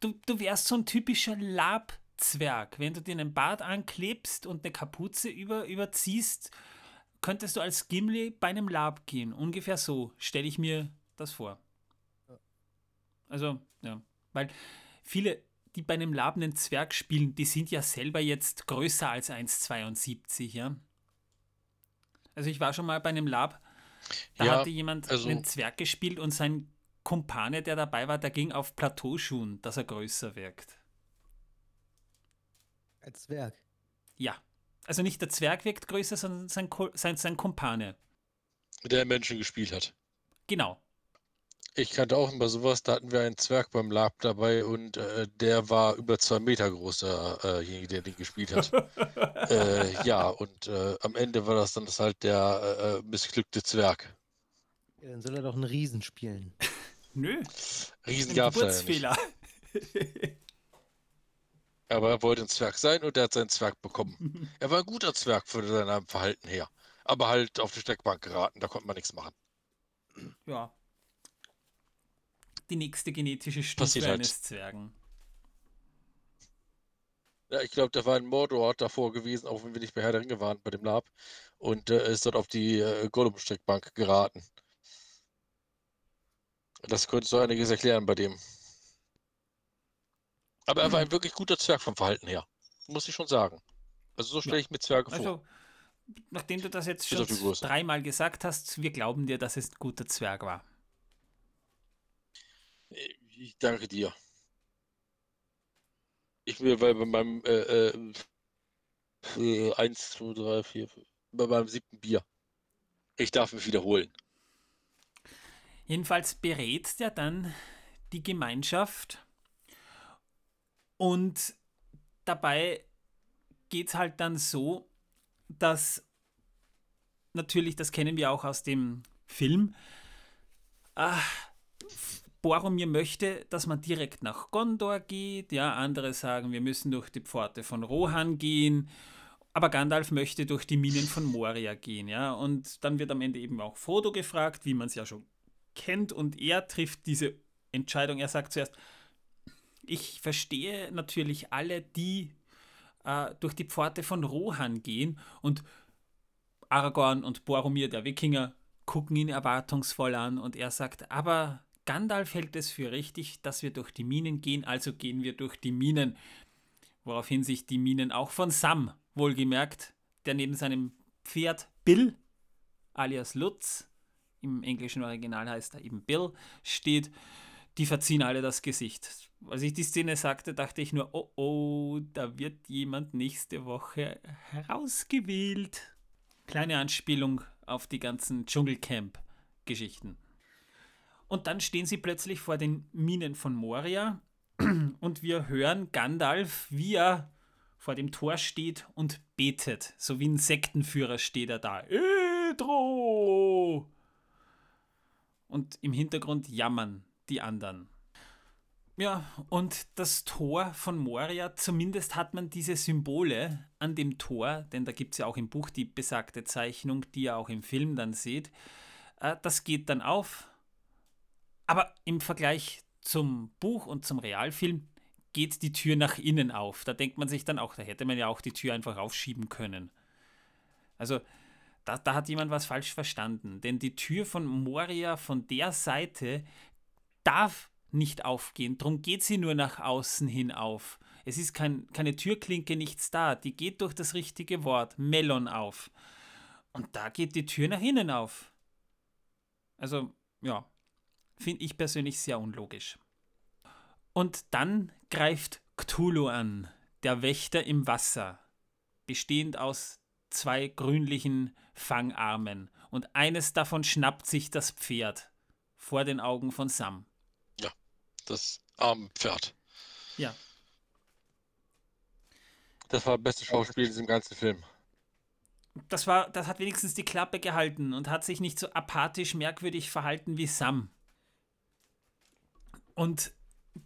Du, du wärst so ein typischer Labzwerg. Wenn du dir einen Bart anklebst und eine Kapuze über, überziehst, könntest du als Gimli bei einem Lab gehen. Ungefähr so stelle ich mir das vor. Also, ja. Weil viele, die bei einem Lab einen Zwerg spielen, die sind ja selber jetzt größer als 1,72, ja. Also ich war schon mal bei einem Lab, da Ja, hatte jemand also- einen Zwerg gespielt und sein Kumpane, der dabei war, der ging auf Plateauschuhen, dass er größer wirkt. Als Zwerg. Ja. Also nicht der Zwerg wirkt größer, sondern sein, sein, sein Kumpane. Der Menschen gespielt hat. Genau. Ich kannte auch immer sowas, da hatten wir einen Zwerg beim Lab dabei und äh, der war über zwei Meter groß, derjenige, der den gespielt hat. äh, ja, und äh, am Ende war das dann das halt der äh, äh, missglückte Zwerg. Ja, dann soll er doch einen Riesen spielen. Nö. Ein nicht. Geburtsfehler. Aber er wollte ein Zwerg sein und er hat seinen Zwerg bekommen. Er war ein guter Zwerg von seinem Verhalten her. Aber halt auf die Steckbank geraten, da konnte man nichts machen. ja. Die nächste genetische Stufe halt. eines Zwergen. Ja, ich glaube, der war in Mordor davor gewesen, auch wenn wir nicht bei Herr der Ringe waren, bei dem Lab. Und äh, ist dort auf die äh, Gollum-Streckbank geraten. Das könnte so einiges erklären bei dem. Aber er war ein wirklich guter Zwerg vom Verhalten her. Muss ich schon sagen. Also so stelle ich mir Zwerge vor. Also, nachdem du das jetzt schon dreimal gesagt hast, wir glauben dir, dass es ein guter Zwerg war. Ich danke dir. Ich will bei, bei meinem äh, äh, 1, 2, 3, 4, bei meinem siebten Bier. Ich darf mich wiederholen. Jedenfalls berät der dann die Gemeinschaft und dabei geht es halt dann so, dass natürlich, das kennen wir auch aus dem Film, ah, Boromir möchte, dass man direkt nach Gondor geht, ja, andere sagen, wir müssen durch die Pforte von Rohan gehen, aber Gandalf möchte durch die Minen von Moria gehen, ja, und dann wird am Ende eben auch Frodo gefragt, wie man es ja schon kennt, und er trifft diese Entscheidung. Er sagt zuerst, ich verstehe natürlich alle, die äh, durch die Pforte von Rohan gehen und Aragorn und Boromir, der Wikinger, gucken ihn erwartungsvoll an und er sagt, aber Gandalf hält es für richtig, dass wir durch die Minen gehen, also gehen wir durch die Minen. Woraufhin sich die Minen auch von Sam, wohlgemerkt, der neben seinem Pferd Bill, alias Lutz, im englischen Original heißt er eben Bill, steht, die verziehen alle das Gesicht. Als ich die Szene sagte, dachte ich nur, oh oh, da wird jemand nächste Woche herausgewählt. Kleine Anspielung auf die ganzen Dschungelcamp-Geschichten. Und dann stehen sie plötzlich vor den Minen von Moria und wir hören Gandalf, wie er vor dem Tor steht und betet. So wie ein Sektenführer steht er da. Edro! Und im Hintergrund jammern die anderen. Ja, und das Tor von Moria, zumindest hat man diese Symbole an dem Tor, denn da gibt es ja auch im Buch die besagte Zeichnung, die ihr auch im Film dann seht. Äh, das geht dann auf. Aber im Vergleich zum Buch und zum Realfilm geht die Tür nach innen auf. Da denkt man sich dann auch, da hätte man ja auch die Tür einfach aufschieben können. Also, da, da hat jemand was falsch verstanden. Denn die Tür von Moria von der Seite darf nicht aufgehen. Darum geht sie nur nach außen hin auf. Es ist kein, keine Türklinke, nichts da. Die geht durch das richtige Wort, Melon, auf. Und da geht die Tür nach innen auf. Also, ja, finde ich persönlich sehr unlogisch. Und dann greift Cthulhu an, der Wächter im Wasser, bestehend aus zwei grünlichen Fangarmen. Und eines davon schnappt sich das Pferd vor den Augen von Sam das Armpferd. Ja. Das war das beste Schauspiel in diesem ganzen Film. Das, war, das hat wenigstens die Klappe gehalten und hat sich nicht so apathisch merkwürdig verhalten wie Sam. Und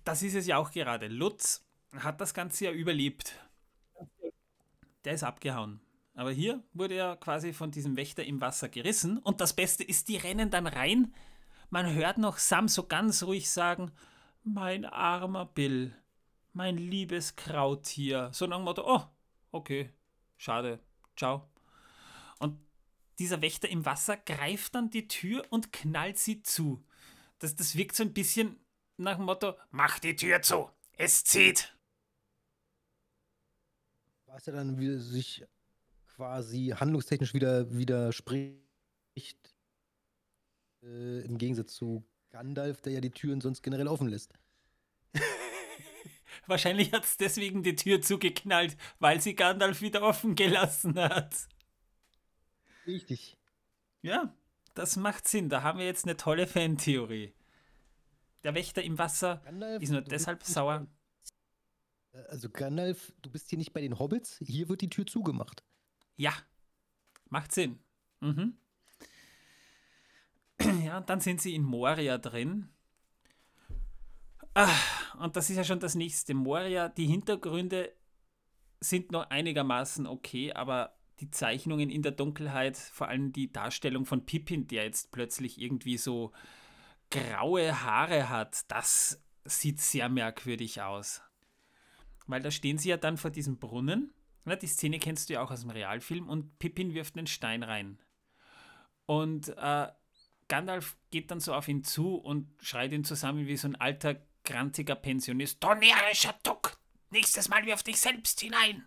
das ist es ja auch gerade. Lutz hat das Ganze ja überlebt. Der ist abgehauen. Aber hier wurde er quasi von diesem Wächter im Wasser gerissen. Und das Beste ist, die rennen dann rein. Man hört noch Sam so ganz ruhig sagen, mein armer Bill, mein liebes Krauttier. So nach dem Motto, oh, okay, schade, ciao. Und dieser Wächter im Wasser greift dann die Tür und knallt sie zu. Das, das wirkt so ein bisschen nach dem Motto, mach die Tür zu, es zieht. Was er dann wieder sich quasi handlungstechnisch wieder widerspricht, äh, im Gegensatz zu Gandalf, der ja die Türen sonst generell offen lässt. Wahrscheinlich hat es deswegen die Tür zugeknallt, weil sie Gandalf wieder offen gelassen hat. Richtig. Ja, das macht Sinn. Da haben wir jetzt eine tolle Fantheorie. Der Wächter im Wasser Gandalf, ist nur deshalb sauer. Also Gandalf, du bist hier nicht bei den Hobbits, hier wird die Tür zugemacht. Ja, macht Sinn. Mhm. Ja, dann sind sie in Moria drin. Ah, und das ist ja schon das nächste. Moria, die Hintergründe sind noch einigermaßen okay, aber die Zeichnungen in der Dunkelheit, vor allem die Darstellung von Pippin, der jetzt plötzlich irgendwie so graue Haare hat, das sieht sehr merkwürdig aus. Weil da stehen sie ja dann vor diesem Brunnen. Na, die Szene kennst du ja auch aus dem Realfilm und Pippin wirft einen Stein rein. Und äh, Gandalf geht dann so auf ihn zu und schreit ihn zusammen wie so ein alter, grantiger Pensionist. Donnerischer Duck! Nächstes Mal wirf dich selbst hinein!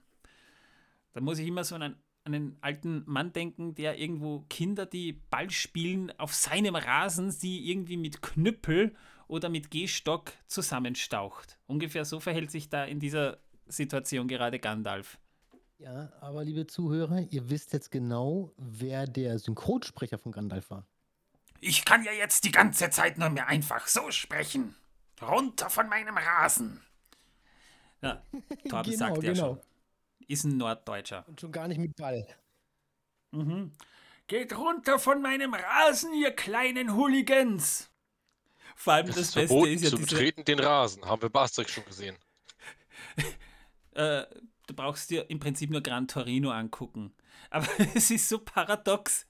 Da muss ich immer so an einen, an einen alten Mann denken, der irgendwo Kinder, die Ball spielen, auf seinem Rasen sie irgendwie mit Knüppel oder mit Gehstock zusammenstaucht. Ungefähr so verhält sich da in dieser Situation gerade Gandalf. Ja, aber liebe Zuhörer, ihr wisst jetzt genau, wer der Synchronsprecher von Gandalf war. Ich kann ja jetzt die ganze Zeit nur mehr einfach so sprechen. Runter von meinem Rasen. Ja, Torben genau, sagt ja genau. schon. Ist ein Norddeutscher. Und schon gar nicht mit Ball. Mhm. Geht runter von meinem Rasen, ihr kleinen Hooligans. Vor allem das, das Beste verboten, ist ja zu diese... betreten den Rasen. Haben wir Bastrix schon gesehen. äh, du brauchst dir im Prinzip nur Gran Torino angucken. Aber es ist so paradox.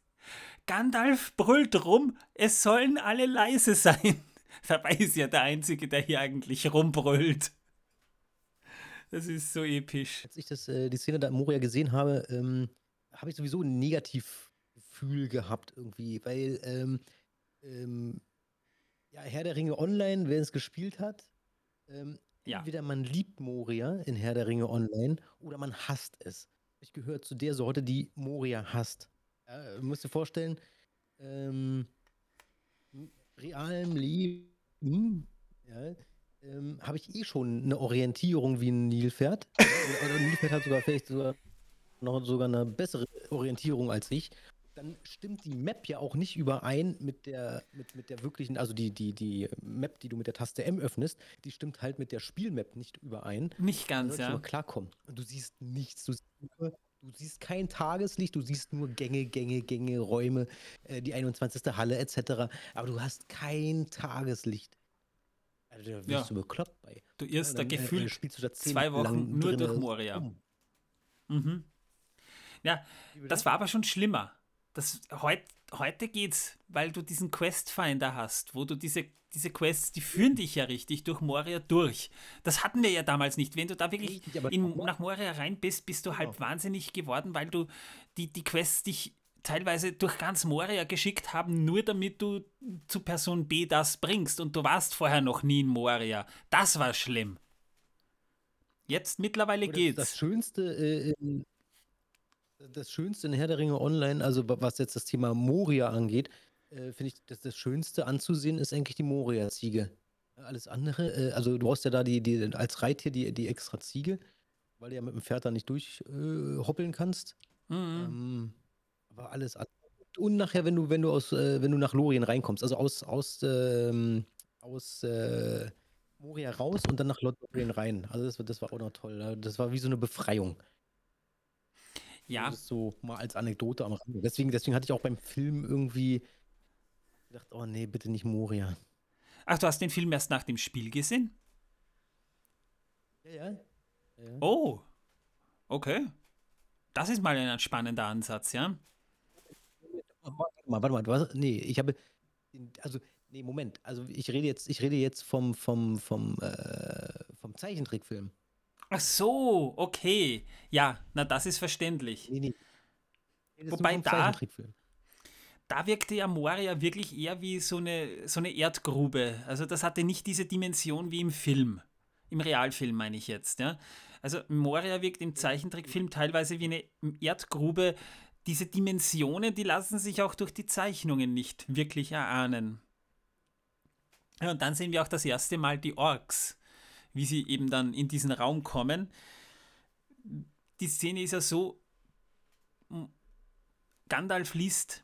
Gandalf brüllt rum, es sollen alle leise sein. Dabei ist ja der Einzige, der hier eigentlich rumbrüllt. Das ist so episch. Als ich das, äh, die Szene da in Moria gesehen habe, ähm, habe ich sowieso ein Negativgefühl gehabt irgendwie, weil ähm, ähm, ja, Herr der Ringe Online, wer es gespielt hat, ähm, Ja. Entweder man liebt Moria in Herr der Ringe Online oder man hasst es. Ich gehöre zu der Sorte, die Moria hasst. Du musst dir vorstellen, ähm, im realen Leben ja, ähm, habe ich eh schon eine Orientierung wie ein Nilpferd. oder ein Nilpferd hat sogar vielleicht sogar noch sogar eine bessere Orientierung als ich. Dann stimmt die Map ja auch nicht überein mit der, mit, mit der wirklichen, also die, die, die Map, die du mit der Taste M öffnest, die stimmt halt mit der Spielmap nicht überein. Nicht Da ganz, ja. klarkommen. Und du siehst nichts. Du siehst, nur, du siehst kein Tageslicht, du siehst nur Gänge, Gänge, Gänge, Räume, äh, die 21. Halle etc. Aber du hast kein Tageslicht. Also da wirst Ja. du bekloppt bei. Du irrst da dann, äh, äh, gefühlt da zehn zwei Wochen nur durch Moria. rum. Mhm. Ja, das war aber schon schlimmer. Das, heut, heute geht's, weil du diesen Quest-Finder hast, wo du diese, diese Quests, die führen dich ja richtig durch Moria durch. Das hatten wir ja damals nicht. Wenn du da wirklich in, nach Moria rein bist, bist du halb Genau. wahnsinnig geworden, weil du die, die Quests dich teilweise durch ganz Moria geschickt haben, nur damit du zu Person B das bringst und du warst vorher noch nie in Moria. Das war schlimm. Jetzt mittlerweile das- geht's. Das Schönste, äh, in, das Schönste in Herr der Ringe Online, also wa- was jetzt das Thema Moria angeht, äh, finde ich, dass das Schönste anzusehen ist eigentlich die Moria-Ziege. Alles andere, äh, also du brauchst ja da die, die als Reittier die, die extra Ziege, weil du ja mit dem Pferd da nicht durchhoppeln äh, kannst. Mhm. Ähm, aber alles andere. Und nachher, wenn du, wenn du aus, äh, wenn du nach Lorien reinkommst, also aus, aus, ähm, aus äh, Moria raus und dann nach Lothlorien rein. Also das, war- das war auch noch toll. Das war wie so eine Befreiung. Ja. Das ist so mal als Anekdote am Rande. Deswegen, deswegen hatte ich auch beim Film irgendwie gedacht, oh nee, bitte nicht Moria. Ach, du hast den Film erst nach dem Spiel gesehen? Ja, ja. ja. Oh, okay. Das ist mal ein spannender Ansatz, ja? Warte mal, warte mal, hast, nee, ich habe, also, nee, Moment, also ich rede jetzt, ich rede jetzt vom, vom, vom, äh, vom Zeichentrickfilm. Ach so, okay. Ja, na, das ist verständlich. Nee, nee. Nur Wobei da- Zeichentrickfilm. Da wirkte ja Moria wirklich eher wie so eine, so eine Erdgrube. Also das hatte nicht diese Dimension wie im Film. Im Realfilm meine ich jetzt, ja. Also Moria wirkt im Zeichentrickfilm teilweise wie eine Erdgrube. Diese Dimensionen, die lassen sich auch durch die Zeichnungen nicht wirklich erahnen. Ja, und dann sehen wir auch das erste Mal die Orks, wie sie eben dann in diesen Raum kommen. Die Szene ist ja so, Gandalf liest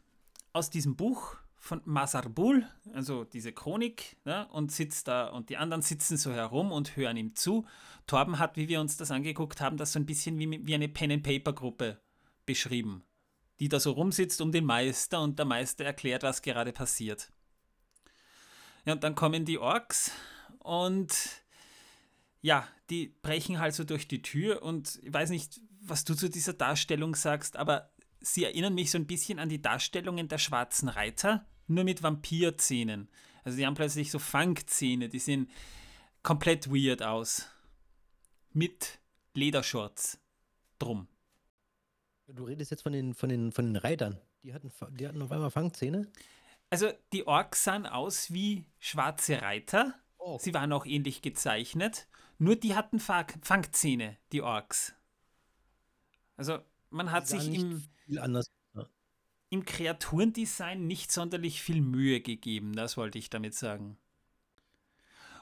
aus diesem Buch von Masarbul, also diese Chronik, ja, und sitzt da und die anderen sitzen so herum und hören ihm zu. Torben hat, wie wir uns das angeguckt haben, das so ein bisschen wie, wie eine Pen-and-Paper-Gruppe beschrieben, die da so rumsitzt um den Meister und der Meister erklärt, was gerade passiert. Ja, und dann kommen die Orks und ja, die brechen halt so durch die Tür und ich weiß nicht, was du zu dieser Darstellung sagst, aber sie erinnern mich so ein bisschen an die Darstellungen der schwarzen Reiter, nur mit Vampirzähnen. Also die haben plötzlich so Fangzähne, die sehen komplett weird aus. Mit Ledershorts drum. Du redest jetzt von den, von den, von den Reitern. Die hatten, die hatten auf einmal Fangzähne. Also die Orks sahen aus wie schwarze Reiter. Oh. Sie waren auch ähnlich gezeichnet. Nur die hatten Fa Fangzähne, die Orks. Also man hat sich im, im Kreaturendesign nicht sonderlich viel Mühe gegeben, das wollte ich damit sagen.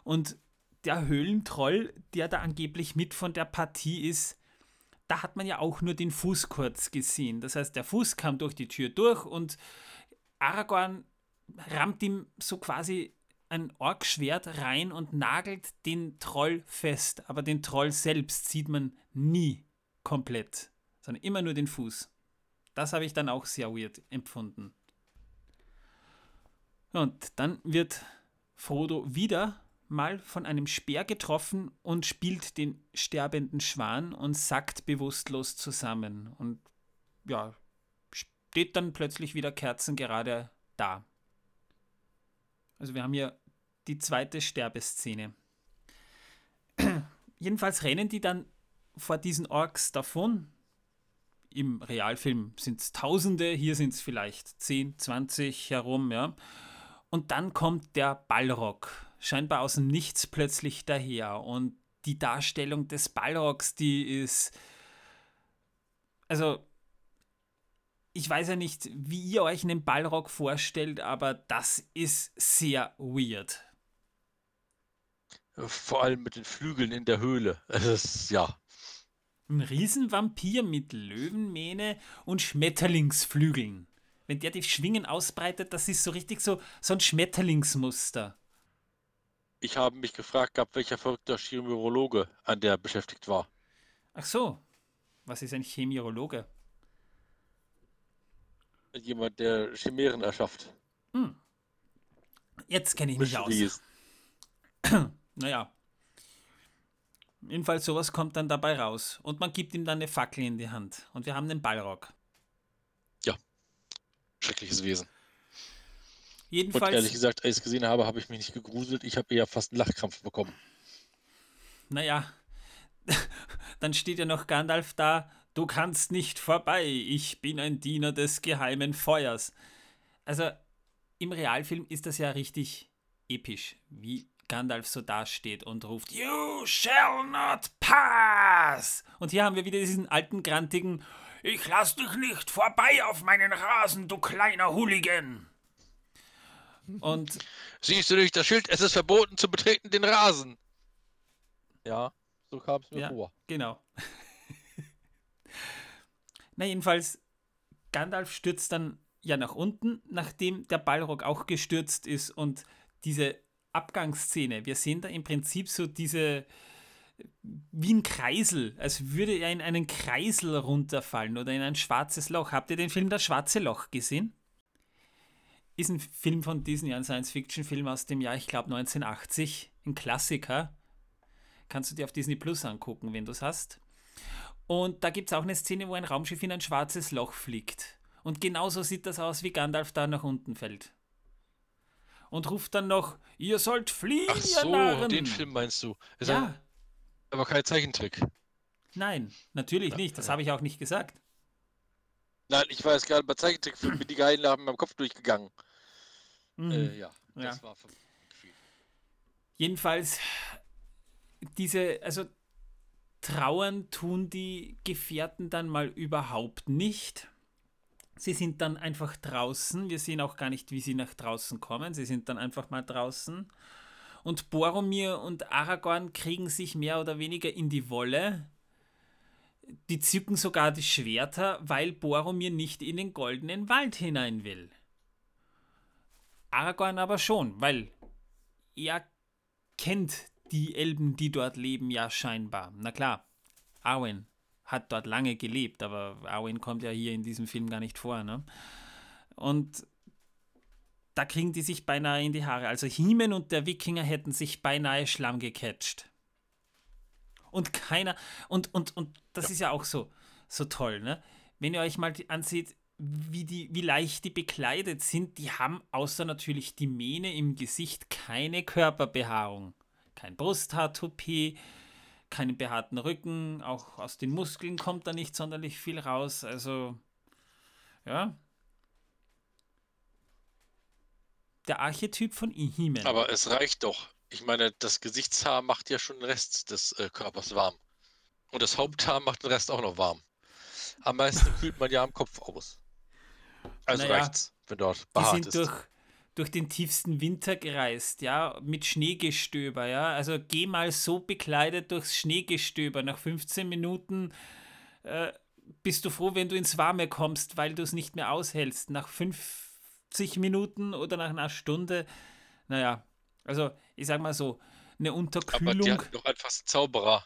Und der Höhlentroll, der da angeblich mit von der Partie ist, da hat man ja auch nur den Fuß kurz gesehen. Das heißt, der Fuß kam durch die Tür durch und Aragorn rammt ihm so quasi ein Orkschwert rein und nagelt den Troll fest. Aber den Troll selbst sieht man nie komplett, sondern immer nur den Fuß. Das habe ich dann auch sehr weird empfunden. Und dann wird Frodo wieder mal von einem Speer getroffen und spielt den sterbenden Schwan und sackt bewusstlos zusammen. Und ja, steht dann plötzlich wieder kerzengerade da. Also wir haben hier die zweite Sterbeszene. Jedenfalls rennen die dann vor diesen Orks davon. Im Realfilm sind es Tausende, hier sind es vielleicht 10, 20 herum, ja. Und dann kommt der Ballrock, scheinbar aus dem Nichts plötzlich daher. Und die Darstellung des Balrogs, die ist. Also, ich weiß ja nicht, wie ihr euch einen Balrog vorstellt, aber das ist sehr weird. Vor allem mit den Flügeln in der Höhle. Es ist, ja. Ein Riesenvampir mit Löwenmähne und Schmetterlingsflügeln. Wenn der die Schwingen ausbreitet, das ist so richtig so, so ein Schmetterlingsmuster. Ich habe mich gefragt gehabt, welcher verrückter Chirurologe an der beschäftigt war. Ach so. Was ist ein Chemiologe? Jemand, der Chimären erschafft. Hm. Jetzt kenne ich mich aus. Mysteries. Naja. Jedenfalls sowas kommt dann dabei raus. Und man gibt ihm dann eine Fackel in die Hand. Und wir haben den Ballrock. Schreckliches Wesen. Und Jedenfalls. ehrlich gesagt, als ich es gesehen habe, habe ich mich nicht gegruselt. Ich habe eher fast einen Lachkrampf bekommen. Naja, dann steht ja noch Gandalf da, du kannst nicht vorbei, ich bin ein Diener des geheimen Feuers. Also im Realfilm ist das ja richtig episch, wie Gandalf so dasteht und ruft, You shall not pass! Und hier haben wir wieder diesen alten, grantigen, ich lass dich nicht vorbei auf meinen Rasen, du kleiner Hooligan! Und Siehst du durch das Schild, es ist verboten zu betreten den Rasen. Ja, so kam es mir Ja. vor. Genau. Na, jedenfalls, Gandalf stürzt dann ja nach unten, nachdem der Balrog auch gestürzt ist und diese Abgangsszene, wir sehen da im Prinzip so diese, wie ein Kreisel, als würde er in einen Kreisel runterfallen oder in ein schwarzes Loch. Habt ihr den Film Das Schwarze Loch gesehen? Ist ein Film von Disney, ein Science-Fiction-Film aus dem Jahr, ich glaube 1980, ein Klassiker kannst du dir auf Disney Plus angucken, wenn du es hast. Und da gibt es auch eine Szene, wo ein Raumschiff in ein schwarzes Loch fliegt. Und genauso sieht das aus, wie Gandalf da nach unten fällt. Und ruft dann noch, ihr sollt fliehen, Ach so, Narren! den Film meinst du. Ist ein, Ja, aber kein Zeichentrick. nein, natürlich nicht, das habe ich auch nicht gesagt. Nein, ich war jetzt gerade bei Zeichentrickfilmen, mit die Geilen haben in meinem Kopf durchgegangen. Mhm. Äh, ja, Ja. das war ver- gefühlt. Jedenfalls, diese, also trauern tun die Gefährten dann mal überhaupt nicht. Sie sind dann einfach draußen. Wir sehen auch gar nicht, wie sie nach draußen kommen. Sie sind dann einfach mal draußen. Und Boromir und Aragorn kriegen sich mehr oder weniger in die Wolle. Die zücken sogar die Schwerter, weil Boromir nicht in den goldenen Wald hinein will. Aragorn aber schon, weil er kennt die Elben, die dort leben, ja scheinbar. Na klar, Arwen hat dort lange gelebt, aber Arwen kommt ja hier in diesem Film gar nicht vor. Ne? Und da kriegen die sich beinahe in die Haare. Also Hiemen und der Wikinger hätten sich beinahe Schlamm gecatcht. Und keiner, und, und, und das ist ja auch so, so toll, ne? Wenn ihr euch mal ansieht, wie, die, wie leicht die bekleidet sind, die haben außer natürlich die Mähne im Gesicht keine Körperbehaarung. Kein Brusthaartoupet, keinen behaarten Rücken, auch aus den Muskeln kommt da nicht sonderlich viel raus. Also, ja. Der Archetyp von He-Man. Aber es reicht doch. Ich meine, das Gesichtshaar macht ja schon den Rest des äh, Körpers warm. Und das Haupthaar macht den Rest auch noch warm. Am meisten kühlt man ja am Kopf aus. Also Naja, reicht's, wenn dort Die behaart sind ist. durch, durch den tiefsten Winter gereist, ja, mit Schneegestöber, ja. Also geh mal so bekleidet durchs Schneegestöber. Nach 15 Minuten äh, bist du froh, wenn du ins Warme kommst, weil du es nicht mehr aushältst. Nach 50 Minuten oder nach einer Stunde, naja, also ich sag mal so, eine Aber die Unterkühlung. hatten doch einfach einen Zauberer.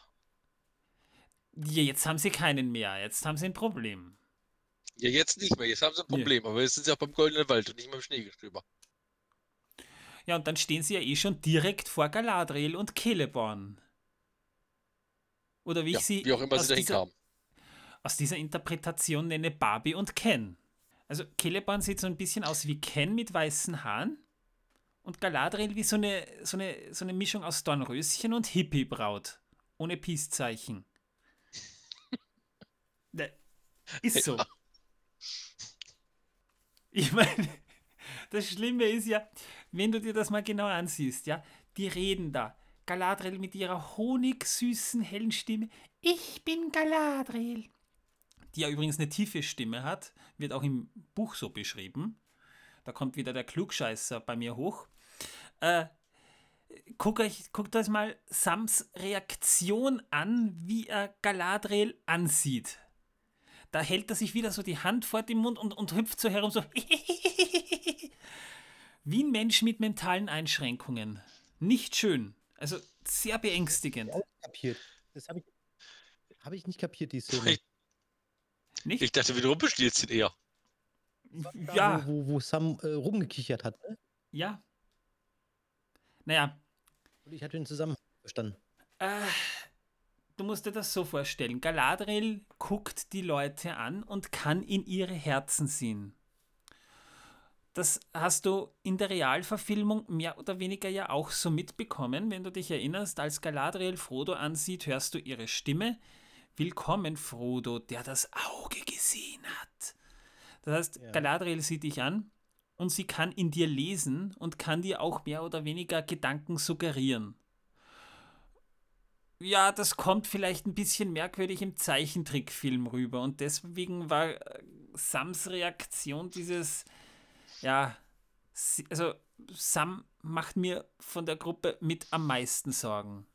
Ja, jetzt haben sie keinen mehr, jetzt haben sie ein Problem. Ja, jetzt nicht mehr. Jetzt haben sie ein. Problem. Aber jetzt sind sie auch beim Goldenen Wald und nicht mehr im Schneegestöber. Ja, und dann stehen sie ja eh schon direkt vor Galadriel und Celeborn. Oder wie ich Ja, sie wie auch immer aus sie dahin dieser, kamen. aus dieser Interpretation nenne Barbie und Ken. Also Celeborn sieht so ein bisschen aus wie Ken mit weißen Haaren und Galadriel wie so eine, so eine, so eine Mischung aus Dornröschen und Hippie-Braut. Ohne Peace-Zeichen. Ne, Ist so. Ich meine, das Schlimme ist ja, wenn du dir das mal genau ansiehst, ja, die reden da Galadriel mit ihrer honigsüßen, hellen Stimme. Ich bin Galadriel. Die ja übrigens eine tiefe Stimme hat, wird auch im Buch so beschrieben. Da kommt wieder der Klugscheißer bei mir hoch. Äh, guckt euch, guckt euch mal Sams Reaktion an, wie er Galadriel ansieht. Da hält er sich wieder so die Hand vor den Mund und, und hüpft so herum, so wie ein Mensch mit mentalen Einschränkungen. Nicht schön. Also sehr beängstigend. Kapiert. Das habe ich, hab ich nicht kapiert, die Szene. Nicht? Ich dachte, wir rumpelstilzchen eher. Ja, Wo, wo, wo Sam äh, rumgekichert hat. Ne? ja. Naja, Und ich hatte den Zusammenhang verstanden. Äh, du musst dir das so vorstellen. Galadriel guckt die Leute an und kann in ihre Herzen sehen. Das hast du in der Realverfilmung mehr oder weniger ja auch so mitbekommen. Wenn du dich erinnerst, als Galadriel Frodo ansieht, hörst du ihre Stimme. Willkommen, Frodo, der das Auge gesehen hat. Das heißt, Ja. Galadriel sieht dich an und sie kann in dir lesen und kann dir auch mehr oder weniger Gedanken suggerieren. Ja, das kommt vielleicht ein bisschen merkwürdig im Zeichentrickfilm rüber und deswegen war äh, Sams Reaktion dieses, ja, also Sam macht mir von der Gruppe mit am meisten Sorgen.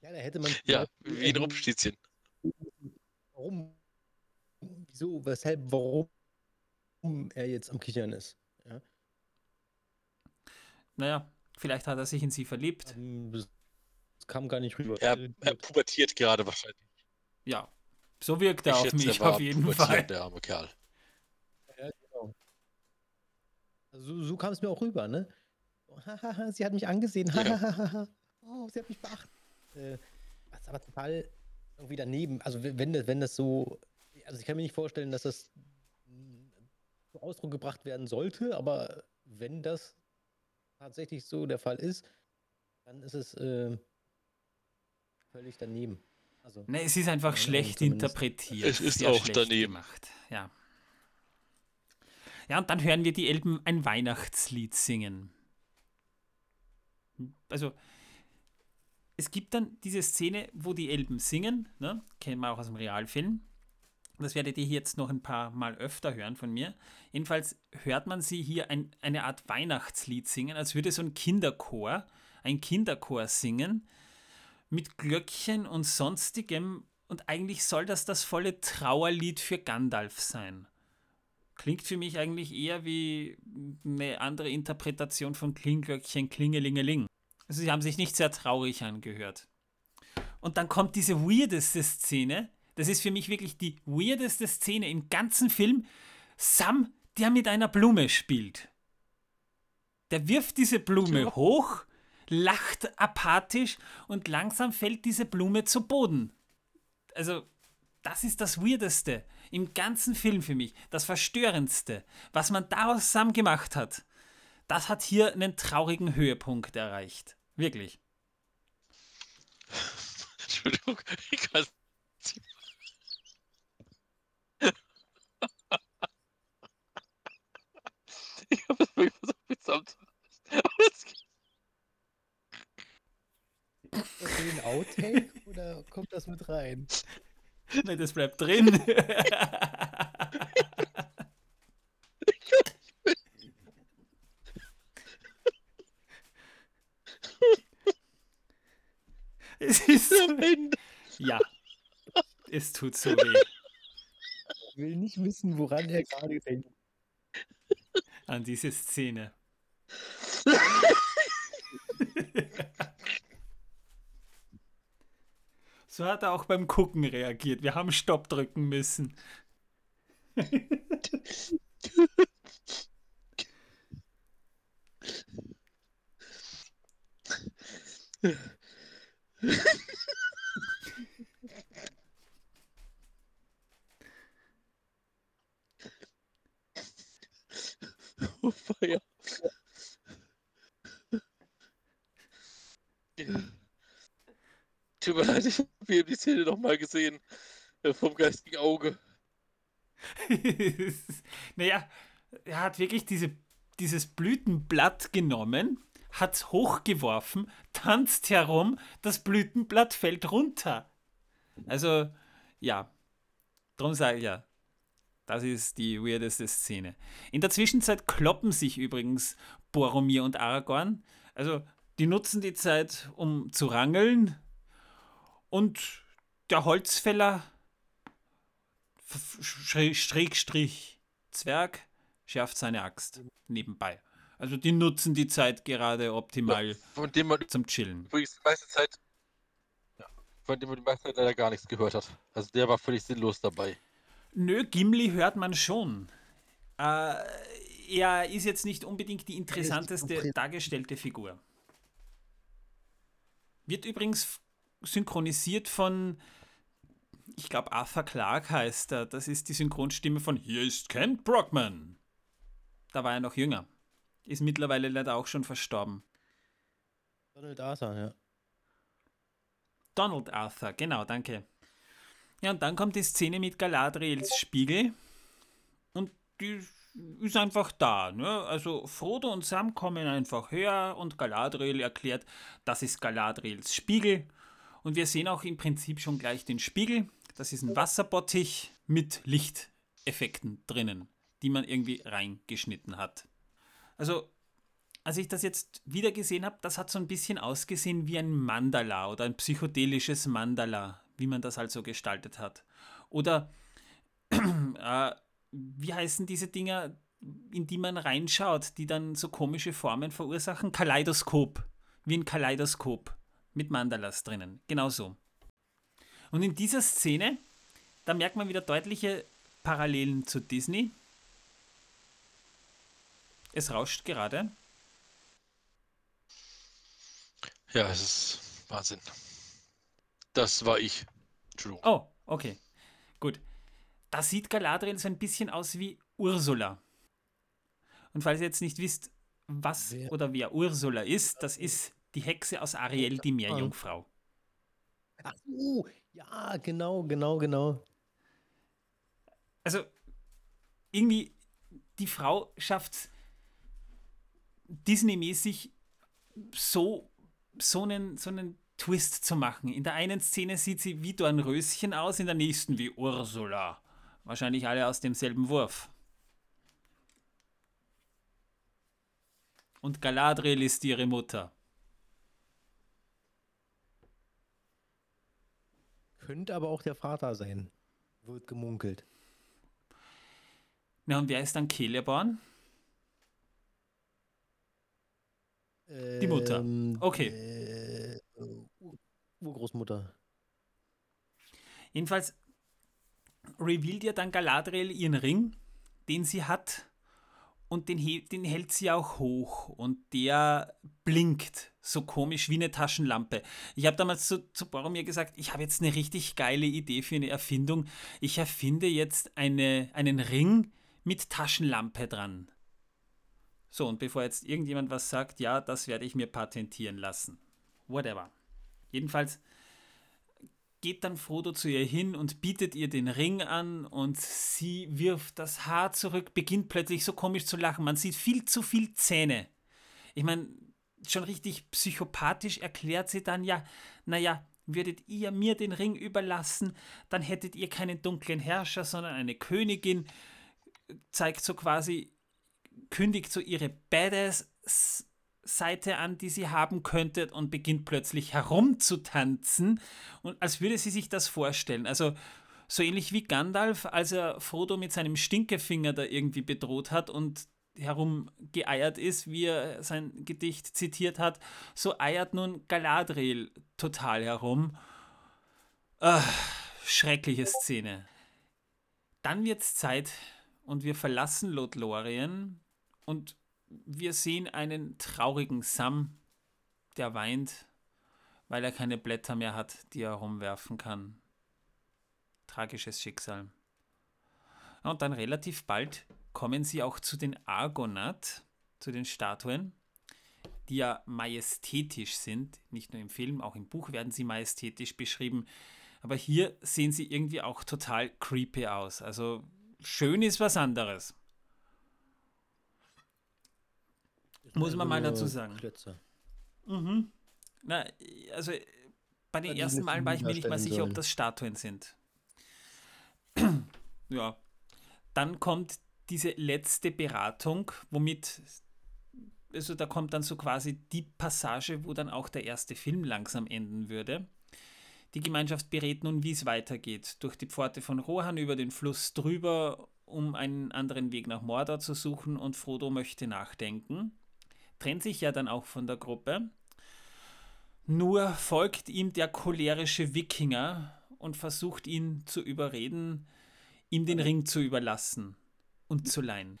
Ja, da hätte man. Ja, wie ein ähm, Rumpelstilzchen. Warum? Wieso, weshalb, warum er jetzt am Kichern ist. Ja? Naja, vielleicht hat er sich in sie verliebt. Ähm, Das kam gar nicht rüber. Er, er pubertiert gerade wahrscheinlich. Ja, so wirkt er Ich auf schätze, mich er war auf jeden Fall. Der arme Kerl. Ja, genau. Also so, so kam es mir auch rüber, ne? Sie hat mich angesehen. Ja. oh, sie hat mich beachtet. Äh, was aber total irgendwie daneben. Also wenn das, wenn das so. Also ich kann mir nicht vorstellen, dass das zum Ausdruck gebracht werden sollte, aber wenn das tatsächlich so der Fall ist, dann ist es äh, völlig daneben. Also, Ne, es ist einfach schlecht zumindest. interpretiert. Es ist auch daneben. gemacht. Ja. Ja, und dann hören wir die Elben ein Weihnachtslied singen. Also, es gibt dann diese Szene, wo die Elben singen, ne? kennen wir auch aus dem Realfilm. Das werdet ihr jetzt noch ein paar Mal öfter hören von mir. Jedenfalls hört man sie hier ein, eine Art Weihnachtslied singen, als würde so ein Kinderchor, ein Kinderchor singen mit Glöckchen und sonstigem. Und eigentlich soll das das volle Trauerlied für Gandalf sein. Klingt für mich eigentlich eher wie eine andere Interpretation von Klingglöckchen Klingelingeling. Also sie haben sich nicht sehr traurig angehört. Und dann kommt diese weirdeste Szene. Das ist für mich wirklich die weirdeste Szene im ganzen Film. Sam, der mit einer Blume spielt. Der wirft diese Blume Ja. hoch, lacht apathisch und langsam fällt diese Blume zu Boden. Also, das ist das Weirdeste im ganzen Film für mich. Das Verstörendste. Was man daraus Sam gemacht hat, das hat hier einen traurigen Höhepunkt erreicht. Wirklich. Entschuldigung, ich kann Ich habe das wirklich versucht es geht ist das ein Outtake oder kommt das mit rein? Ne, das bleibt drin. es ist. Ende. Ja. Es tut so weh. Ich will nicht wissen, woran er gerade denkt. An diese Szene. So hat er auch beim Gucken reagiert. Wir haben Stopp drücken müssen. Oh, Feier. Tut mir leid, ich hier die Szene nochmal gesehen. äh, Vom geistigen Auge. naja, er hat wirklich diese, dieses Blütenblatt genommen, hat's hochgeworfen, tanzt herum, das Blütenblatt fällt runter. Also, ja, darum sage ich ja, das ist die weirdeste Szene. In der Zwischenzeit kloppen sich übrigens Boromir und Aragorn. Also, die nutzen die Zeit, um zu rangeln. Und der Holzfäller, Strich, Strich, Zwerg, schärft seine Axt nebenbei. Also die nutzen die Zeit gerade optimal von dem man zum Chillen. übrigens die meiste Zeit, von dem man die meiste Zeit leider gar nichts gehört hat. Also der war völlig sinnlos dabei. Nö, Gimli hört man schon. Äh, er ist jetzt nicht unbedingt die interessanteste dargestellte Figur. Wird übrigens synchronisiert von, ich glaube, Arthur Clarke heißt er. Das ist die Synchronstimme von Hier ist Kent Brockman. Da war er noch jünger. Ist mittlerweile leider auch schon verstorben. Donald Arthur, ja. Donald Arthur, genau, danke. Ja, und dann kommt die Szene mit Galadriels Spiegel. Und die ist einfach da. Ne? Also Frodo und Sam kommen einfach her und Galadriel erklärt, das ist Galadriels Spiegel. Und wir sehen auch im Prinzip schon gleich den Spiegel. Das ist ein Wasserbottich mit Lichteffekten drinnen, die man irgendwie reingeschnitten hat. Also, als ich das jetzt wieder gesehen habe, das hat so ein bisschen ausgesehen wie ein Mandala oder ein psychedelisches Mandala, wie man das also gestaltet hat. Oder äh, wie heißen diese Dinger, in die man reinschaut, die dann so komische Formen verursachen? Kaleidoskop. Wie ein Kaleidoskop mit Mandalas drinnen. Genau so. Und in dieser Szene, da merkt man wieder deutliche Parallelen zu Disney. Es rauscht gerade. Ja, es ist Wahnsinn. Das war ich. Entschuldigung. Oh, okay. Gut. Da sieht Galadriel so ein bisschen aus wie Ursula. Und falls ihr jetzt nicht wisst, was wer? oder wer Ursula ist, das ist die Hexe aus Ariel, die Meerjungfrau. Ach so, ja, genau, genau, genau. Also, irgendwie, die Frau schafft es Disney-mäßig so, so, einen, so einen Twist zu machen. In der einen Szene sieht sie wie Dornröschen aus, in der nächsten wie Ursula. Wahrscheinlich alle aus demselben Wurf. Und Galadriel ist ihre Mutter. Könnte aber auch der Vater sein. Wird gemunkelt. Na, und wer ist dann Celeborn? Die Mutter. Ähm, Okay. Äh, Urgroßmutter. Jedenfalls revealt ihr dann Galadriel ihren Ring, den sie hat. Und den, den hält sie auch hoch. Und der blinkt so komisch wie eine Taschenlampe. Ich habe damals zu, zu Boromir gesagt, ich habe jetzt eine richtig geile Idee für eine Erfindung. Ich erfinde jetzt eine, einen Ring mit Taschenlampe dran. So, und bevor jetzt irgendjemand was sagt, ja, das werde ich mir patentieren lassen. Whatever. Jedenfalls geht dann Frodo zu ihr hin und bietet ihr den Ring an und sie wirft das Haar zurück, beginnt plötzlich so komisch zu lachen. Man sieht viel zu viel Zähne. Ich meine, schon richtig psychopathisch erklärt sie dann ja, naja, würdet ihr mir den Ring überlassen, dann hättet ihr keinen dunklen Herrscher, sondern eine Königin. Zeigt so quasi, kündigt so ihre Badass-Seite an, die sie haben könnte und beginnt plötzlich herumzutanzen und als würde sie sich das vorstellen. Also so ähnlich wie Gandalf, als er Frodo mit seinem Stinkefinger da irgendwie bedroht hat und herumgeeiert ist, wie er sein Gedicht zitiert hat, so eiert nun Galadriel total herum. Ah, schreckliche Szene. Dann wird's Zeit und wir verlassen Lothlorien und wir sehen einen traurigen Sam, der weint, weil er keine Blätter mehr hat, die er rumwerfen kann. Tragisches Schicksal. Und dann relativ bald kommen sie auch zu den Argonath, zu den Statuen, die ja majestätisch sind. Nicht nur im Film, auch im Buch werden sie majestätisch beschrieben. Aber hier sehen sie irgendwie auch total creepy aus. Also schön ist was anderes. Muss man mal dazu sagen. Klötze. Mhm. Na, also bei den Ja, ersten Malen war ich mir nicht mal sicher, ob sollen. das Statuen sind. ja. Dann kommt diese letzte Beratung, womit, also da kommt dann so quasi die Passage, wo dann auch der erste Film langsam enden würde. Die Gemeinschaft berät nun, wie es weitergeht. Durch die Pforte von Rohan über den Fluss drüber, um einen anderen Weg nach Mordor zu suchen und Frodo möchte nachdenken. Trennt sich ja dann auch von der Gruppe. Nur folgt ihm der cholerische Wikinger und versucht ihn zu überreden, ihm den Ring zu überlassen und zu leihen.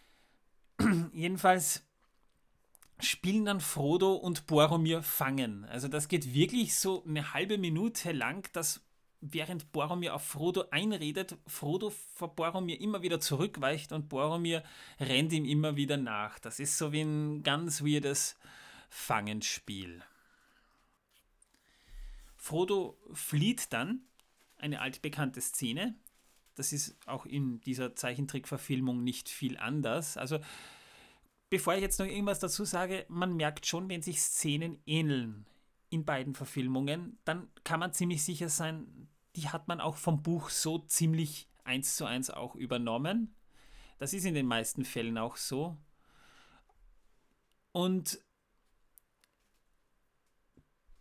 Jedenfalls spielen dann Frodo und Boromir Fangen. Also das geht wirklich so eine halbe Minute lang, dass während Boromir auf Frodo einredet, Frodo vor Boromir immer wieder zurückweicht und Boromir rennt ihm immer wieder nach. Das ist so wie ein ganz weirdes Fangenspiel. Frodo flieht dann, eine altbekannte Szene. Das ist auch in dieser Zeichentrickverfilmung nicht viel anders. Also, bevor ich jetzt noch irgendwas dazu sage, man merkt schon, wenn sich Szenen ähneln in beiden Verfilmungen, dann kann man ziemlich sicher sein, die hat man auch vom Buch so ziemlich eins zu eins auch übernommen. Das ist in den meisten Fällen auch so. Und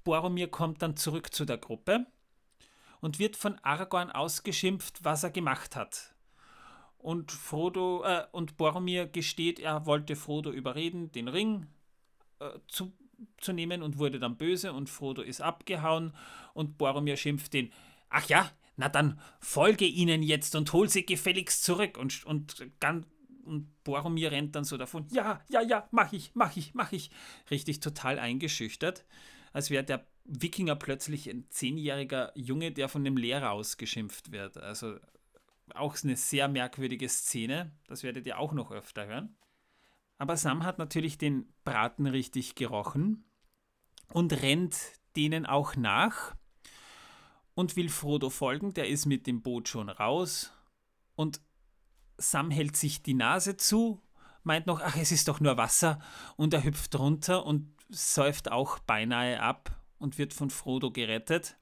Boromir kommt dann zurück zu der Gruppe und wird von Aragorn ausgeschimpft, was er gemacht hat. Und Frodo äh, und Boromir gesteht, er wollte Frodo überreden, den Ring äh, zu, zu nehmen und wurde dann böse und Frodo ist abgehauen und Boromir schimpft den, ach ja, na dann folge ihnen jetzt und hol sie gefälligst zurück und, und, und Boromir rennt dann so davon, ja, ja, ja, mach ich, mach ich, mach ich. Richtig total eingeschüchtert als wäre der Wikinger plötzlich ein zehnjähriger Junge, der von dem Lehrer ausgeschimpft wird. Also auch eine sehr merkwürdige Szene. Das werdet ihr auch noch öfter hören. Aber Sam hat natürlich den Braten richtig gerochen und rennt denen auch nach und will Frodo folgen. Der ist mit dem Boot schon raus und Sam hält sich die Nase zu, meint noch, ach, es ist doch nur Wasser und er hüpft runter und säuft auch beinahe ab und wird von Frodo gerettet.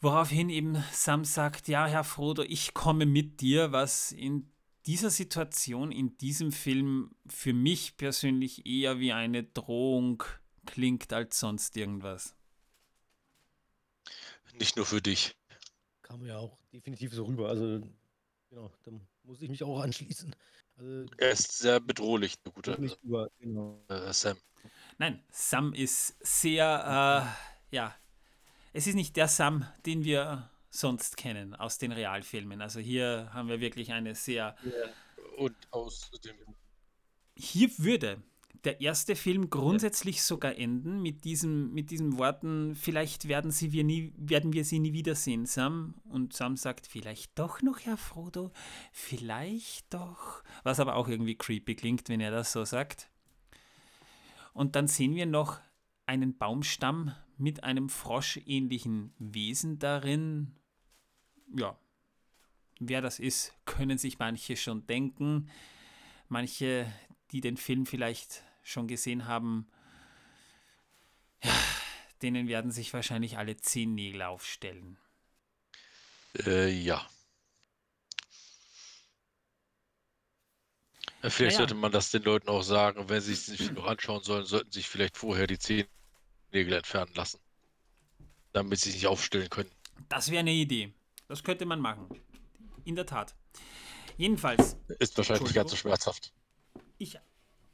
Woraufhin eben Sam sagt, ja, Herr Frodo, ich komme mit dir, was in dieser Situation, in diesem Film für mich persönlich eher wie eine Drohung klingt als sonst irgendwas. Nicht nur für dich. Kam ja auch definitiv so rüber. Also, genau, da muss ich mich auch anschließen. Also, Er ist sehr bedrohlich, der gute über, genau. äh, Sam. Nein, Sam ist sehr, äh, ja, es ist nicht der Sam, den wir sonst kennen aus den Realfilmen. Also hier haben wir wirklich eine sehr Und außerdem Hier würde der erste Film grundsätzlich sogar enden mit, diesem, mit diesen Worten, vielleicht werden, sie wir, nie, werden wir sie nie wiedersehen, Sam. Und Sam sagt, vielleicht doch noch, Herr Frodo, vielleicht doch. Was aber auch irgendwie creepy klingt, wenn er das so sagt. Und dann sehen wir noch einen Baumstamm mit einem froschähnlichen Wesen darin. Ja, wer das ist, können sich manche schon denken. Manche, die den Film vielleicht schon gesehen haben, ja, denen werden sich wahrscheinlich alle zehn Nägel aufstellen. Äh, ja. Vielleicht Naja. sollte man das den Leuten auch sagen, wenn sie es sich noch anschauen sollen, sollten sich vielleicht vorher die Zehennägel entfernen lassen. Damit sie sich nicht aufstellen können. Das wäre eine Idee. Das könnte man machen. In der Tat. Jedenfalls, Ist wahrscheinlich nicht ganz so schmerzhaft. ich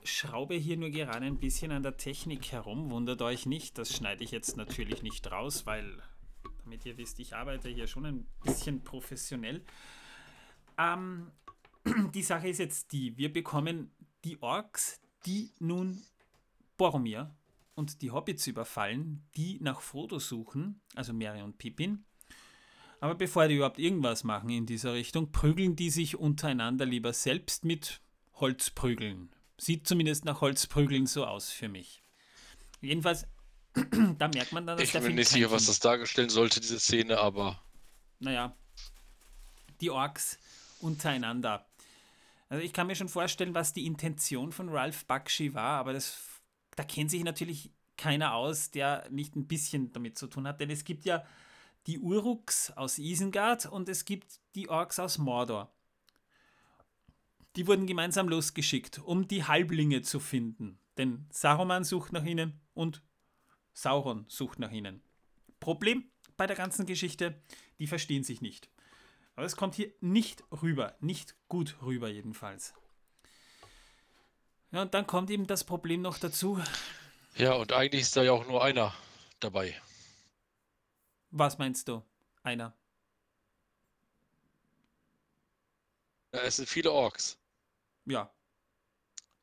schraube hier nur gerade ein bisschen an der Technik herum. Wundert euch nicht. Das schneide ich jetzt natürlich nicht raus, weil, damit ihr wisst, ich arbeite hier schon ein bisschen professionell. Ähm, die Sache ist jetzt die, wir bekommen die Orks, die nun Boromir und die Hobbits überfallen, die nach Frodo suchen, also Merry und Pippin. Aber bevor die überhaupt irgendwas machen in dieser Richtung, prügeln die sich untereinander lieber selbst mit Holzprügeln. Sieht zumindest nach Holzprügeln so aus für mich. Jedenfalls, da merkt man dann, dass Ich bin nicht sicher, was das darstellen sollte, diese Szene, aber naja, die Orks untereinander. Also ich kann mir schon vorstellen, was die Intention von Ralph Bakshi war, aber das, da kennt sich natürlich keiner aus, der nicht ein bisschen damit zu tun hat. Denn es gibt ja die Uruks aus Isengard und es gibt die Orks aus Mordor. Die wurden gemeinsam losgeschickt, um die Halblinge zu finden. Denn Saruman sucht nach ihnen und Sauron sucht nach ihnen. Problem bei der ganzen Geschichte, die verstehen sich nicht. Aber es kommt hier nicht rüber, nicht gut rüber jedenfalls. Ja, und dann kommt eben das Problem noch dazu. Ja, und eigentlich ist da ja auch nur einer dabei. Was meinst du? Einer. Ja, es sind viele Orks Ja,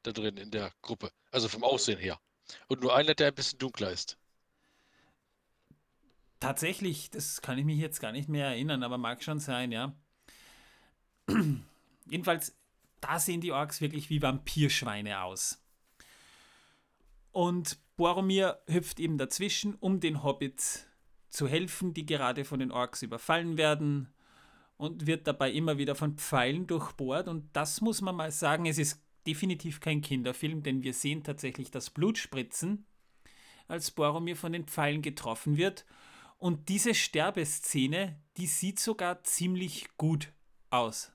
da drin in der Gruppe. Also vom Aussehen her. Und nur einer, der ein bisschen dunkler ist. Tatsächlich, das kann ich mich jetzt gar nicht mehr erinnern, aber mag schon sein, ja. Jedenfalls, da sehen die Orks wirklich wie Vampirschweine aus. Und Boromir hüpft eben dazwischen, um den Hobbits zu helfen, die gerade von den Orks überfallen werden und wird dabei immer wieder von Pfeilen durchbohrt. Und das muss man mal sagen, es ist definitiv kein Kinderfilm, denn wir sehen tatsächlich das Blut spritzen, als Boromir von den Pfeilen getroffen wird. Und diese Sterbeszene, die sieht sogar ziemlich gut aus.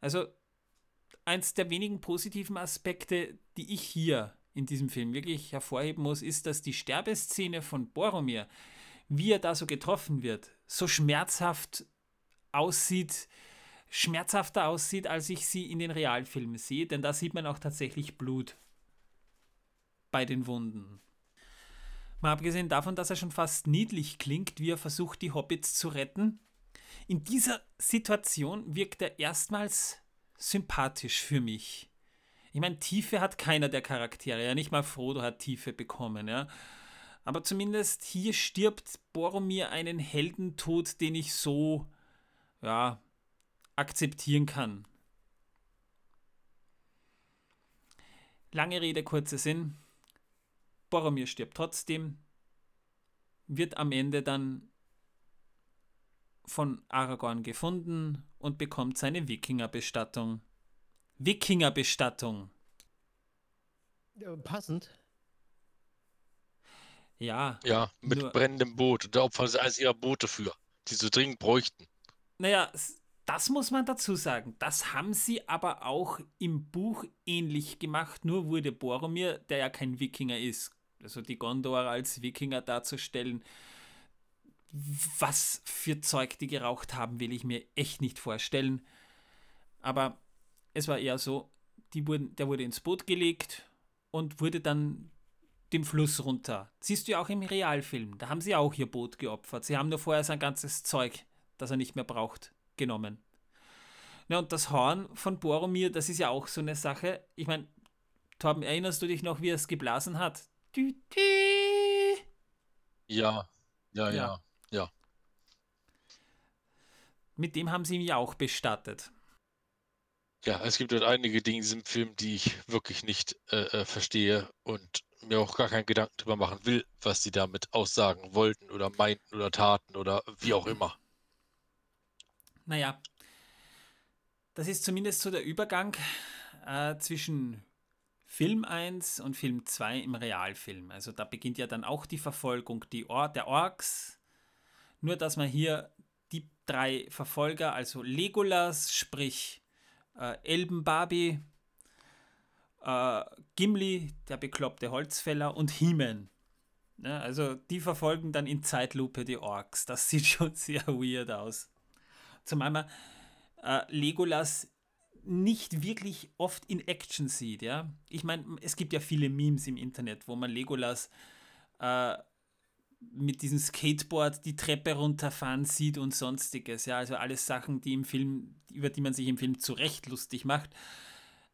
Also eins der wenigen positiven Aspekte, die ich hier in diesem Film wirklich hervorheben muss, ist, dass die Sterbeszene von Boromir, wie er da so getroffen wird, so schmerzhaft aussieht, schmerzhafter aussieht, als ich sie in den Realfilmen sehe, denn da sieht man auch tatsächlich Blut bei den Wunden. Mal abgesehen davon, dass er schon fast niedlich klingt, wie er versucht, die Hobbits zu retten. In dieser Situation wirkt er erstmals sympathisch für mich. Ich meine, Tiefe hat keiner der Charaktere, ja nicht mal Frodo hat Tiefe bekommen, ja. Aber zumindest hier stirbt Boromir einen Heldentod, den ich so, ja, akzeptieren kann. Lange Rede, kurzer Sinn. Boromir stirbt trotzdem, wird am Ende dann von Aragorn gefunden und bekommt seine Wikingerbestattung. Wikingerbestattung. Ja, passend. Ja, Ja, mit Nur- brennendem Boot. Da opfern sie eines ihrer Boote für, die sie dringend bräuchten. naja, das muss man dazu sagen. Das haben sie aber auch im Buch ähnlich gemacht, nur wurde Boromir, der ja kein Wikinger ist, also die Gondor als Wikinger darzustellen, was für Zeug die geraucht haben, will ich mir echt nicht vorstellen. Aber es war eher so, die wurden, der wurde ins Boot gelegt und wurde dann dem Fluss runter. Siehst du ja auch im Realfilm, da haben sie auch ihr Boot geopfert. Sie haben nur vorher sein ganzes Zeug, das er nicht mehr braucht, genommen. Ja, und das Horn von Boromir, das ist ja auch so eine Sache. Ich meine, Torben, erinnerst du dich noch, wie er es geblasen hat? Dü, dü. Ja, ja, Ja. ja. Mit dem haben sie ihn ja auch bestattet. Ja, es gibt halt einige Dinge in diesem Film, die ich wirklich nicht äh, äh, verstehe und mir auch gar keinen Gedanken drüber machen will, was sie damit aussagen wollten oder meinten oder taten oder wie auch immer. Naja, das ist zumindest so der Übergang äh, zwischen Film 1 und Film 2 im Realfilm. Also da beginnt ja dann auch die Verfolgung die Or der Orks. Nur dass man hier die drei Verfolger, also Legolas, sprich äh, Elbenbabi, äh, Gimli, der bekloppte Holzfäller und He-Man. Ja, also die verfolgen dann in Zeitlupe die Orks. Das sieht schon sehr weird aus. Zumal man äh, Legolas nicht wirklich oft in Action sieht, ja. Ich meine, es gibt ja viele Memes im Internet, wo man Legolas äh, mit diesem Skateboard die Treppe runterfahren sieht und sonstiges, ja. Also alles Sachen, die im Film, über die man sich im Film zu Recht lustig macht.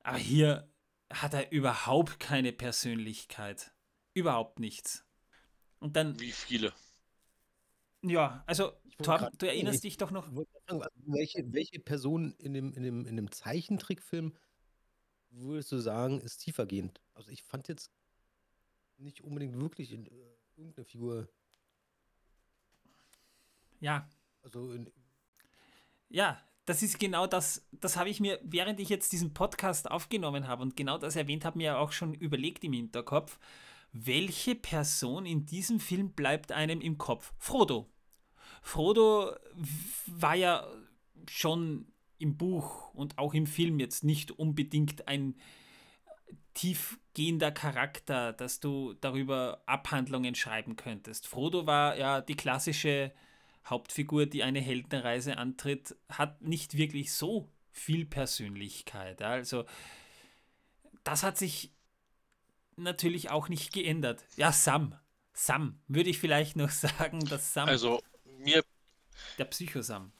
Aber hier hat er überhaupt keine Persönlichkeit. Überhaupt nichts. Und dann, Wie viele? Ja, also, Torben, du erinnerst ich- dich doch noch. Also welche, welche Person in dem, in, dem, in dem Zeichentrickfilm würdest du sagen, ist tiefergehend? Also ich fand jetzt nicht unbedingt wirklich in, äh, irgendeine Figur, Ja, also in, Ja, das ist genau das, das habe ich mir, während ich jetzt diesen Podcast aufgenommen habe und genau das erwähnt habe, mir auch schon überlegt im Hinterkopf, welche Person in diesem Film bleibt einem im Kopf? Frodo. Frodo war ja schon im Buch und auch im Film jetzt nicht unbedingt ein tiefgehender Charakter, dass du darüber Abhandlungen schreiben könntest. Frodo war ja die klassische Hauptfigur, die eine Heldenreise antritt, hat nicht wirklich so viel Persönlichkeit. Also das hat sich natürlich auch nicht geändert. Ja, Sam. Sam, würde ich vielleicht noch sagen, dass Sam. Also mir. Der Psychosam.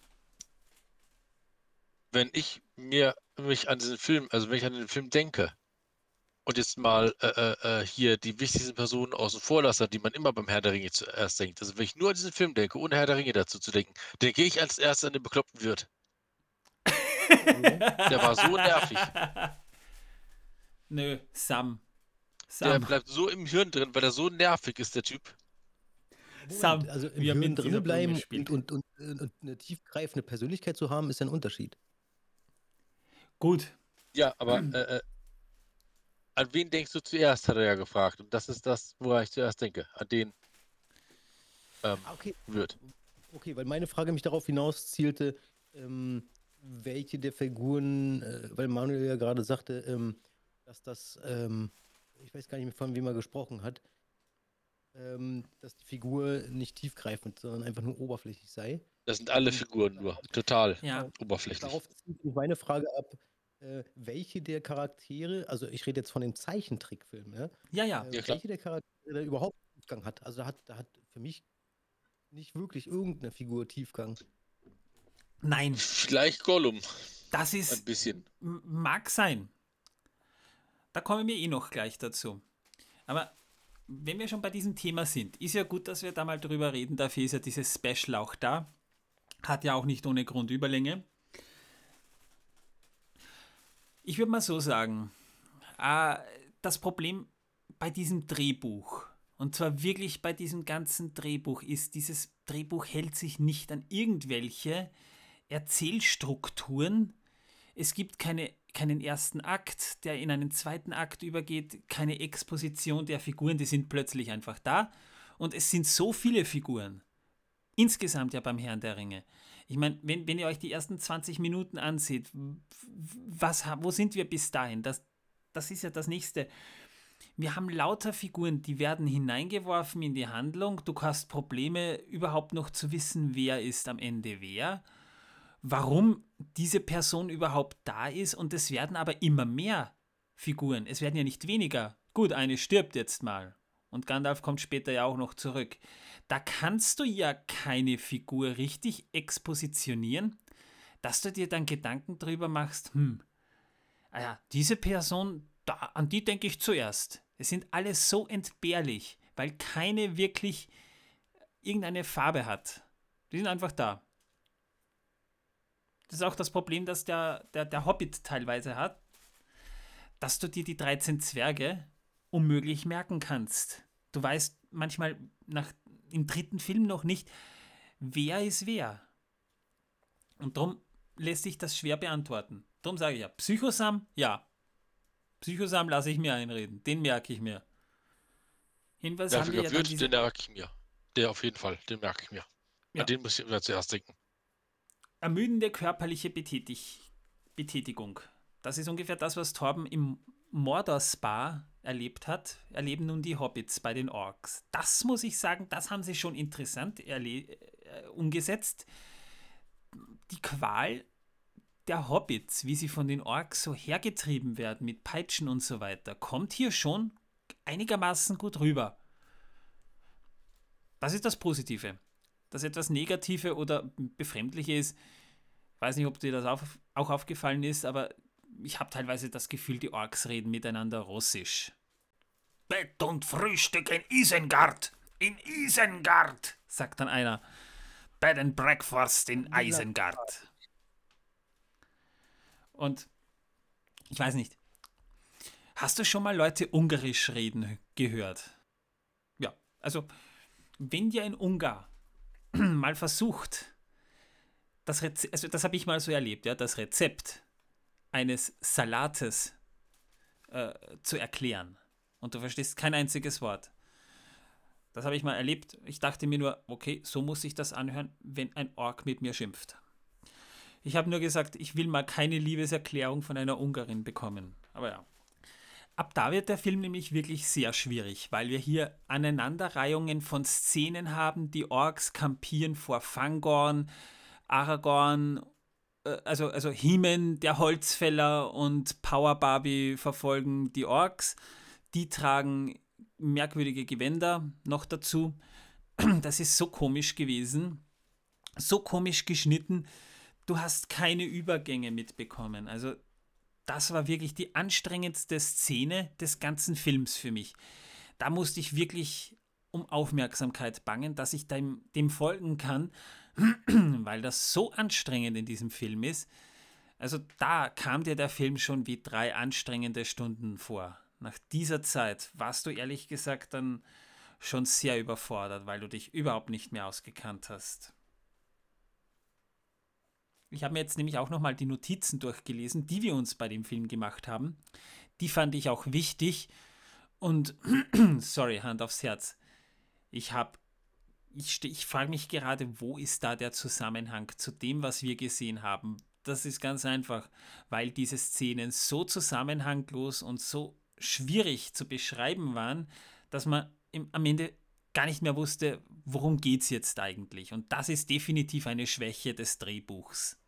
Wenn ich mir mich an diesen Film, also wenn ich an den Film denke und jetzt mal äh, äh, äh, hier die wichtigsten Personen außen vor lasse, die man immer beim Herr der Ringe zuerst denkt. Also wenn ich nur an diesen Film denke, ohne Herr der Ringe dazu zu denken, denke ich als erstes an den bekloppten Wirt. Der war so nervig. Nö, Sam. Sam. Der bleibt so im Hirn drin, weil er so nervig ist, der Typ. Sam, also im Hirn drin bleiben und, und, und, und, eine tiefgreifende Persönlichkeit zu haben, ist ein Unterschied. Gut. Ja, aber hm. äh, an wen denkst du zuerst, hat er ja gefragt. Und das ist das, woran ich zuerst denke. An den ähm, ah, okay. wird. Okay, weil meine Frage mich darauf hinaus zielte, ähm, welche der Figuren, äh, weil Manuel ja gerade sagte, ähm, dass das, ähm, ich weiß gar nicht mehr, von wem er gesprochen hat, ähm, dass die Figur nicht tiefgreifend, sondern einfach nur oberflächlich sei. Das sind alle Figuren nur, total ja. oberflächlich. Darauf zieht mich meine Frage ab, äh, welche der Charaktere, also ich rede jetzt von dem Zeichentrickfilm, ne? ja, ja. Äh, ja welche der Charaktere überhaupt Tiefgang hat. Also da hat, da hat für mich nicht wirklich irgendeine Figur Tiefgang. Nein. Vielleicht Gollum. Das ist. Ein bisschen. Mag sein. Da kommen wir eh noch gleich dazu. Aber wenn wir schon bei diesem Thema sind, ist ja gut, dass wir da mal drüber reden. Dafür ist ja dieses Special auch da. Hat ja auch nicht ohne Grund Überlänge. Ich würde mal so sagen, äh, das Problem bei diesem Drehbuch, und zwar wirklich bei diesem ganzen Drehbuch, ist, dieses Drehbuch hält sich nicht an irgendwelche Erzählstrukturen. Es gibt keine, keinen ersten Akt, der in einen zweiten Akt übergeht, keine Exposition der Figuren, die sind plötzlich einfach da. Und es sind so viele Figuren. Insgesamt ja beim Herrn der Ringe. Ich meine, wenn, wenn ihr euch die ersten 20 Minuten ansieht, was, wo sind wir bis dahin? Das, das ist ja das nächste. Wir haben lauter Figuren, die werden hineingeworfen in die Handlung. Du hast Probleme, überhaupt noch zu wissen, wer ist am Ende wer warum diese Person überhaupt da ist und es werden aber immer mehr Figuren. Es werden ja nicht weniger. Gut, eine stirbt jetzt mal und Gandalf kommt später ja auch noch zurück. Da kannst du ja keine Figur richtig expositionieren, dass du dir dann Gedanken drüber machst, hm, ah ja, diese Person, da, an die denke ich zuerst. Es sind alle so entbehrlich, weil keine wirklich irgendeine Farbe hat. Die sind einfach da. Das ist auch das Problem, das der, der, der Hobbit teilweise hat, dass du dir die 13 Zwerge unmöglich merken kannst. Du weißt manchmal nach, im dritten Film noch nicht, wer ist wer. Und darum lässt sich das schwer beantworten. Darum sage ich ja, Psychosam, ja. Psychosam lasse ich mir einreden. Den merke ich mir. Jedenfalls ja, haben wir ja wird, den merke ich mir. Der auf jeden Fall, den merke ich mir. Ja. An den muss ich immer zuerst denken ermüdende körperliche Betätig Betätigung. Das ist ungefähr das, was Torben im Mordor-Spa erlebt hat, erleben nun die Hobbits bei den Orks. Das muss ich sagen, das haben sie schon interessant äh, umgesetzt. Die Qual der Hobbits, wie sie von den Orks so hergetrieben werden mit Peitschen und so weiter, kommt hier schon einigermaßen gut rüber. Das ist das Positive das etwas Negative oder Befremdliche ist. Ich weiß nicht, ob dir das auf, auch aufgefallen ist, aber ich habe teilweise das Gefühl, die Orks reden miteinander Russisch. Bett und Frühstück in Isengard! In Isengard! sagt dann einer. Bed and Breakfast in Isengard. Und ich weiß nicht. Hast du schon mal Leute Ungarisch reden gehört? Ja, also wenn dir ein Ungar mal versucht, das Rezept, also das habe ich mal so erlebt, ja, das Rezept eines Salates äh, zu erklären. Und du verstehst kein einziges Wort. Das habe ich mal erlebt. Ich dachte mir nur, okay, so muss sich das anhören, wenn ein Ork mit mir schimpft. Ich habe nur gesagt, ich will mal keine Liebeserklärung von einer Ungarin bekommen. Aber ja. Ab da wird der Film nämlich wirklich sehr schwierig, weil wir hier Aneinanderreihungen von Szenen haben. Die Orks kampieren vor Fangorn, Aragorn, äh, also, also Hemen, der Holzfäller und Power Barbie verfolgen die Orks. Die tragen merkwürdige Gewänder noch dazu. Das ist so komisch gewesen, so komisch geschnitten. Du hast keine Übergänge mitbekommen. Also das war wirklich die anstrengendste Szene des ganzen Films für mich. Da musste ich wirklich um Aufmerksamkeit bangen, dass ich dem, dem folgen kann, weil das so anstrengend in diesem Film ist. Also da kam dir der Film schon wie drei anstrengende Stunden vor. Nach dieser Zeit warst du ehrlich gesagt dann schon sehr überfordert, weil du dich überhaupt nicht mehr ausgekannt hast. Ich habe mir jetzt nämlich auch nochmal die Notizen durchgelesen, die wir uns bei dem Film gemacht haben. Die fand ich auch wichtig. Und, sorry, Hand aufs Herz. Ich habe, ich, ich frage mich gerade, wo ist da der Zusammenhang zu dem, was wir gesehen haben? Das ist ganz einfach, weil diese Szenen so zusammenhanglos und so schwierig zu beschreiben waren, dass man im, am Ende gar nicht mehr wusste, worum geht es jetzt eigentlich. Und das ist definitiv eine Schwäche des Drehbuchs.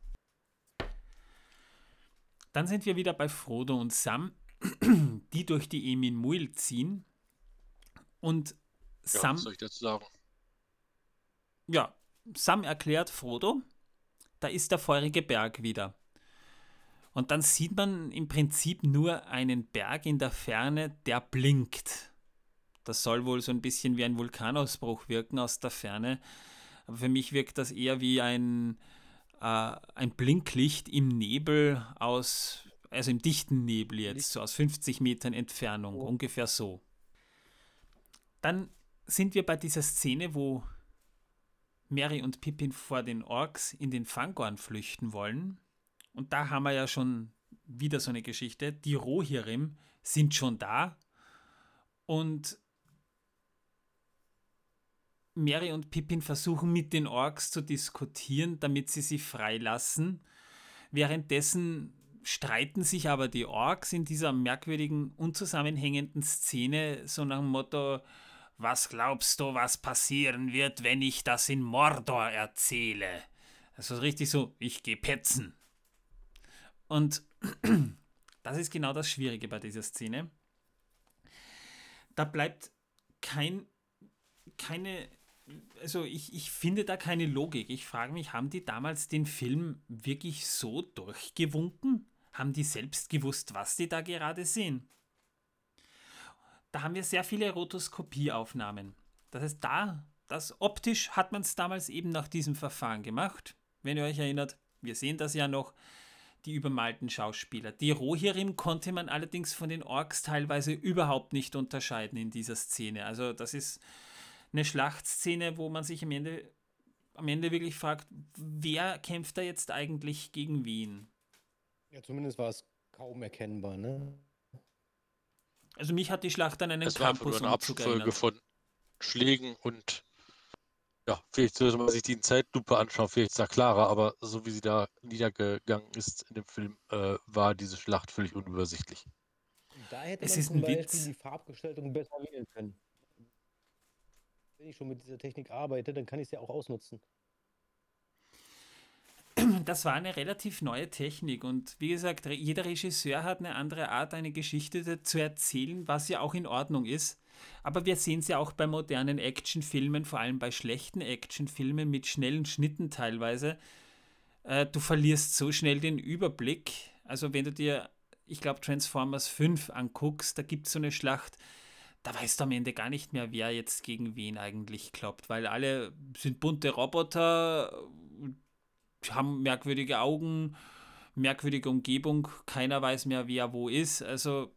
Dann sind wir wieder bei Frodo und Sam, die durch die Emin Muil ziehen. Und ja, Sam. Was soll ich dazu sagen? Ja, Sam erklärt Frodo, da ist der feurige Berg wieder. Und dann sieht man im Prinzip nur einen Berg in der Ferne, der blinkt. Das soll wohl so ein bisschen wie ein Vulkanausbruch wirken aus der Ferne. Aber für mich wirkt das eher wie ein, ein Blinklicht im Nebel aus, also im dichten Nebel jetzt, so aus 50 Metern Entfernung, oh. ungefähr so. Dann sind wir bei dieser Szene, wo Mary und Pippin vor den Orks in den Fangorn flüchten wollen. Und da haben wir ja schon wieder so eine Geschichte. Die Rohirrim sind schon da und Mary und Pippin versuchen mit den Orks zu diskutieren, damit sie sie freilassen. Währenddessen streiten sich aber die Orks in dieser merkwürdigen, unzusammenhängenden Szene so nach dem Motto, was glaubst du, was passieren wird, wenn ich das in Mordor erzähle? Also richtig so, ich gehe petzen. Und das ist genau das Schwierige bei dieser Szene. Da bleibt kein, keine, also ich, ich finde da keine Logik. Ich frage mich, haben die damals den Film wirklich so durchgewunken? Haben die selbst gewusst, was die da gerade sehen? Da haben wir sehr viele Rotoskopieaufnahmen. Das heißt, da, das optisch hat man es damals eben nach diesem Verfahren gemacht. Wenn ihr euch erinnert, wir sehen das ja noch die übermalten Schauspieler. Die Rohirrim konnte man allerdings von den Orks teilweise überhaupt nicht unterscheiden in dieser Szene. Also das ist eine Schlachtszene, wo man sich am Ende, am Ende wirklich fragt, wer kämpft da jetzt eigentlich gegen wen? Ja, zumindest war es kaum erkennbar, ne? Also mich hat die Schlacht an einen es Campus war eine Abfolge von Schlägen und ja, vielleicht sollte man sich die in Zeitlupe anschauen, vielleicht ist da klarer, aber so wie sie da niedergegangen ist in dem Film, äh, war diese Schlacht völlig unübersichtlich. Da hätte es man ist zum Beispiel Witz. die Farbgestaltung besser wählen können. Wenn ich schon mit dieser Technik arbeite, dann kann ich sie ja auch ausnutzen. Das war eine relativ neue Technik und wie gesagt, jeder Regisseur hat eine andere Art, eine Geschichte zu erzählen, was ja auch in Ordnung ist. Aber wir sehen es ja auch bei modernen Actionfilmen, vor allem bei schlechten Actionfilmen mit schnellen Schnitten teilweise. Äh, du verlierst so schnell den Überblick. Also wenn du dir, ich glaube, Transformers 5 anguckst, da gibt es so eine Schlacht, da weißt du am Ende gar nicht mehr, wer jetzt gegen wen eigentlich kloppt, weil alle sind bunte Roboter, haben merkwürdige Augen, merkwürdige Umgebung, keiner weiß mehr, wer wo ist. Also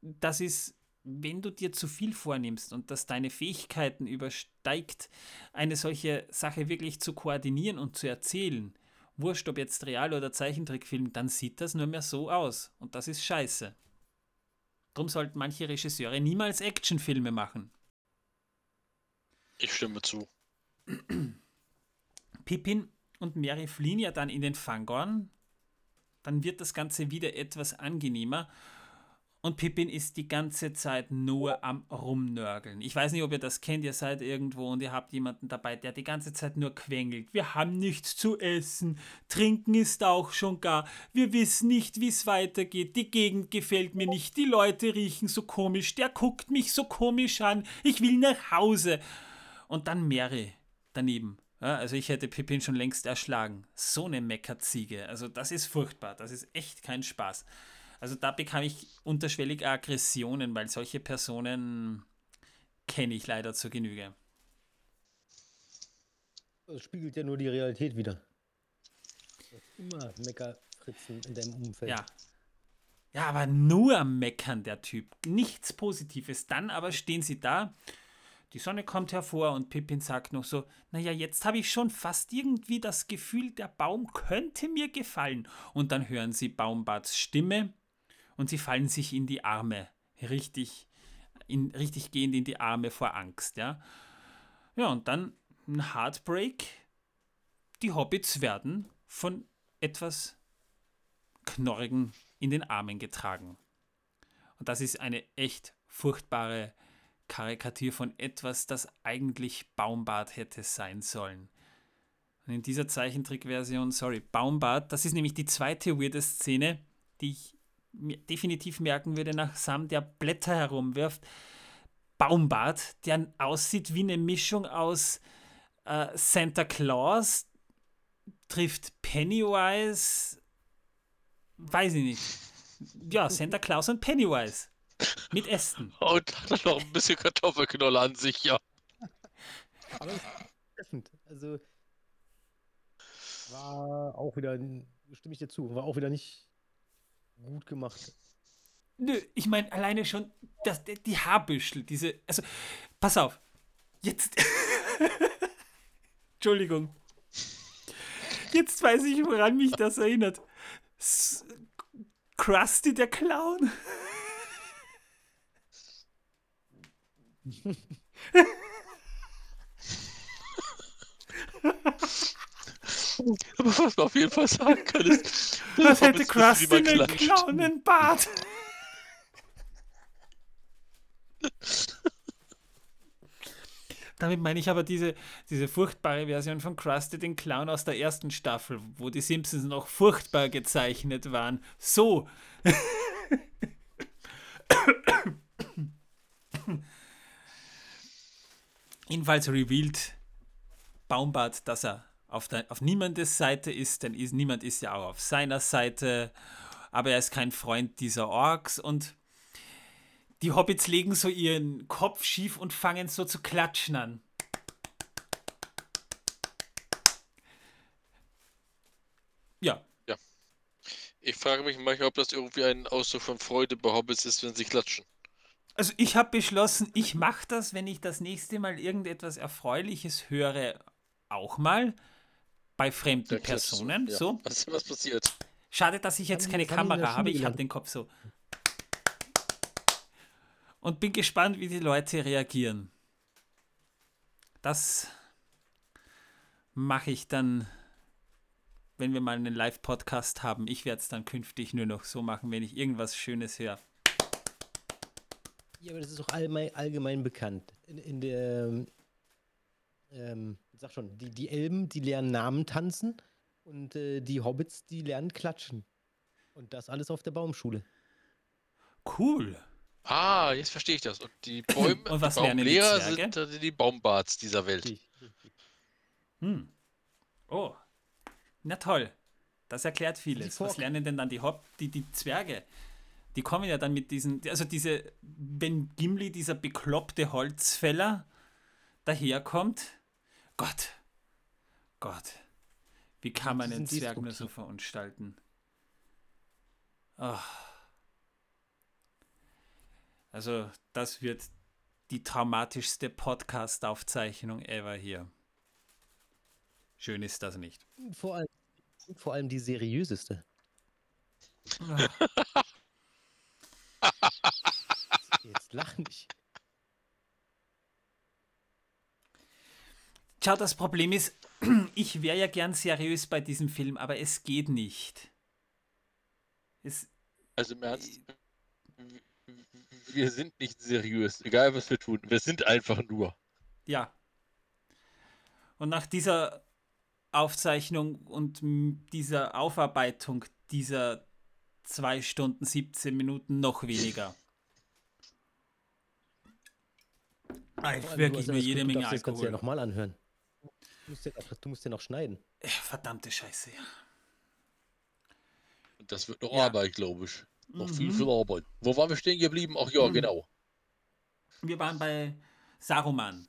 das ist wenn du dir zu viel vornimmst und das deine Fähigkeiten übersteigt, eine solche Sache wirklich zu koordinieren und zu erzählen wurscht ob jetzt Real- oder Zeichentrickfilm, dann sieht das nur mehr so aus. Und das ist scheiße. Drum sollten manche Regisseure niemals Actionfilme machen. Ich stimme zu. Pippin und Mary fliehen ja dann in den Fangorn. Dann wird das Ganze wieder etwas angenehmer. Und Pippin ist die ganze Zeit nur am Rumnörgeln. Ich weiß nicht, ob ihr das kennt. Ihr seid irgendwo und ihr habt jemanden dabei, der die ganze Zeit nur quengelt. Wir haben nichts zu essen. Trinken ist auch schon gar. Wir wissen nicht, wie es weitergeht. Die Gegend gefällt mir nicht. Die Leute riechen so komisch. Der guckt mich so komisch an. Ich will nach Hause. Und dann Mary daneben. Ja, also ich hätte Pippin schon längst erschlagen. So eine Meckerziege. Also das ist furchtbar. Das ist echt kein Spaß. Also da bekam ich unterschwellig Aggressionen, weil solche Personen kenne ich leider zur Genüge. Das spiegelt ja nur die Realität wieder. Immer Meckerfritzen in deinem Umfeld. Ja. Ja, aber nur meckern der Typ. Nichts Positives. Dann aber stehen sie da. Die Sonne kommt hervor und Pippin sagt noch so, naja, jetzt habe ich schon fast irgendwie das Gefühl, der Baum könnte mir gefallen. Und dann hören sie Baumbarts Stimme und sie fallen sich in die Arme. Richtig, in, richtig gehend in die Arme vor Angst, ja. Ja, und dann ein Heartbreak. Die Hobbits werden von etwas Knorrigen in den Armen getragen. Und das ist eine echt furchtbare Karikatur von etwas, das eigentlich Baumbart hätte sein sollen. Und in dieser Zeichentrickversion, sorry, Baumbart, das ist nämlich die zweite weirde Szene, die ich definitiv merken würde nach Sam, der Blätter herumwirft. Baumbart, der aussieht wie eine Mischung aus äh, Santa Claus, trifft Pennywise, weiß ich nicht. Ja, Santa Claus und Pennywise. Mit Ästen. Und hat er noch ein bisschen Kartoffelknolle an sich, ja. Aber. Also war auch wieder, stimme ich dir zu, war auch wieder nicht gut gemacht. Nö, ich meine, alleine schon das, die Haarbüschel, diese. Also, pass auf. Jetzt. Entschuldigung. Jetzt weiß ich, woran mich das erinnert. S Krusty der Clown. Aber was man auf jeden Fall sagen kann, ist, Was hätte Krusty einen klatscht. Clown Bart? Damit meine ich aber diese, diese furchtbare Version von Krusty den Clown aus der ersten Staffel, wo die Simpsons noch furchtbar gezeichnet waren. So. Jedenfalls revealed Baumbart, dass er auf, der, auf niemandes Seite ist, denn ist, niemand ist ja auch auf seiner Seite, aber er ist kein Freund dieser Orks und die Hobbits legen so ihren Kopf schief und fangen so zu klatschen an. Ja, Ich frage mich manchmal, ob das irgendwie ein Ausdruck von Freude bei Hobbits ist, wenn sie klatschen. also ich habe beschlossen, ich mache das, wenn ich das nächste Mal irgendetwas Erfreuliches höre, auch mal bei fremden. Personen. Ja. So. Was, was passiert? Schade, dass ich jetzt Haben- keine Kamera habe. Ich habe den Kopf so. Und bin gespannt, wie die Leute reagieren. Das mache ich dann, wenn wir mal einen Live-Podcast haben. Ich werde es dann künftig nur noch so machen, wenn ich irgendwas Schönes höre. Ja, aber das ist auch allgemein, allgemein bekannt. In, in der, ähm, sag schon, die, die Elben, die lernen Namen tanzen und äh, die Hobbits, die lernen klatschen. Und das alles auf der Baumschule. Cool. Ah, jetzt verstehe ich das. Und die Bäume, Und was die lernen die Baumlehrer Zwerge? sind äh, die Baumbarts dieser Welt. Richtig, richtig. Hm. Oh. Na toll. Das erklärt vieles. Was lernen denn dann die Hopp, die, die Zwerge? Die kommen ja dann mit diesen, also diese, wenn Gimli, dieser bekloppte Holzfäller, daherkommt, Gott, Gott, wie kann man sind Zwerg nur so verunstalten? Ah. Also, das wird die traumatischste Podcast-Aufzeichnung ever hier. Schön ist das nicht. Vor allem vor allem die seriöseste. Jetzt lach nicht. Schau, das Problem ist, ich wäre ja gern seriös bei diesem Film, aber es geht nicht. Es, Also im Ernst, wir sind nicht seriös, egal was wir tun. Wir sind einfach nur. ja. Und nach dieser Aufzeichnung und dieser Aufarbeitung dieser 2 Stunden 17 Minuten noch weniger. Vor allem, wirklich nur jede Menge darfst Das kannst du ja Alkohol. nochmal anhören. Du musst, ja noch, du musst ja noch schneiden. Verdammte Scheiße, ja. Das wird noch Ja. Arbeit, glaube ich. Noch viel, Mhm. viel Arbeit. Wo waren wir stehen geblieben? Ach ja, Mhm. genau. Wir waren bei Saruman.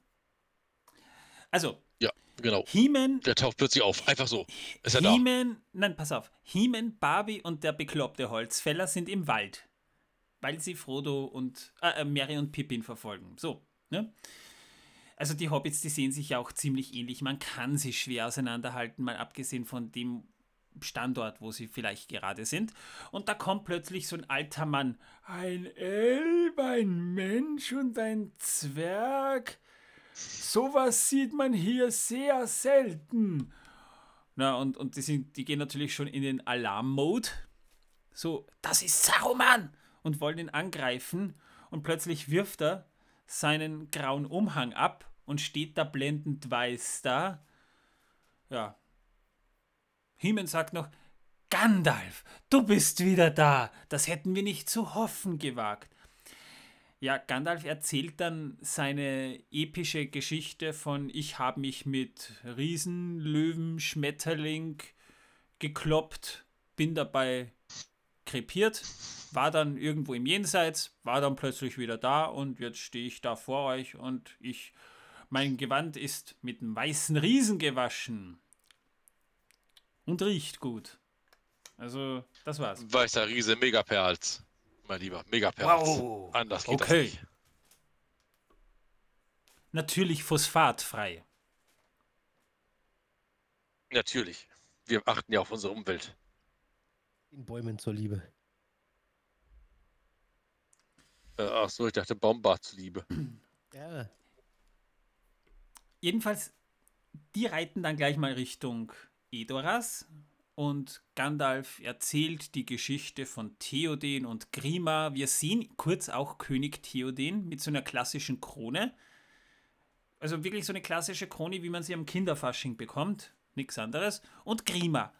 Also, Ja, genau. He-Man Der taucht plötzlich auf. Einfach so. Ist er da? He-Man, nein, pass auf. He-Man, Barbie und der bekloppte Holzfäller sind im Wald, weil sie Frodo und äh, äh, Mary und Pippin verfolgen. So, ne? Also die Hobbits, die sehen sich ja auch ziemlich ähnlich. Man kann sie schwer auseinanderhalten, mal abgesehen von dem Standort, wo sie vielleicht gerade sind. Und da kommt plötzlich so ein alter Mann. Ein Elb, ein Mensch und ein Zwerg. Sowas sieht man hier sehr selten. Na, und, und die, sind, die gehen natürlich schon in den Alarm-Mode. So, das ist Saruman! Und wollen ihn angreifen. Und plötzlich wirft er seinen grauen Umhang ab und steht da blendend weiß da. Ja. Heeman sagt noch, Gandalf, du bist wieder da. Das hätten wir nicht zu hoffen gewagt. Ja, Gandalf erzählt dann seine epische Geschichte von ich habe mich mit Riesen, Löwen, Schmetterling gekloppt, bin dabei krepiert, war dann irgendwo im Jenseits, war dann plötzlich wieder da und jetzt stehe ich da vor euch und ich mein Gewand ist mit einem weißen Riesen gewaschen und riecht gut. Also, das war's. Weißer Riese, Megaperls. Mein Lieber, Megaperls. Wow. Anders geht Okay. das nicht. Natürlich phosphatfrei. Natürlich. Wir achten ja auf unsere Umwelt. Den Bäumen zur Liebe. Äh, ach so, ich dachte Baumbad zuliebe. Ja, Jedenfalls, die reiten dann gleich mal Richtung Edoras und Gandalf erzählt die Geschichte von Theoden und Grima. Wir sehen kurz auch König Theoden mit so einer klassischen Krone. Also wirklich so eine klassische Krone, wie man sie am Kinderfasching bekommt. Nichts anderes. Und Grima,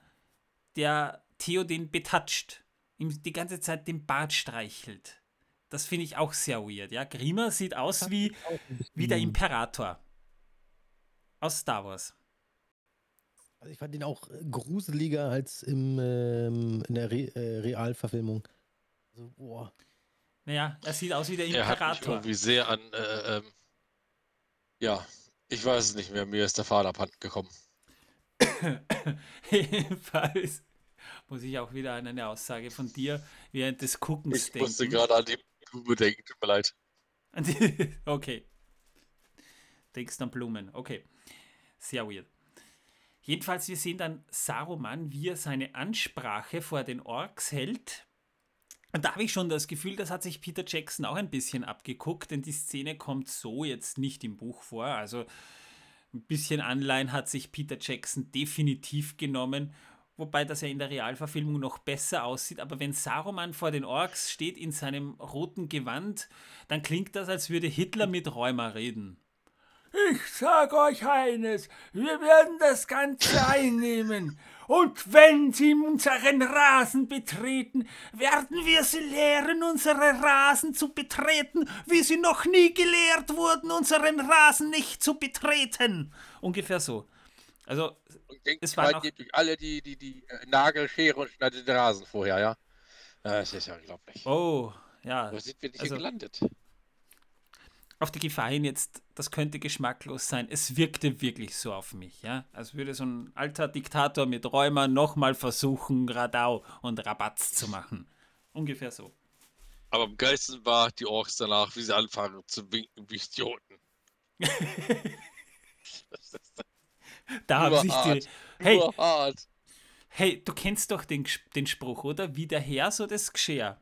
der Theoden betatscht, ihm die ganze Zeit den Bart streichelt. Das finde ich auch sehr weird. Ja, Grima sieht aus wie, wie der Imperator aus Star Wars. Also ich fand ihn auch äh, gruseliger als im, ähm, in der Re äh, Realverfilmung. Also, boah. Naja, er sieht aus wie der Er hat mich Imperator. irgendwie sehr an, äh, ähm, ja, ich weiß es nicht mehr, mir ist der Vater abhanden gekommen. Jedenfalls muss ich auch wieder an eine Aussage von dir während des Guckens Ich musste denken. gerade an die Blume denken, tut mir leid. Okay. Denkst an Blumen. Okay. Sehr weird. Jedenfalls, wir sehen dann Saruman, wie er seine Ansprache vor den Orks hält. Und da habe ich schon das Gefühl, das hat sich Peter Jackson auch ein bisschen abgeguckt, denn die Szene kommt so jetzt nicht im Buch vor. Also ein bisschen Anleihen hat sich Peter Jackson definitiv genommen, wobei das ja in der Realverfilmung noch besser aussieht. Aber wenn Saruman vor den Orks steht in seinem roten Gewand, dann klingt das, als würde Hitler mit Rheuma reden. Ich sag euch eines, wir werden das Ganze einnehmen. Und wenn sie unseren Rasen betreten, werden wir sie lehren, unsere Rasen zu betreten, wie sie noch nie gelehrt wurden, unseren Rasen nicht zu betreten. Ungefähr so. Also, Und denkt Es war mal, noch- euch alle die, die, die äh, Nagelschere und schneidet den Rasen vorher, ja? Das ist ja unglaublich. oh, ja. Wo sind wir nicht also- gelandet? auf die Gefahr hin jetzt, das könnte geschmacklos sein. Es wirkte wirklich so auf mich, ja. Als würde so ein alter Diktator mit Rheuma nochmal versuchen, Radau und Rabatz zu machen. Ungefähr so. Aber am geilsten war die Orks danach, wie sie anfangen zu winken wie Idioten. Das ist Da haben sich die. Hey. Hey, du kennst doch den, den Spruch, oder? Wie der Herr, so das Geschirr.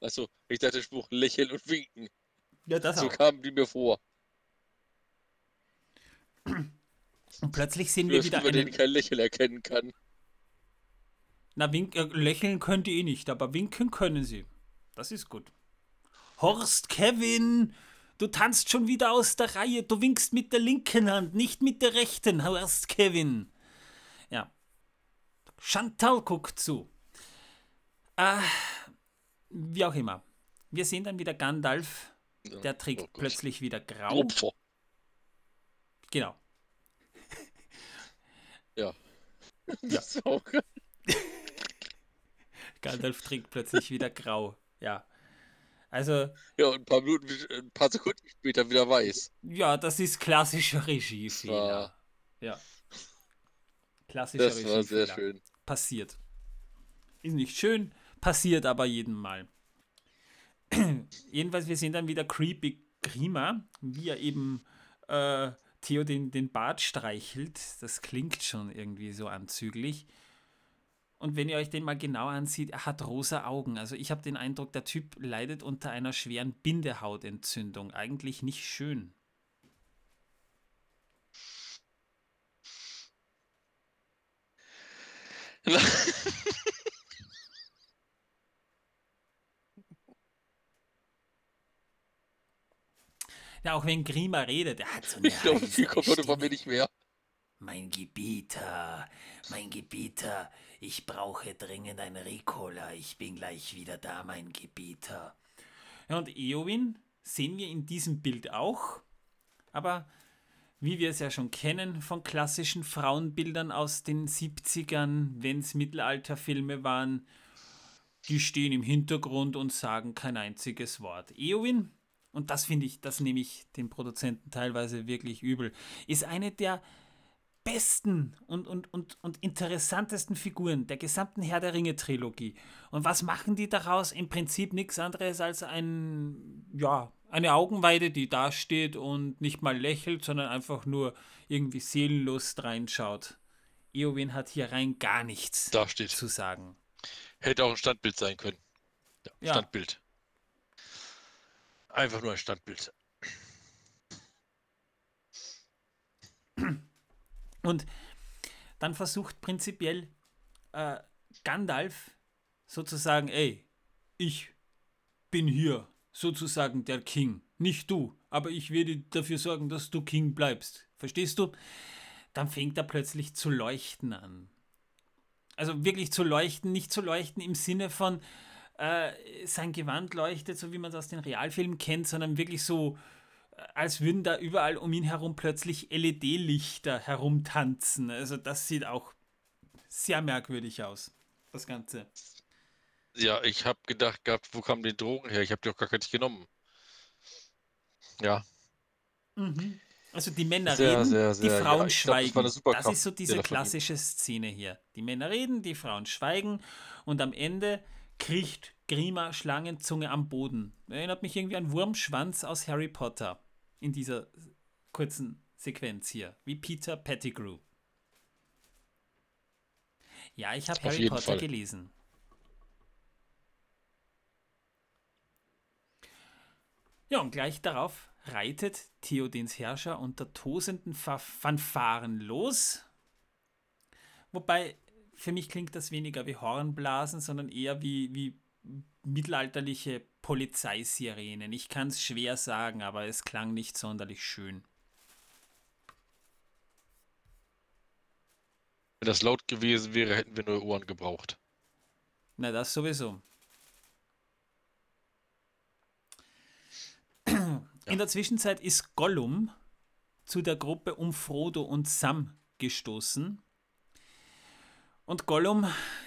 Also, ich dachte, der Spruch lächeln und winken. Ja, das so auch. kamen die mir vor. Und plötzlich sehen wir wieder den einen. kein Lächeln erkennen kann. Na, wink, äh, lächeln könnt ihr eh nicht, aber winken können sie. Das ist gut. Horst Kevin, du tanzt schon wieder aus der Reihe. Du winkst mit der linken Hand, nicht mit der rechten, Horst Kevin. Ja. Chantal guckt zu. Ah, wie auch immer. Wir sehen dann wieder Gandalf. Der trägt Gott. plötzlich wieder grau. Opfer. Genau. Ja. Das ist auch geil. Gandalf trägt plötzlich wieder grau. Ja. Also, Ja, und ein paar Minuten, ein paar Sekunden später wieder weiß. Ja, das ist klassischer Regiefehler. war- Ja. Klassischer Das war sehr Regiefehler. schön. Passiert. Ist nicht schön, passiert aber jedem Mal. Jedenfalls, wir sehen dann wieder Creepy Grima, wie er eben äh, Theo den, den Bart streichelt. Das klingt schon irgendwie so anzüglich. Und wenn ihr euch den mal genau ansieht, er hat rosa Augen. Also ich habe den Eindruck, der Typ leidet unter einer schweren Bindehautentzündung. Eigentlich nicht schön. Ja, auch wenn Grima redet, er hat so eine Ich glaube, viel kommt heute von mir nicht mehr. Mein Gebieter, mein Gebieter, ich brauche dringend ein Ricola. Ich bin gleich wieder da, mein Gebieter. Ja, und Eowyn sehen wir in diesem Bild auch. Aber wie wir es ja schon kennen von klassischen Frauenbildern aus den 70ern, wenn es Mittelalterfilme waren, die stehen im Hintergrund und sagen kein einziges Wort. Eowyn, und das finde ich, das nehme ich den Produzenten teilweise wirklich übel, ist eine der besten und, und, und, und interessantesten Figuren der gesamten Herr der Ringe-Trilogie. Und was machen die daraus? Im Prinzip nichts anderes als ein, ja, eine Augenweide, die da steht und nicht mal lächelt, sondern einfach nur irgendwie seelenlos reinschaut. Eowyn hat hier rein gar nichts Da steht. zu sagen. Hätte auch ein Standbild sein können. Ja, Ja. Standbild. Einfach nur ein Standbild. Und dann versucht prinzipiell äh, Gandalf sozusagen, ey, ich bin hier sozusagen der King, nicht du, aber ich werde dafür sorgen, dass du King bleibst. Verstehst du? Dann fängt er plötzlich zu leuchten an. Also wirklich zu leuchten, nicht zu leuchten im Sinne von äh, sein Gewand leuchtet, so wie man es aus den Realfilmen kennt, sondern wirklich so, als würden da überall um ihn herum plötzlich LED-Lichter herumtanzen. Also das sieht auch sehr merkwürdig aus, das Ganze. Ja, ich habe gedacht gehabt, wo kamen die Drogen her? Ich habe die auch gar nicht genommen. Ja, Also die Männer Sehr, reden, sehr, die sehr, ja, Frauen glaub, das schweigen. eine super das ist so diese klassische Szene hier. Die Männer reden, die Frauen schweigen und am Ende kriecht Grima Schlangenzunge am Boden. Erinnert mich irgendwie an Wurmschwanz aus Harry Potter in dieser kurzen Sequenz hier, wie Peter Pettigrew. Ja, ich habe Harry Potter Fall. gelesen. Ja, und gleich darauf reitet Theodens Herrscher unter tosenden Fa- Fanfaren los. Wobei, für mich klingt das weniger wie Hornblasen, sondern eher wie, wie mittelalterliche Polizeisirenen. Ich kann es schwer sagen, aber es klang nicht sonderlich schön. wenn das laut gewesen wäre, hätten wir neue Ohren gebraucht. Na, das sowieso. In der Zwischenzeit ist Gollum zu der Gruppe um Frodo und Sam gestoßen. Und Gollum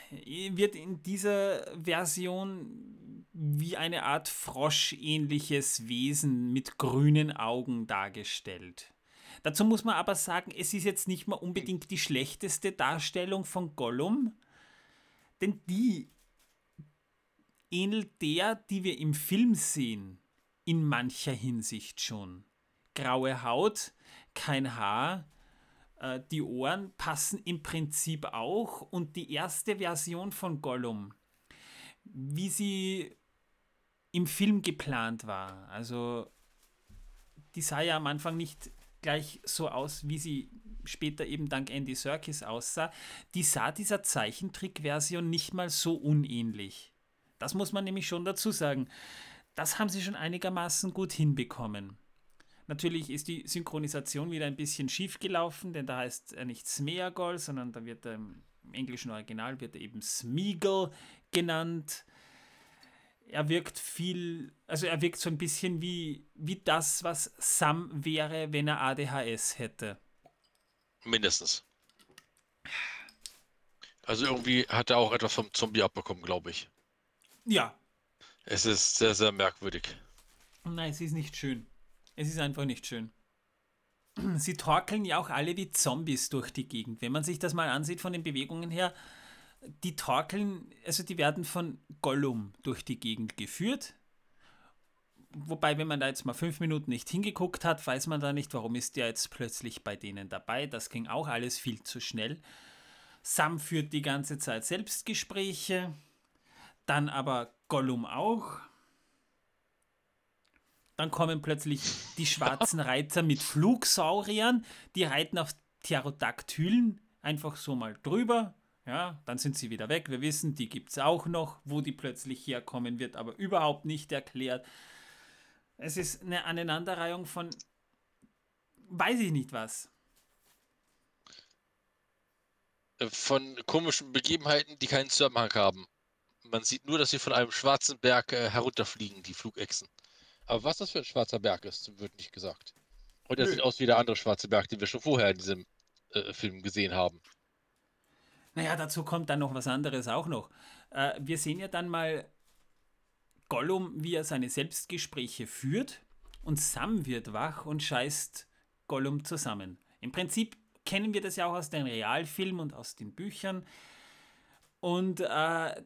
wird in dieser Version wie eine Art froschähnliches Wesen mit grünen Augen dargestellt. Dazu muss man aber sagen, es ist jetzt nicht mal unbedingt die schlechteste Darstellung von Gollum, denn die ähnelt der, die wir im Film sehen, in mancher Hinsicht schon. Graue Haut, kein Haar, Äh, die Ohren passen im Prinzip auch und die erste Version von Gollum, wie sie im Film geplant war, also die sah ja am Anfang nicht gleich so aus, wie sie später eben dank Andy Serkis aussah, die sah dieser Zeichentrickversion nicht mal so unähnlich. Das muss man nämlich schon dazu sagen. Das haben sie schon einigermaßen gut hinbekommen. Natürlich ist die Synchronisation wieder ein bisschen schief gelaufen, denn da heißt er nicht Smeagol, sondern da wird er im englischen Original wird er eben Smeagol genannt. Er wirkt viel, also er wirkt so ein bisschen wie, wie das, was Sam wäre, wenn er ADHS hätte. Mindestens. Also irgendwie hat er auch etwas vom Zombie abbekommen, glaube ich. Ja. Es ist sehr, sehr merkwürdig. Nein, es ist nicht schön. Es ist einfach nicht schön. Sie torkeln ja auch alle wie Zombies durch die Gegend. Wenn man sich das mal ansieht von den Bewegungen her, die torkeln, also die werden von Gollum durch die Gegend geführt. Wobei, wenn man da jetzt mal fünf Minuten nicht hingeguckt hat, weiß man da nicht, warum ist der jetzt plötzlich bei denen dabei. Das ging auch alles viel zu schnell. Sam führt die ganze Zeit Selbstgespräche, dann aber Gollum auch. Dann kommen plötzlich die schwarzen Reiter mit Flugsauriern, die reiten auf Pterodaktylen einfach so mal drüber. Ja, dann sind sie wieder weg. Wir wissen, die gibt es auch noch. Wo die plötzlich herkommen, wird aber überhaupt nicht erklärt. Es ist eine Aneinanderreihung von weiß ich nicht was. Von komischen Begebenheiten, die keinen Zusammenhang haben. Man sieht nur, dass sie von einem schwarzen Berg äh, herunterfliegen, die Flugechsen. Aber was das für ein schwarzer Berg ist, wird nicht gesagt. Und er sieht aus wie der andere schwarze Berg, den wir schon vorher in diesem äh, Film gesehen haben. Naja, dazu kommt dann noch was anderes auch noch. Äh, wir sehen ja dann mal Gollum, wie er seine Selbstgespräche führt und Sam wird wach und scheißt Gollum zusammen. Im Prinzip kennen wir das ja auch aus den Realfilmen und aus den Büchern. Und äh,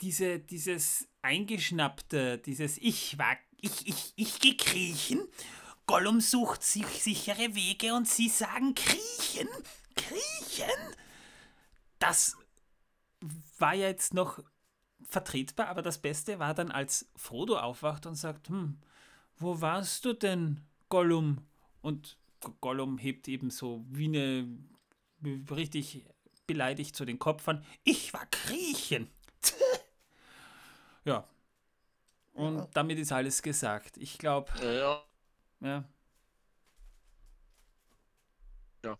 diese, dieses eingeschnappte, dieses Ich war, ich, ich, ich geh kriechen. Gollum sucht sich sichere Wege und sie sagen kriechen, kriechen. Das war ja jetzt noch vertretbar, aber das Beste war dann, als Frodo aufwacht und sagt, hm, wo warst du denn, Gollum? Und Gollum hebt eben so wie eine richtig beleidigt so den Kopf an. Ich war kriechen. ja. Und ja. damit ist alles gesagt. Ich glaube. Ja. Ja. Ja.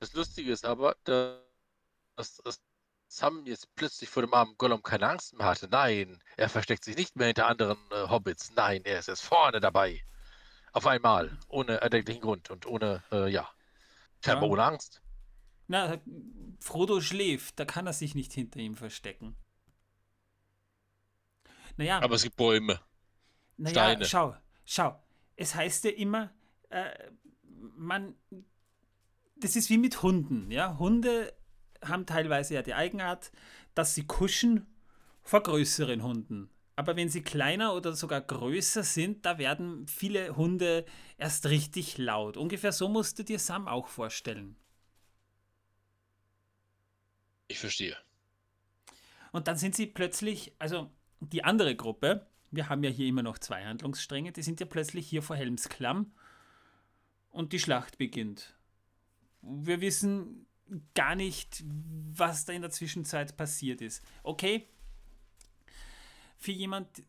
Das Lustige ist aber, dass, dass Sam jetzt plötzlich vor dem armen Gollum keine Angst mehr hatte. Nein, er versteckt sich nicht mehr hinter anderen äh, Hobbits. Nein, er ist jetzt vorne dabei. Auf einmal, ohne erdenklichen Grund und ohne, äh, ja, scheinbar ja. ohne Angst. Na, Frodo schläft, da kann er sich nicht hinter ihm verstecken. Naja. Aber es gibt Bäume. Naja, Steine. schau, schau. Es heißt ja immer, äh, man, das ist wie mit Hunden, ja. Hunde haben teilweise ja die Eigenart, dass sie kuschen vor größeren Hunden. Aber wenn sie kleiner oder sogar größer sind, da werden viele Hunde erst richtig laut. Ungefähr so musst du dir Sam auch vorstellen. Ich verstehe. Und dann sind sie plötzlich, also die andere Gruppe, wir haben ja hier immer noch zwei Handlungsstränge, die sind ja plötzlich hier vor Helmsklamm und die Schlacht beginnt. Wir wissen gar nicht, was da in der Zwischenzeit passiert ist. Okay, für jemand,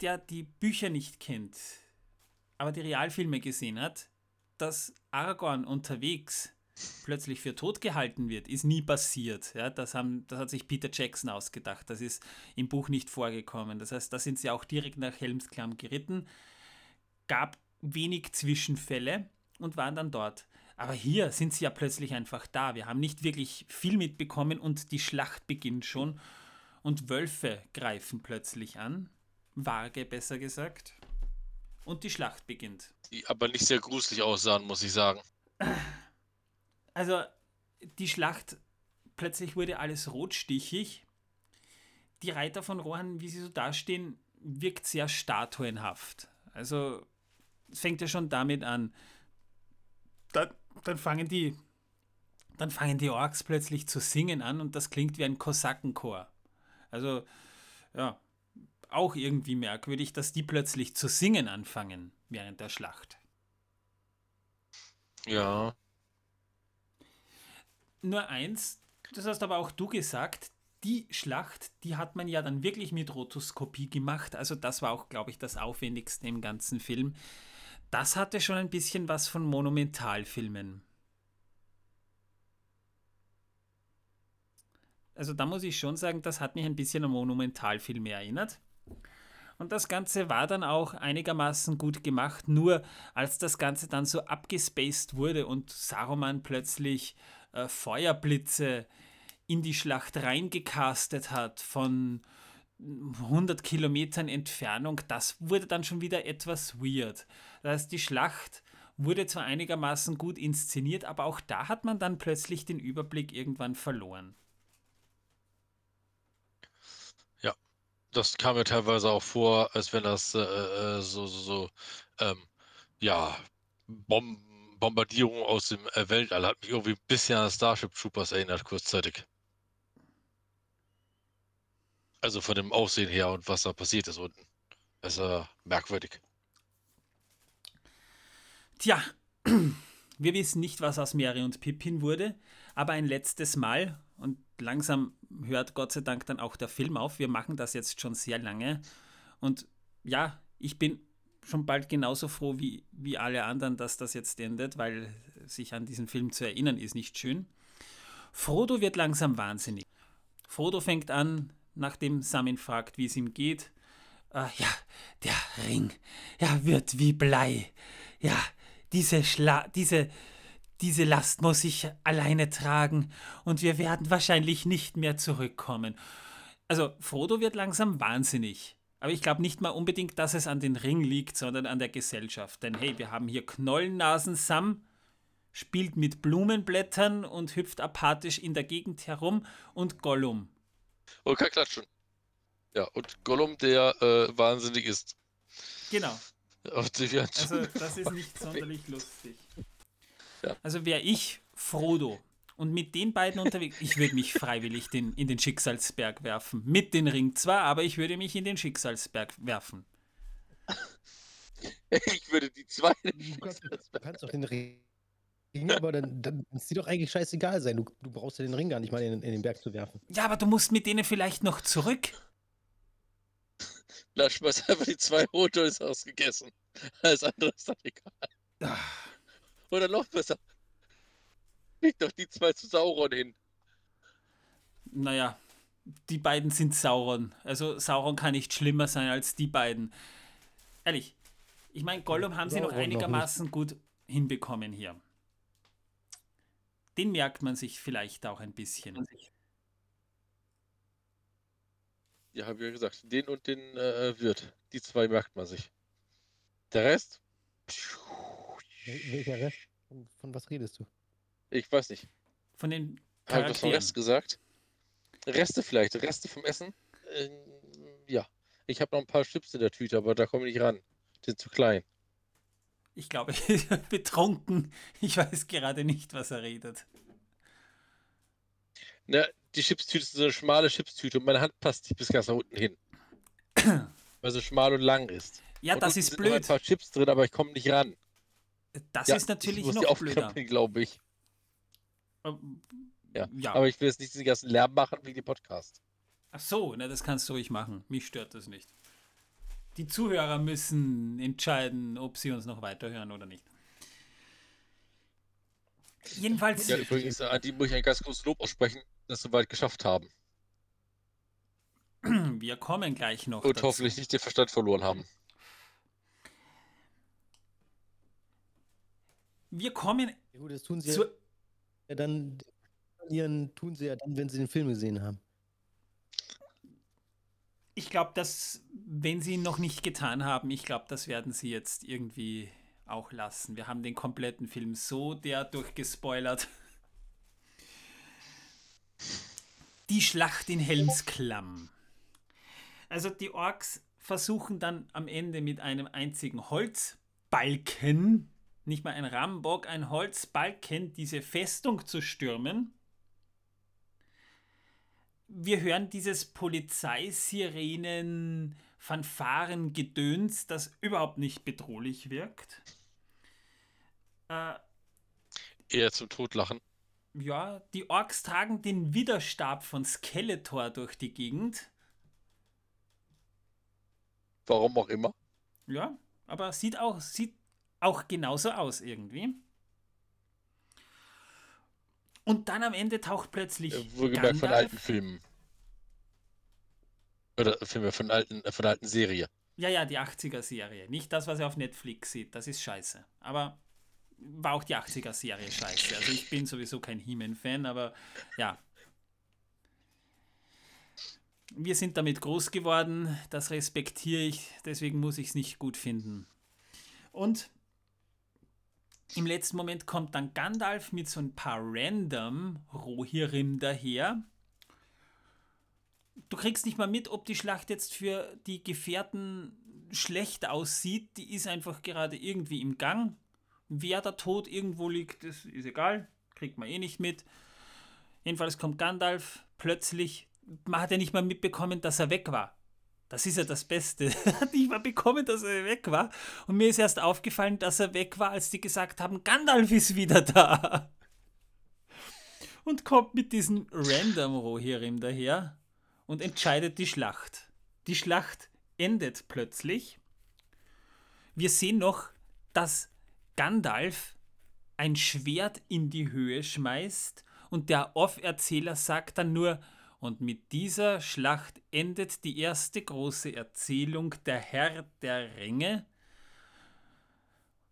der die Bücher nicht kennt, aber die Realfilme gesehen hat, dass Aragorn unterwegs plötzlich für tot gehalten wird, ist nie passiert. Ja, das, haben, das hat sich Peter Jackson ausgedacht. Das ist im Buch nicht vorgekommen. Das heißt, da sind sie auch direkt nach Helmsklamm geritten, gab wenig Zwischenfälle und waren dann dort. Aber hier sind sie ja plötzlich einfach da. Wir haben nicht wirklich viel mitbekommen und die Schlacht beginnt schon. Und Wölfe greifen plötzlich an. Waage besser gesagt. Und die Schlacht beginnt. Die aber nicht sehr gruselig aussahen, muss ich sagen. Also, die Schlacht, plötzlich wurde alles rotstichig. Die Reiter von Rohan, wie sie so dastehen, wirkt sehr statuenhaft. Also, es fängt ja schon damit an. Da dann fangen die dann fangen die Orks plötzlich zu singen an und das klingt wie ein Kosakenchor. Also, ja, auch irgendwie merkwürdig, dass die plötzlich zu singen anfangen während der Schlacht. Ja. Nur eins, das hast aber auch du gesagt, die Schlacht, die hat man ja dann wirklich mit Rotoskopie gemacht. Also das war auch, glaube ich, das Aufwendigste im ganzen Film. Das hatte schon ein bisschen was von Monumentalfilmen. Also da muss ich schon sagen, das hat mich ein bisschen an Monumentalfilme erinnert. Und das Ganze war dann auch einigermaßen gut gemacht, nur als das Ganze dann so abgespaced wurde und Saruman plötzlich äh, Feuerblitze in die Schlacht reingecastet hat von 100 Kilometern Entfernung, das wurde dann schon wieder etwas weird. Das heißt, die Schlacht wurde zwar einigermaßen gut inszeniert, aber auch da hat man dann plötzlich den Überblick irgendwann verloren. das kam mir teilweise auch vor, als wenn das äh, äh, so, so, so ähm, ja, Bom Bombardierung aus dem äh, Weltall hat mich irgendwie ein bisschen an Starship Troopers erinnert, kurzzeitig. Also von dem Aussehen her und was da passiert ist unten. Das ist äh, merkwürdig. Tja, wir wissen nicht, was aus Mary und Pippin wurde, aber ein letztes Mal, und langsam hört Gott sei Dank dann auch der Film auf. Wir machen das jetzt schon sehr lange. Und ja, ich bin schon bald genauso froh wie, wie alle anderen, dass das jetzt endet, weil sich an diesen Film zu erinnern ist nicht schön. Frodo wird langsam wahnsinnig. Frodo fängt an, nachdem Sam ihn fragt, wie es ihm geht. Äh, ja, der Ring, ja, wird wie Blei. Ja, diese Schla diese, diese Last muss ich alleine tragen und wir werden wahrscheinlich nicht mehr zurückkommen. Also Frodo wird langsam wahnsinnig. Aber ich glaube nicht mal unbedingt, dass es an den Ring liegt, sondern an der Gesellschaft. Denn hey, wir haben hier Knollennasen Sam, spielt mit Blumenblättern und hüpft apathisch in der Gegend herum und Gollum. Okay, klatschen. Ja, und Gollum, der äh, wahnsinnig ist. Genau. Also das ist nicht sonderlich lustig. Ja. Also wäre ich Frodo und mit den beiden unterwegs, ich würde mich freiwillig den, in den Schicksalsberg werfen. Mit den Ring zwar, aber ich würde mich in den Schicksalsberg werfen. Ich würde die zwei. Du kannst, du kannst doch den Ring, aber dann, dann ist dir doch eigentlich scheißegal sein. Du, du brauchst ja den Ring gar nicht mal in, in den Berg zu werfen. Ja, aber du musst mit denen vielleicht noch zurück. Na, schmeiß einfach die zwei Rote ist ausgegessen. Alles andere ist dann egal. Ach. Oder noch besser. Leg doch die zwei zu Sauron hin. Naja, die beiden sind Sauron. Also Sauron kann nicht schlimmer sein als die beiden. Ehrlich, ich meine, Gollum haben sie noch einigermaßen noch gut hinbekommen hier. Den merkt man sich vielleicht auch ein bisschen. Ja, habe ich ja gesagt. Den und den äh, Wirt. Die zwei merkt man sich. Der Rest? Welcher Rest? Von, von, was redest du? Ich weiß nicht. Von den Habe ich vom Rest gesagt? Reste vielleicht, Reste vom Essen? Äh, ja. Ich habe noch ein paar Chips in der Tüte, aber da komme ich nicht ran. Die sind zu klein. Ich glaube, ich bin betrunken. Ich weiß gerade nicht, was er redet. Na, die Chipstüte ist so eine schmale Chipstüte und meine Hand passt nicht bis ganz nach unten hin. weil sie schmal und lang ist. Ja, und das ist blöd. Ich habe ein paar Chips drin, aber ich komme nicht ran. Das ja, ist natürlich noch blöder. glaube ich. Ähm, ja. ja. Aber ich will jetzt nicht diesen ganzen Lärm machen wie die Podcast. Ach so, na, das kannst du ruhig machen. Mich stört das nicht. Die Zuhörer müssen entscheiden, ob sie uns noch weiterhören oder nicht. Jedenfalls. Ja, übrigens, an die muss ich ein ganz großes Lob aussprechen, dass sie weit geschafft haben. Wir kommen gleich noch. Und dazu. hoffentlich nicht den Verstand verloren haben. Wir kommen. Ja, gut, das tun sie zu ja dann. Ihren tun sie ja dann, wenn sie den Film gesehen haben. Ich glaube, dass, wenn sie ihn noch nicht getan haben, ich glaube, das werden sie jetzt irgendwie auch lassen. Wir haben den kompletten Film so derart gespoilert. Die Schlacht in Helmsklamm. Also die Orks versuchen dann am Ende mit einem einzigen Holzbalken nicht mal ein Rambock, ein Holzbalken, diese Festung zu stürmen. Wir hören dieses Polizeisirenen, Fanfaren, Gedöns, das überhaupt nicht bedrohlich wirkt. Äh, Eher zum Totlachen. Ja, die Orks tragen den Widerstab von Skeletor durch die Gegend. Warum auch immer. Ja, aber sieht auch, sieht auch genauso aus irgendwie. Und dann am Ende taucht plötzlich. Äh, wohlgemerkt von alten Filmen. Oder Filme von alten, äh, von alten Serie. Ja, ja, die 80er-Serie. Nicht das, was er auf Netflix sieht. Das ist scheiße. Aber war auch die 80er-Serie scheiße. Also ich bin sowieso kein He-Man-Fan, aber ja. Wir sind damit groß geworden, das respektiere ich, deswegen muss ich es nicht gut finden. Und im letzten Moment kommt dann Gandalf mit so ein paar random Rohirrim daher. Du kriegst nicht mal mit, ob die Schlacht jetzt für die Gefährten schlecht aussieht. Die ist einfach gerade irgendwie im Gang. Wer da tot irgendwo liegt, das ist egal. Kriegt man eh nicht mit. Jedenfalls kommt Gandalf plötzlich. Man hat ja nicht mal mitbekommen, dass er weg war. Das ist ja das Beste. Nicht mal bekommen, dass er weg war. Und mir ist erst aufgefallen, dass er weg war, als die gesagt haben, Gandalf ist wieder da. Und kommt mit diesem Random Rohirrim daher und entscheidet die Schlacht. Die Schlacht endet plötzlich. Wir sehen noch, dass Gandalf ein Schwert in die Höhe schmeißt und der Off-Erzähler sagt dann nur, und mit dieser Schlacht endet die erste große Erzählung Der Herr der Ringe.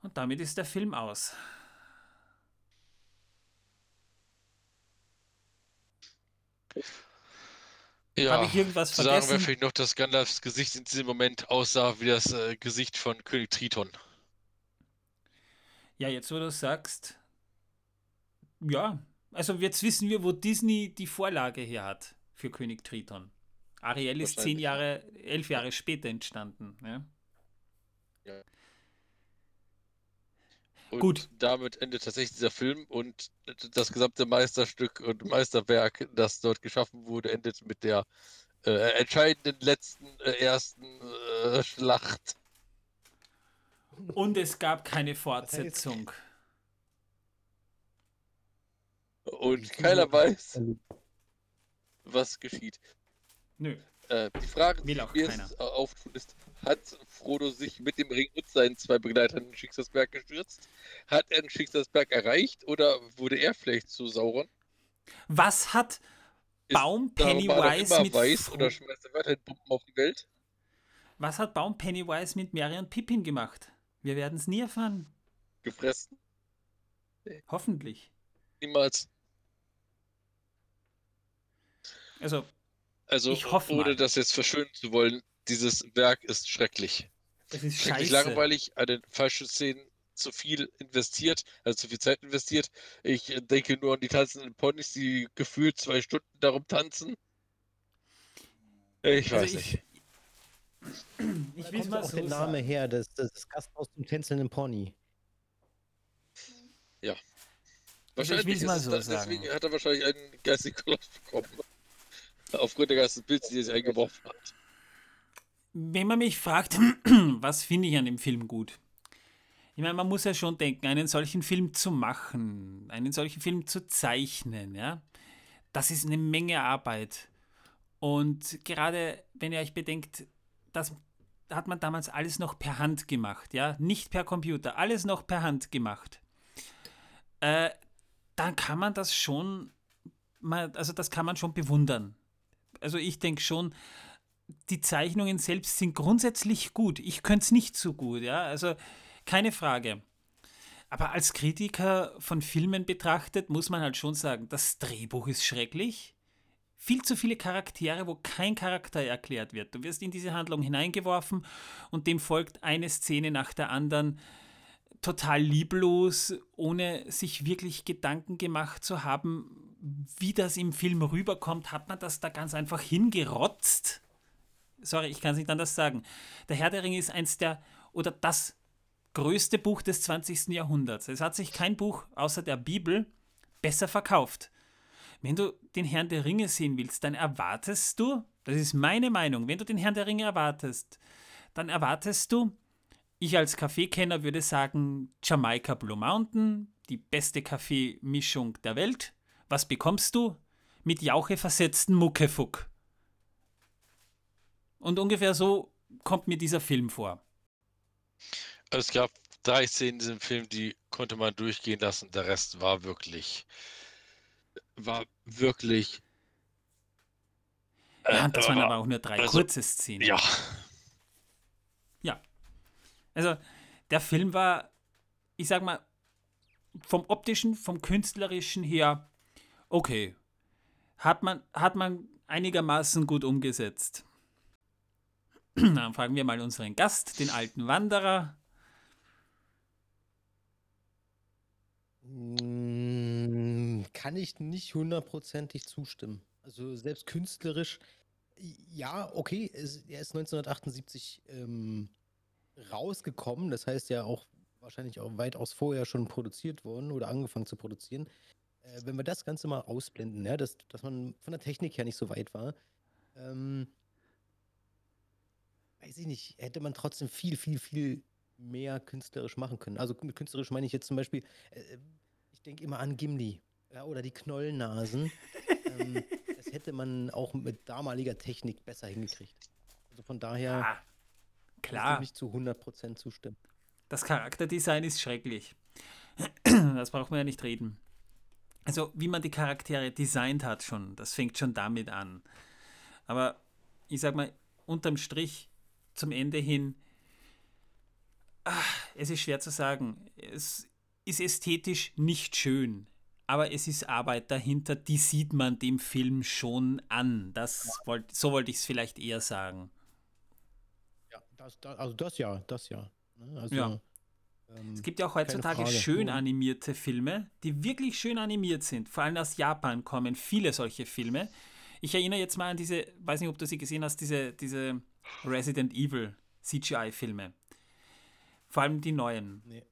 Und damit ist der Film aus. Ja, Habe ich irgendwas vergessen? Sagen wir vielleicht noch, dass Gandalfs Gesicht in diesem Moment aussah wie das äh, Gesicht von König Triton. Ja, jetzt wo du sagst, ja, also jetzt wissen wir, wo Disney die Vorlage her hat für König Triton. Ariel ist zehn Jahre, elf Jahre später entstanden. Ja. ja. Und Gut. damit endet tatsächlich dieser Film und das gesamte Meisterstück und Meisterwerk, das dort geschaffen wurde, endet mit der äh, entscheidenden letzten äh, ersten äh, Schlacht. Und es gab keine Fortsetzung. Und keiner weiß, was geschieht. Nö. Äh, die Frage, die mir jetzt auftut, ist, hat Frodo sich mit dem Ring und seinen zwei Begleitern in Schicksalsberg gestürzt? Hat er den Schicksalsberg erreicht oder wurde er vielleicht zu Sauron? Was hat Baum Pennywise mit weiß oder schmeißt er weiterhin Bomben auf die Welt? Was hat Baum Pennywise mit Mary und Pippin gemacht? Wir werden es nie erfahren. Gefressen? Hoffentlich. Niemals. Also, also ich hoffe ohne mal. das jetzt verschönen zu wollen, dieses Werk ist schrecklich. Es ist schrecklich scheiße. langweilig, an den falschen Szenen zu viel investiert, also zu viel Zeit investiert. Ich denke nur an die tanzenden Ponys, die gefühlt zwei Stunden darum tanzen. Ich also weiß ich, nicht. Ich will mal auch so der Name sagen. her, das, das Gasthaus zum tänzelnden Pony. Ja. Also wahrscheinlich ich mal so das, sagen. deswegen hat er wahrscheinlich einen geistigen Kollaps bekommen. Aufgrund der ganzen Pilze, die sich eingeworfen hat. Wenn man mich fragt, was finde ich an dem Film gut? Ich meine, man muss ja schon denken, einen solchen Film zu machen, einen solchen Film zu zeichnen, ja, das ist eine Menge Arbeit. Und gerade wenn ihr euch bedenkt, das hat man damals alles noch per Hand gemacht, ja, nicht per Computer, alles noch per Hand gemacht. Äh, dann kann man das schon, also das kann man schon bewundern. Also ich denke schon, die Zeichnungen selbst sind grundsätzlich gut. Ich könnte es nicht so gut, ja, also keine Frage. Aber als Kritiker von Filmen betrachtet, muss man halt schon sagen, das Drehbuch ist schrecklich viel zu viele Charaktere, wo kein Charakter erklärt wird. Du wirst in diese Handlung hineingeworfen und dem folgt eine Szene nach der anderen total lieblos, ohne sich wirklich Gedanken gemacht zu haben, wie das im Film rüberkommt, hat man das da ganz einfach hingerotzt. Sorry, ich kann es nicht anders sagen. Der Herr der Ringe ist eins der, oder das größte Buch des 20. Jahrhunderts. Es hat sich kein Buch außer der Bibel besser verkauft. Wenn du den Herrn der Ringe sehen willst, dann erwartest du, das ist meine Meinung, wenn du den Herrn der Ringe erwartest, dann erwartest du, ich als Kaffeekenner würde sagen, Jamaika Blue Mountain, die beste Kaffeemischung der Welt. Was bekommst du? Mit Jauche versetzten Muckefuck. Und ungefähr so kommt mir dieser Film vor. Also es gab drei Szenen in diesem Film, die konnte man durchgehen lassen. Der Rest war wirklich, war wirklich. Ja, und das waren äh, aber auch nur drei also, kurze Szenen. Ja, Ja. Also, der Film war, ich sag mal, vom optischen, vom künstlerischen her, okay. Hat man, hat man einigermaßen gut umgesetzt. Dann fragen wir mal unseren Gast, den alten Wanderer. Mm, Kann ich nicht hundertprozentig zustimmen. Also selbst künstlerisch, ja, okay, er ist 1978 ähm, rausgekommen, das heißt ja auch wahrscheinlich auch weitaus vorher schon produziert worden oder angefangen zu produzieren. Äh, wenn wir das Ganze mal ausblenden, ja, dass, dass man von der Technik her nicht so weit war, ähm, weiß ich nicht, hätte man trotzdem viel, viel, viel mehr künstlerisch machen können. Also mit künstlerisch meine ich jetzt zum Beispiel, äh, ich denke immer an Gimli ja, oder die Knollnasen. ähm, das hätte man auch mit damaliger Technik besser hingekriegt. Also von daher Ah, kann ich klar, nicht zu 100% zustimmen. das Charakterdesign ist schrecklich. Das braucht man ja nicht reden. Also, wie man die Charaktere designt hat schon, das fängt schon damit an. Aber ich sag mal, unterm Strich, zum Ende hin, ah, es ist schwer zu sagen. Es ist ästhetisch nicht schön, aber es ist Arbeit dahinter, die sieht man dem Film schon an. Das wollt, so wollte ich es vielleicht eher sagen. Ja, das, das, also das ja, das ja. Ne? Also, Ja. Ähm, Es gibt ja auch heutzutage schön Mhm. animierte Filme, die wirklich schön animiert sind. Vor allem aus Japan kommen viele solche Filme. Ich erinnere jetzt mal an diese, weiß nicht, ob du sie gesehen hast, diese, diese Resident Evil CGI-Filme. Vor allem die neuen. Nee.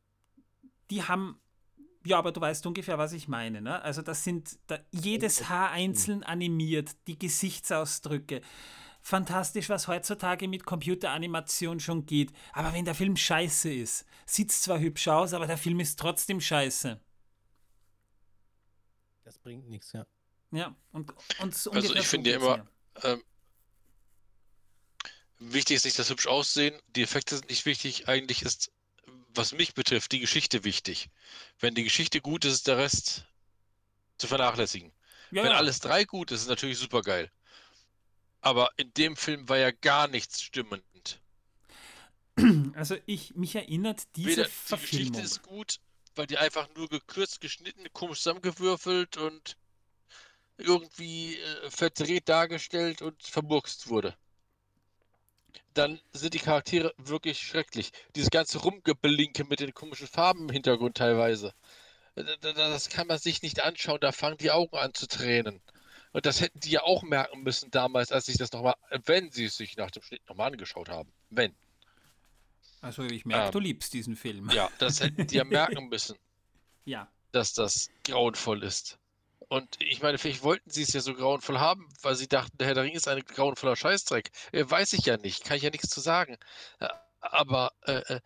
Die haben, ja, aber du weißt ungefähr, was ich meine. Ne? Also das sind da, jedes Haar einzeln animiert, die Gesichtsausdrücke. Fantastisch, was heutzutage mit Computeranimation schon geht. Aber wenn der Film scheiße ist, sieht es zwar hübsch aus, aber der Film ist trotzdem scheiße. Das bringt nichts, ja. Ja, und, und so Also ich finde ja immer- ähm, wichtig ist nicht das hübsch aussehen, die Effekte sind nicht wichtig. Eigentlich ist, was mich betrifft, die Geschichte wichtig. Wenn die Geschichte gut ist, ist der Rest zu vernachlässigen. Ja, Wenn ja. alles drei gut ist, ist natürlich super geil. Aber in dem Film war ja gar nichts stimmend. Also ich, mich erinnert diese Weder die. Geschichte ist gut, weil die einfach nur gekürzt, geschnitten, komisch zusammengewürfelt und irgendwie äh, verdreht dargestellt und vermurkst wurde. Dann sind die Charaktere wirklich schrecklich. Dieses ganze Rumgebelinke mit den komischen Farben im Hintergrund teilweise. Äh, da- da- Das kann man sich nicht anschauen, da fangen die Augen an zu tränen. Und das hätten die ja auch merken müssen damals, als sich das nochmal, wenn sie es sich nach dem Schnitt nochmal angeschaut haben. Wenn. Also ich merke, Ähm, du liebst diesen Film. Ja, das hätten die ja merken müssen. Ja. dass das grauenvoll ist. Und ich meine, vielleicht wollten sie es ja so grauenvoll haben, weil sie dachten, der Herr der Ringe ist ein grauenvoller Scheißdreck. Äh, weiß ich ja nicht, kann ich ja nichts zu sagen. Äh, aber äh, äh,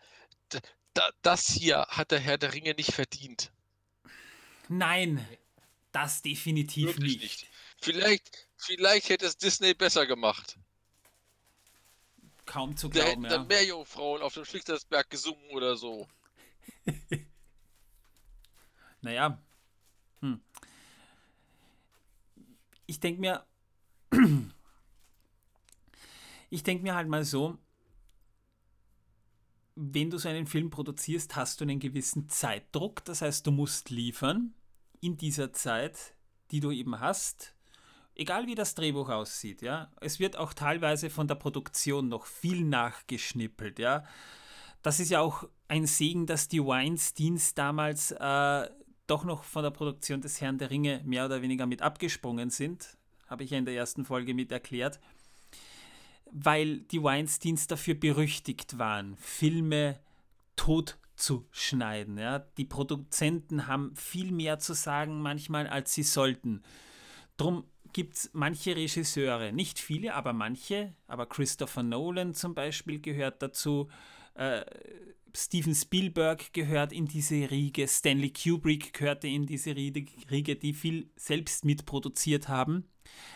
das hier hat der Herr der Ringe nicht verdient. Nein, das definitiv nicht. nicht. Vielleicht, vielleicht hätte es Disney besser gemacht. Kaum zu Da glauben, hätten ja. dann mehr Jungfrauen auf dem Schlichtersberg gesungen oder so. Naja. Hm. Ich denke mir, ich denke mir halt mal so, wenn du so einen Film produzierst, hast du einen gewissen Zeitdruck. Das heißt, du musst liefern in dieser Zeit, die du eben hast. Egal wie das Drehbuch aussieht, ja. Es wird auch teilweise von der Produktion noch viel nachgeschnippelt, ja. Das ist ja auch ein Segen, dass die Weinsteins damals äh, doch noch von der Produktion des Herrn der Ringe mehr oder weniger mit abgesprungen sind. Habe ich ja in der ersten Folge mit erklärt. Weil die Weinsteins dafür berüchtigt waren, Filme tot abzuschneiden. Ja? Die Produzenten haben viel mehr zu sagen manchmal, als sie sollten. Drum gibt es manche Regisseure, nicht viele, aber manche, aber Christopher Nolan zum Beispiel gehört dazu, äh, Steven Spielberg gehört in diese Riege, Stanley Kubrick gehörte in diese Riege, die viel selbst mitproduziert haben,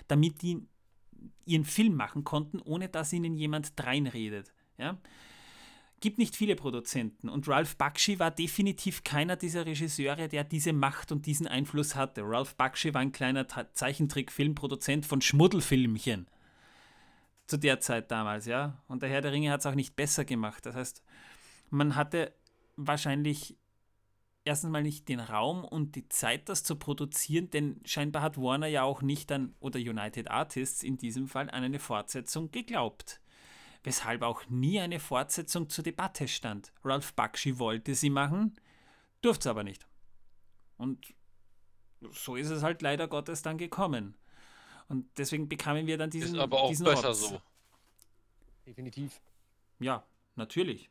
damit die ihren Film machen konnten, ohne dass ihnen jemand dreinredet. Ja? Gibt nicht viele Produzenten und Ralph Bakshi war definitiv keiner dieser Regisseure, der diese Macht und diesen Einfluss hatte. Ralph Bakshi war ein kleiner Zeichentrick-Filmproduzent von Schmuddelfilmchen zu der Zeit damals, ja. Und der Herr der Ringe hat es auch nicht besser gemacht. Das heißt, man hatte wahrscheinlich erstens mal nicht den Raum und die Zeit, das zu produzieren, denn scheinbar hat Warner ja auch nicht an, oder United Artists in diesem Fall, an eine Fortsetzung geglaubt. Weshalb auch nie eine Fortsetzung zur Debatte stand. Ralph Bakshi wollte sie machen, durfte es aber nicht. Und so ist es halt leider Gottes dann gekommen. Und deswegen bekamen wir dann diesen. Ist aber auch diesen besser Rotz. so. Definitiv. Ja, natürlich.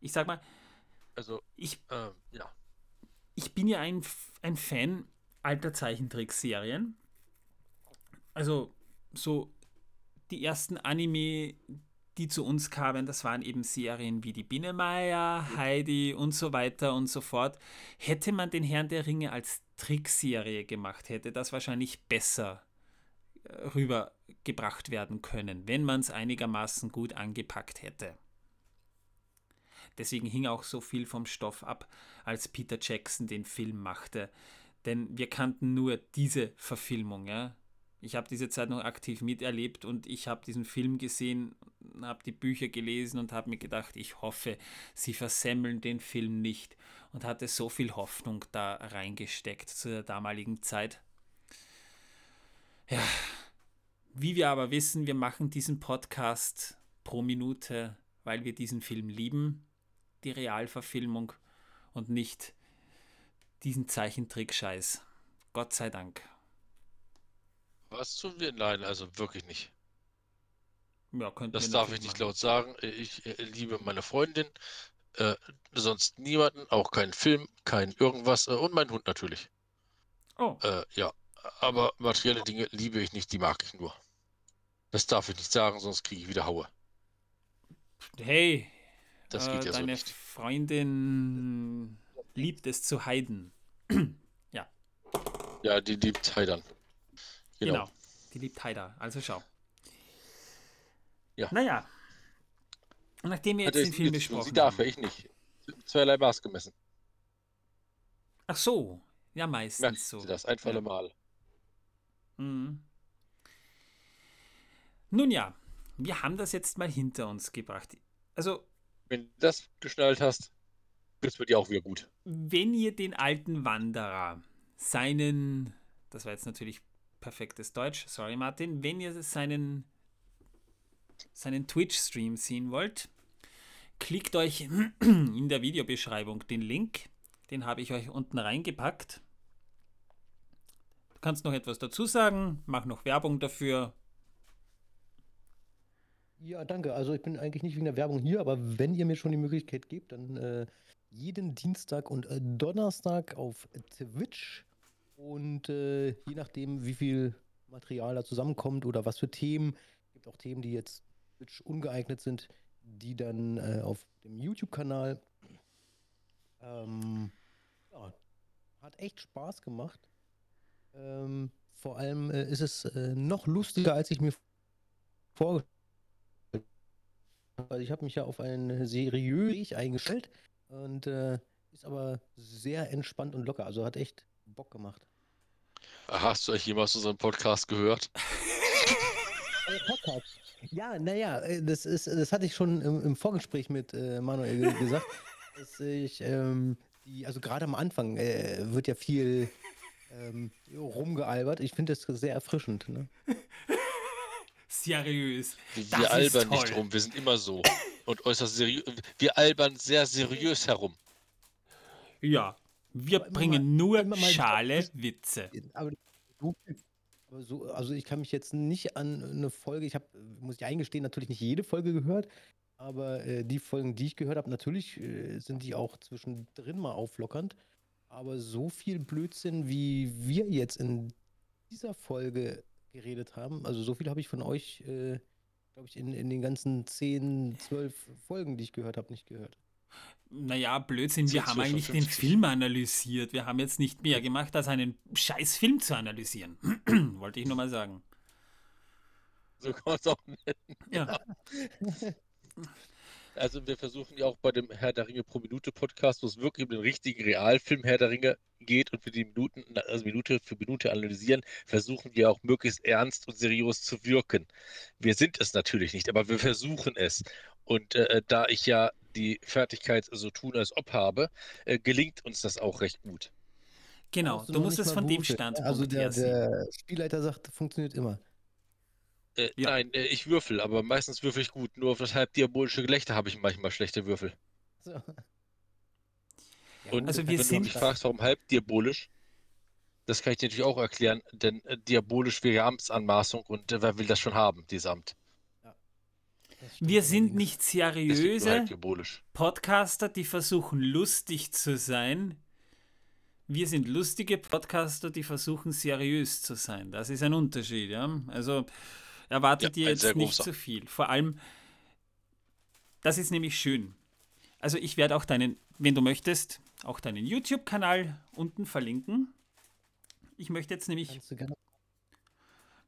Ich sag mal, Also, ich, ähm, ja. ich bin ja ein, ein Fan alter Zeichentrickserien. Also, so die ersten Anime, die zu uns kamen, das waren eben Serien wie die Binemeier, Heidi und so weiter und so fort. Hätte man den Herrn der Ringe als Trickserie gemacht, hätte das wahrscheinlich besser äh, rübergebracht werden können, wenn man es einigermaßen gut angepackt hätte. Deswegen hing auch so viel vom Stoff ab, als Peter Jackson den Film machte. Denn wir kannten nur diese Verfilmung. Ja? Ich habe diese Zeit noch aktiv miterlebt und ich habe diesen Film gesehen, habe die Bücher gelesen und habe mir gedacht, ich hoffe, sie versemmeln den Film nicht und hatte so viel Hoffnung da reingesteckt zu der damaligen Zeit. Ja, wie wir aber wissen, wir machen diesen Podcast pro Minute, weil wir diesen Film lieben, die Realverfilmung und nicht diesen Zeichentrick-Scheiß. Gott sei Dank. Was tun wir? Nein, also wirklich nicht. Ja, Das darf ich nicht machen. laut sagen. Ich äh, liebe meine Freundin, äh, sonst niemanden, auch keinen Film, kein irgendwas äh, und meinen Hund natürlich. Oh, Äh, ja, aber materielle Dinge liebe ich nicht, die mag ich nur. Das darf ich nicht sagen, sonst kriege ich wieder Haue. hey, Das äh, geht ja so deine nicht. Freundin liebt es zu heiden. Ja, die liebt Heidern. Genau. Genau. Die liebt Haida. Also schau. Ja. Naja. Nachdem wir jetzt Also den Film besprochen Sie darf, ja haben. ich nicht. Zweierlei Maß gemessen. Ach so. Ja, meistens Merken so. Sie das? Ein für Ja. alle Mal. Mhm. Nun ja, wir haben das jetzt mal hinter uns gebracht. Also, Wenn du das geschnallt hast, wird bei dir auch wieder gut. wenn ihr den alten Wanderer, seinen, das war jetzt natürlich perfektes Deutsch, sorry Martin, wenn ihr seinen, seinen Twitch-Stream sehen wollt, klickt euch in der Videobeschreibung den Link, den habe ich euch unten reingepackt. Du kannst noch etwas dazu sagen, mach noch Werbung dafür. Ja, danke. Also ich bin eigentlich nicht wegen der Werbung hier, aber wenn ihr mir schon die Möglichkeit gebt, dann äh, jeden Dienstag und äh, Donnerstag auf Twitch und äh, je nachdem, wie viel Material da zusammenkommt oder was für Themen, gibt auch Themen, die jetzt Twitch ungeeignet sind, die dann äh, auf dem YouTube-Kanal. Ähm, ja, hat echt Spaß gemacht. Ähm, vor allem äh, ist es äh, noch lustiger, als ich mir vorgestellt also ich habe mich ja auf ein seriös Weg eingestellt und äh, ist aber sehr entspannt und locker. Also hat echt Bock gemacht. Hast du eigentlich jemals unseren Podcast gehört? Äh, Podcast. Ja, naja, äh, das ist, das hatte ich schon im, im Vorgespräch mit äh, Manuel ge- gesagt, dass ich, ähm, die, also gerade am Anfang äh, wird ja viel ähm, rumgealbert. Ich finde das sehr erfrischend. Ne? Seriös. Wir Das ist albern nicht toll. rum, wir sind immer so. Und äußerst seriös. Wir albern sehr seriös herum. Ja, wir bringen mal- nur schale Witze. Aber, du, so, also ich kann mich jetzt nicht an eine Folge, ich habe, muss ich eingestehen, natürlich nicht jede Folge gehört, aber äh, die Folgen, die ich gehört habe, natürlich äh, sind die auch zwischendrin mal auflockernd. Aber so viel Blödsinn, wie wir jetzt in dieser Folge geredet haben, also so viel habe ich von euch, äh, glaube ich, in, in den ganzen 10, 12 Folgen, die ich gehört habe, nicht gehört. Naja, Blödsinn, wir haben eigentlich den 50. Film analysiert. Wir haben jetzt nicht mehr gemacht, als einen scheiß Film zu analysieren. Wollte ich nur mal sagen. So kann man es auch nennen. Ja. Also wir versuchen ja auch bei dem Herr der Ringe pro Minute Podcast, wo es wirklich um den richtigen Realfilm Herr der Ringe geht und wir die Minuten, also Minute für Minute analysieren, versuchen wir auch möglichst ernst und seriös zu wirken. Wir sind es natürlich nicht, aber wir versuchen es. Und äh, da ich ja die Fertigkeit so tun als ob habe, äh, gelingt uns das auch recht gut. Genau, Brauchst du musst es von dem? Standpunkt Also der, der Spielleiter sagt, funktioniert immer. Äh, Ja. Nein, äh, ich würfel, aber meistens würfel ich gut. Nur auf das halb diabolische Gelächter habe ich manchmal schlechte Würfel. So. Ja, Und Also wenn du mich fragst, warum halb diabolisch, das kann ich dir natürlich auch erklären, denn äh, diabolisch wäre Amtsanmaßung und äh, wer will das schon haben, dieses Amt? Wir sind nicht seriöse. Podcaster, die versuchen lustig zu sein. Wir sind lustige Podcaster, die versuchen seriös zu sein. Das ist ein Unterschied, ja. Also erwartet Ja, ihr jetzt nicht zu viel. Vor allem, das ist nämlich schön. Also ich werde auch deinen, wenn du möchtest, auch deinen YouTube-Kanal unten verlinken. Ich möchte jetzt nämlich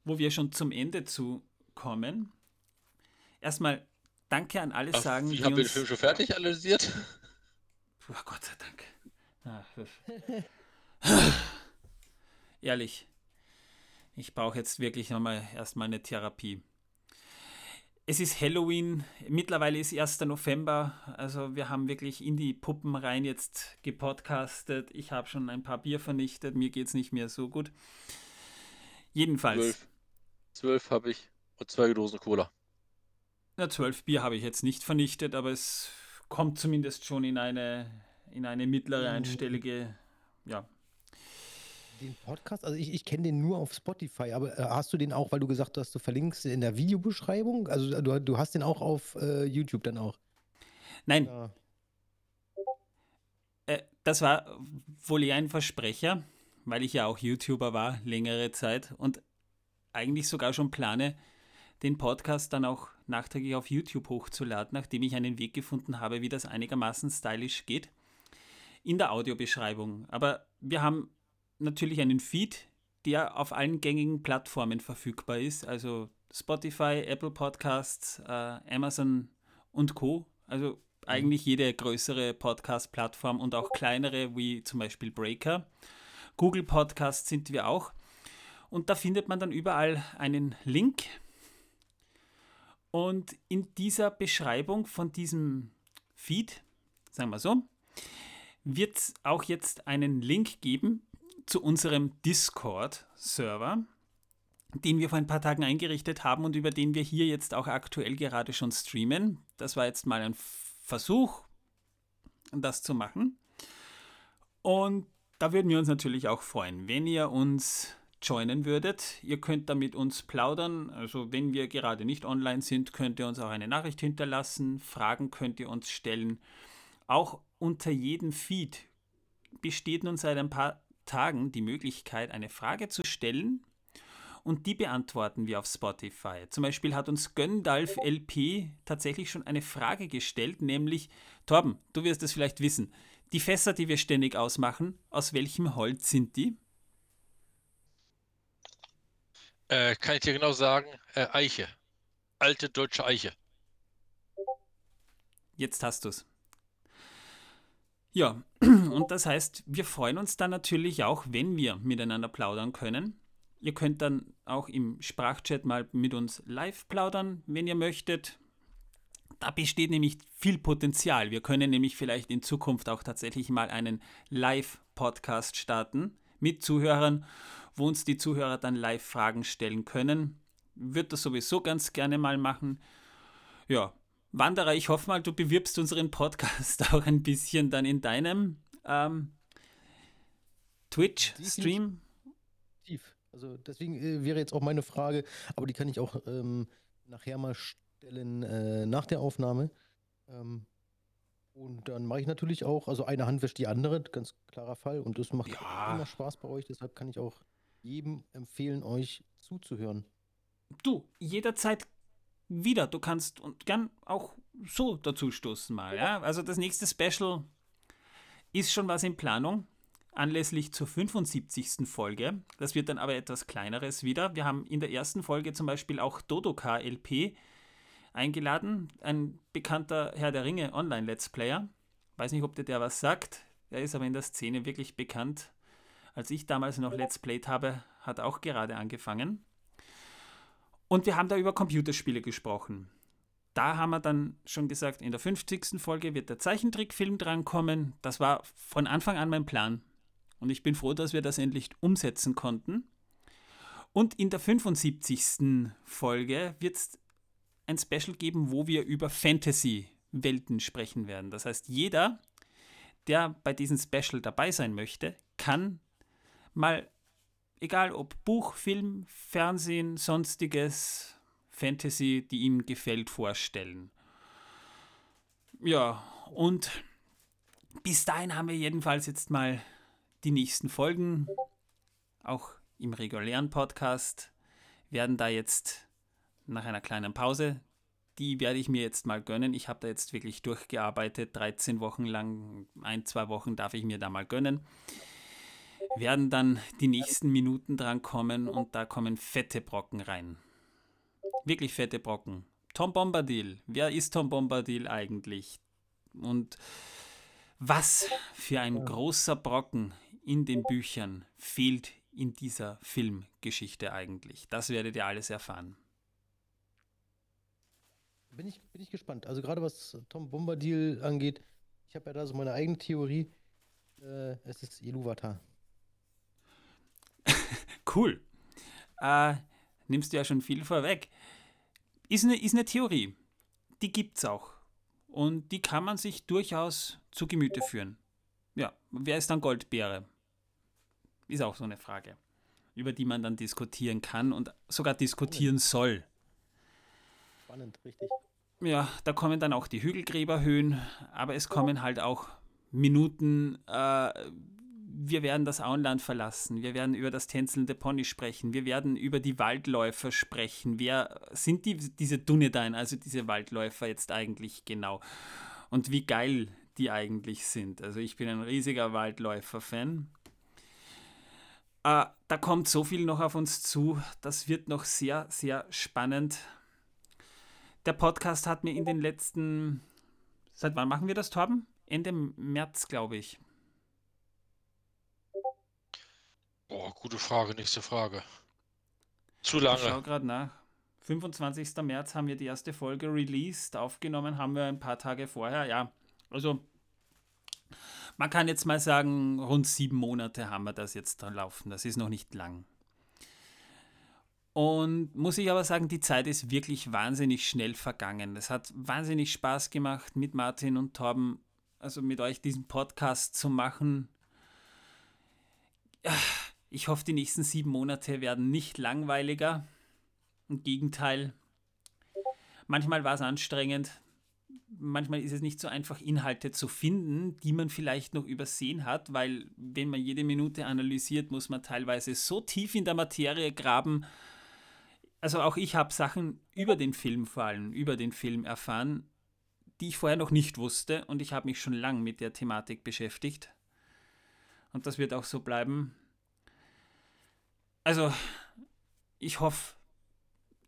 wo wir schon zum Ende zu kommen. Erstmal danke an alle Ach, sagen, haben wir den. Film schon fertig analysiert? Oh, Gott sei Dank. Ah, Ehrlich, ich brauche jetzt wirklich nochmal erstmal eine Therapie. Es ist Halloween, mittlerweile ist 1. November, also wir haben wirklich in die Puppen rein jetzt gepodcastet. Ich habe schon ein paar Bier vernichtet, mir geht es nicht mehr so gut. Jedenfalls, Zwölf. Zwölf habe ich und zwei Dosen Cola. Na, zwölf Bier habe ich jetzt nicht vernichtet, aber es kommt zumindest schon in eine, in eine mittlere Mm. einstellige, ja. den Podcast, also ich, ich kenne den nur auf Spotify, aber äh, hast du den auch, weil du gesagt hast, du verlinkst in der Videobeschreibung? Also du, du hast den auch auf äh, YouTube dann auch. Nein, Ja. äh, das war wohl eher ein Versprecher, weil ich ja auch YouTuber war, längere Zeit und eigentlich sogar schon plane, den Podcast dann auch nachträglich auf YouTube hochzuladen, nachdem ich einen Weg gefunden habe, wie das einigermaßen stylisch geht, in der Audiobeschreibung. Aber wir haben natürlich einen Feed, der auf allen gängigen Plattformen verfügbar ist, also Spotify, Apple Podcasts, äh, Amazon und Co. Also eigentlich jede größere Podcast-Plattform und auch kleinere wie zum Beispiel Breaker. Google Podcasts sind wir auch. Und da findet man dann überall einen Link. Und in dieser Beschreibung von diesem Feed, sagen wir so, wird es auch jetzt einen Link geben zu unserem Discord-Server, den wir vor ein paar Tagen eingerichtet haben und über den wir hier jetzt auch aktuell gerade schon streamen. Das war jetzt mal ein Versuch, das zu machen. Und da würden wir uns natürlich auch freuen, wenn ihr uns joinen würdet. Ihr könnt da mit uns plaudern. Also wenn wir gerade nicht online sind, könnt ihr uns auch eine Nachricht hinterlassen. Fragen könnt ihr uns stellen. Auch unter jedem Feed besteht nun seit ein paar Tagen die Möglichkeit, eine Frage zu stellen und die beantworten wir auf Spotify. Zum Beispiel hat uns Göndalf LP tatsächlich schon eine Frage gestellt, nämlich, Torben, du wirst es vielleicht wissen, die Fässer, die wir ständig ausmachen, aus welchem Holz sind die? Äh, kann ich dir genau sagen, äh, Eiche. Alte deutsche Eiche. Jetzt hast du es. Ja, und das heißt, wir freuen uns dann natürlich auch, wenn wir miteinander plaudern können. Ihr könnt dann auch im Sprachchat mal mit uns live plaudern, wenn ihr möchtet. Da besteht nämlich viel Potenzial. Wir können nämlich vielleicht in Zukunft auch tatsächlich mal einen Live-Podcast starten mit Zuhörern, wo uns die Zuhörer dann live Fragen stellen können. Wird das sowieso ganz gerne mal machen. Ja, Wanderer, ich hoffe mal, du bewirbst unseren Podcast auch ein bisschen dann in deinem ähm, Twitch-Stream. Tief. Also deswegen äh, wäre jetzt auch meine Frage, aber die kann ich auch ähm, nachher mal stellen äh, nach der Aufnahme. Ähm, und dann mache ich natürlich auch, also eine Hand wäscht die andere, ganz klarer Fall. Und das macht Ja. immer Spaß bei euch, deshalb kann ich auch jedem empfehlen, euch zuzuhören. Du, jederzeit wieder. Du kannst und gern auch so dazu stoßen mal. Ja? Also das nächste Special ist schon was in Planung. Anlässlich zur 75. Folge. Das wird dann aber etwas kleineres wieder. Wir haben in der ersten Folge zum Beispiel auch Dodoka LP eingeladen. Ein bekannter Herr der Ringe Online-Let's Player. Weiß nicht, ob der der was sagt. Er ist aber in der Szene wirklich bekannt. Als ich damals noch Let's Played habe, hat auch gerade angefangen. Und wir haben da über Computerspiele gesprochen. Da haben wir dann schon gesagt, in der 50. Folge wird der Zeichentrickfilm drankommen. Das war von Anfang an mein Plan. Und ich bin froh, dass wir das endlich umsetzen konnten. Und in der 75. Folge wird es ein Special geben, wo wir über Fantasy-Welten sprechen werden. Das heißt, jeder, der bei diesem Special dabei sein möchte, kann mal egal ob Buch, Film, Fernsehen, sonstiges Fantasy, die ihm gefällt, vorstellen. Ja, und bis dahin haben wir jedenfalls jetzt mal die nächsten Folgen, auch im regulären Podcast, werden da jetzt nach einer kleinen Pause, die werde ich mir jetzt mal gönnen. Ich habe da jetzt wirklich durchgearbeitet, 13 Wochen lang, ein, zwei Wochen darf ich mir da mal gönnen werden dann die nächsten Minuten dran kommen und da kommen fette Brocken rein. Wirklich fette Brocken. Tom Bombadil. Wer ist Tom Bombadil eigentlich? Und was für ein großer Brocken in den Büchern fehlt in dieser Filmgeschichte eigentlich? Das werdet ihr alles erfahren. Bin ich, bin ich gespannt. Also gerade was Tom Bombadil angeht, ich habe ja da so meine eigene Theorie. Äh, es ist Iluvatar. Cool. Äh, nimmst du ja schon viel vorweg. Ist eine, ist eine Theorie. Die gibt's auch. Und die kann man sich durchaus zu Gemüte führen. Ja, wer ist dann Goldbeere? Ist auch so eine Frage, über die man dann diskutieren kann und sogar diskutieren soll. Spannend, richtig. Ja, da kommen dann auch die Hügelgräberhöhen, aber es kommen halt auch Minuten, äh, wir werden das Auenland verlassen, wir werden über das tänzelnde Pony sprechen, wir werden über die Waldläufer sprechen. Wer sind die, diese Dunedain, also diese Waldläufer jetzt eigentlich genau? Und wie geil die eigentlich sind. Also ich bin ein riesiger Waldläufer-Fan. Äh, da kommt so viel noch auf uns zu. Das wird noch sehr, sehr spannend. Der Podcast hat mir in den letzten. Seit wann machen wir das, Torben? Ende März, glaube ich. Boah, gute Frage, nächste Frage. Zu Ich schaue lange. gerade nach. 25. März haben wir die erste Folge released. Aufgenommen haben wir ein paar Tage vorher. Ja, also man kann jetzt mal sagen, rund sieben Monate haben wir das jetzt da laufen. Das ist noch nicht lang. Und muss ich aber sagen, die Zeit ist wirklich wahnsinnig schnell vergangen. Es hat wahnsinnig Spaß gemacht, mit Martin und Torben, also mit euch diesen Podcast zu machen. Ich hoffe, die nächsten sieben Monate werden nicht langweiliger. Im Gegenteil. Manchmal war es anstrengend. Manchmal ist es nicht so einfach, Inhalte zu finden, die man vielleicht noch übersehen hat, weil wenn man jede Minute analysiert, muss man teilweise so tief in der Materie graben. Also auch ich habe Sachen über den Film vor allem, über den Film erfahren, die ich vorher noch nicht wusste und ich habe mich schon lang mit der Thematik beschäftigt. Und das wird auch so bleiben. Also, ich hoffe,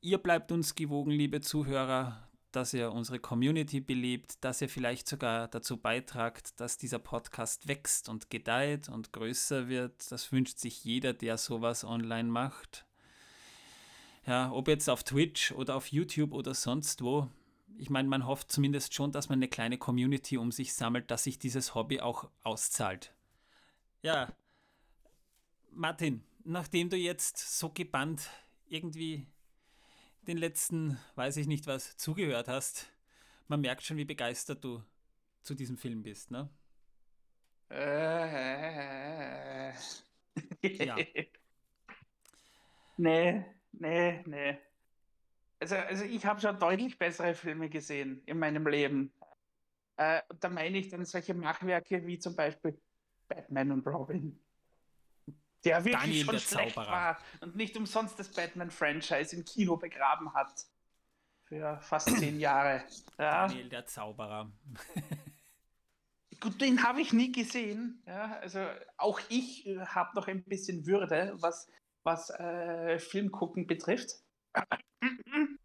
ihr bleibt uns gewogen, liebe Zuhörer, dass ihr unsere Community belebt, dass ihr vielleicht sogar dazu beitragt, dass dieser Podcast wächst und gedeiht und größer wird. Das wünscht sich jeder, der sowas online macht. Ja, ob jetzt auf Twitch oder auf YouTube oder sonst wo. Ich meine, man hofft zumindest schon, dass man eine kleine Community um sich sammelt, dass sich dieses Hobby auch auszahlt. Ja, Martin, nachdem du jetzt so gebannt irgendwie den letzten, weiß ich nicht was, zugehört hast, man merkt schon, wie begeistert du zu diesem Film bist, ne? Äh. Ja. Nee, nee, nee. Also, also ich habe schon deutlich bessere Filme gesehen in meinem Leben. Äh, und da meine ich dann solche Machwerke wie zum Beispiel Batman und Robin. Der wirklich Daniel schon der schlecht Zauberer. war und nicht umsonst das Batman-Franchise im Kino begraben hat. Für fast zehn Jahre. Ja. Daniel der Zauberer. Gut, den habe ich nie gesehen. Ja, also auch ich äh, habe noch ein bisschen Würde, was, was äh, Filmgucken betrifft.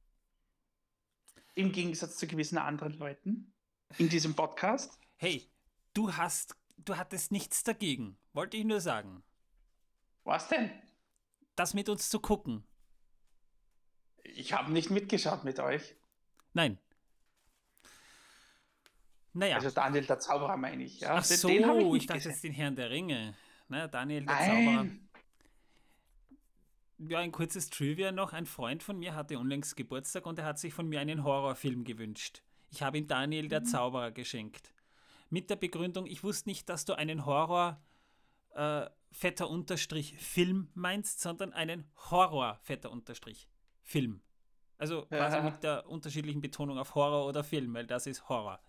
Im Gegensatz zu gewissen anderen Leuten in diesem Podcast. Hey, du hast, du hattest nichts dagegen. Wollte ich nur sagen. Was denn? Das mit uns zu gucken. Ich habe nicht mitgeschaut mit euch. Nein. Naja. Also Daniel der Zauberer meine ich. Ja. Ach Den- so, den ich ich, dachte jetzt den Herrn der Ringe. Na, Daniel der Zauberer. Nein. Ja, ein kurzes Trivia noch. Ein Freund von mir hatte unlängst Geburtstag und er hat sich von mir einen Horrorfilm gewünscht. Ich habe ihm Daniel Mhm. der Zauberer geschenkt. Mit der Begründung, ich wusste nicht, dass du einen Horror äh, fetter Unterstrich Film meinst, sondern einen Horror fetter Unterstrich Film. Also quasi Ja. mit der unterschiedlichen Betonung auf Horror oder Film, weil das ist Horror.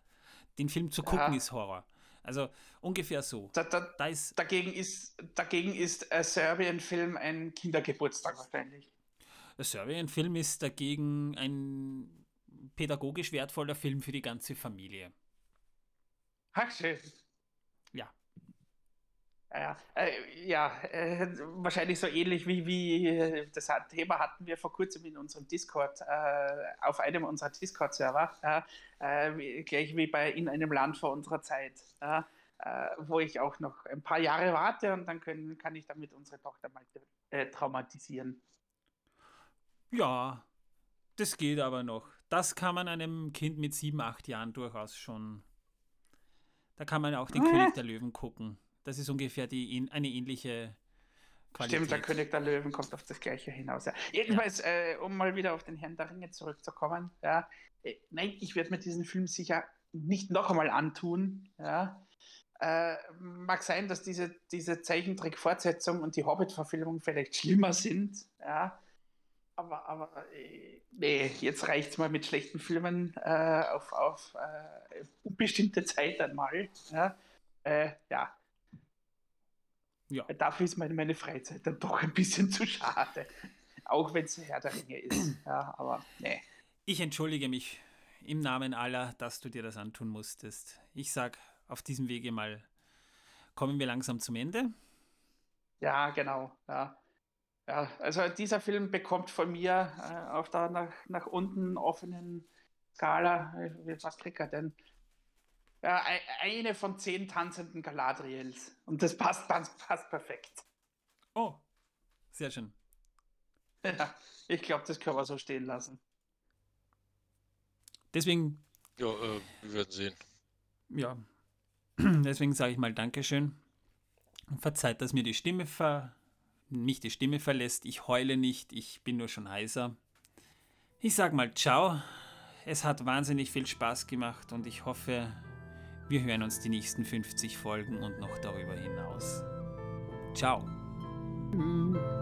Den Film zu gucken Ja. ist Horror. Also ungefähr so. Da, da, Da ist dagegen ist, dagegen ist ein Serbien-Film ein Kindergeburtstag wahrscheinlich. Der Serbian-Film ist dagegen ein pädagogisch wertvoller Film für die ganze Familie. Ach, schön. Ja. Äh, ja äh, wahrscheinlich so ähnlich wie, wie äh, das Thema hatten wir vor kurzem in unserem Discord, äh, auf einem unserer Discord-Server, äh, gleich wie bei In einem Land vor unserer Zeit, äh, wo ich auch noch ein paar Jahre warte und dann können, kann ich damit unsere Tochter mal traumatisieren. Ja, das geht aber noch. Das kann man einem Kind mit sieben, acht Jahren durchaus schon. Da kann man auch den. König der Löwen gucken. Das ist ungefähr die, eine ähnliche Qualität. Stimmt, der König der Löwen kommt auf das Gleiche hinaus. Ja. Jedenfalls, äh, um mal wieder auf den Herrn der Ringe zurückzukommen, ja, äh, nein, ich werde mir diesen Film sicher nicht noch einmal antun. Ja. Äh, mag sein, dass diese, diese Zeichentrick-Fortsetzung und die Hobbit-Verfilmung vielleicht schlimmer sind, ja. Aber, aber äh, nee, jetzt reicht es mal mit schlechten Filmen äh, auf, auf äh, unbestimmte Zeit einmal. Ja. Äh, ja, Ja. Dafür ist meine, meine Freizeit dann doch ein bisschen zu schade. Auch wenn es Herr der Ringe ist. Ja, aber nee. Ich entschuldige mich im Namen aller, dass du dir das antun musstest. Ich sag auf diesem Wege mal, kommen wir langsam zum Ende. Ja, genau. Ja. Ja, also dieser Film bekommt von mir äh, auf der nach, nach unten offenen Skala, äh, was kriegt er denn? Ja, ei- eine von zehn tanzenden Galadriels. Und das passt, passt, passt perfekt. Oh, sehr schön. Ja, ich glaube, das können wir so stehen lassen. Deswegen Ja, äh, wir werden sehen. ja, deswegen sage ich mal Dankeschön. Verzeiht, dass mir die Stimme ver mich die Stimme verlässt. Ich heule nicht, ich bin nur schon heiser. Ich sag mal ciao. Es hat wahnsinnig viel Spaß gemacht und ich hoffe, wir hören uns die nächsten 50 Folgen und noch darüber hinaus. Ciao. Tschüss.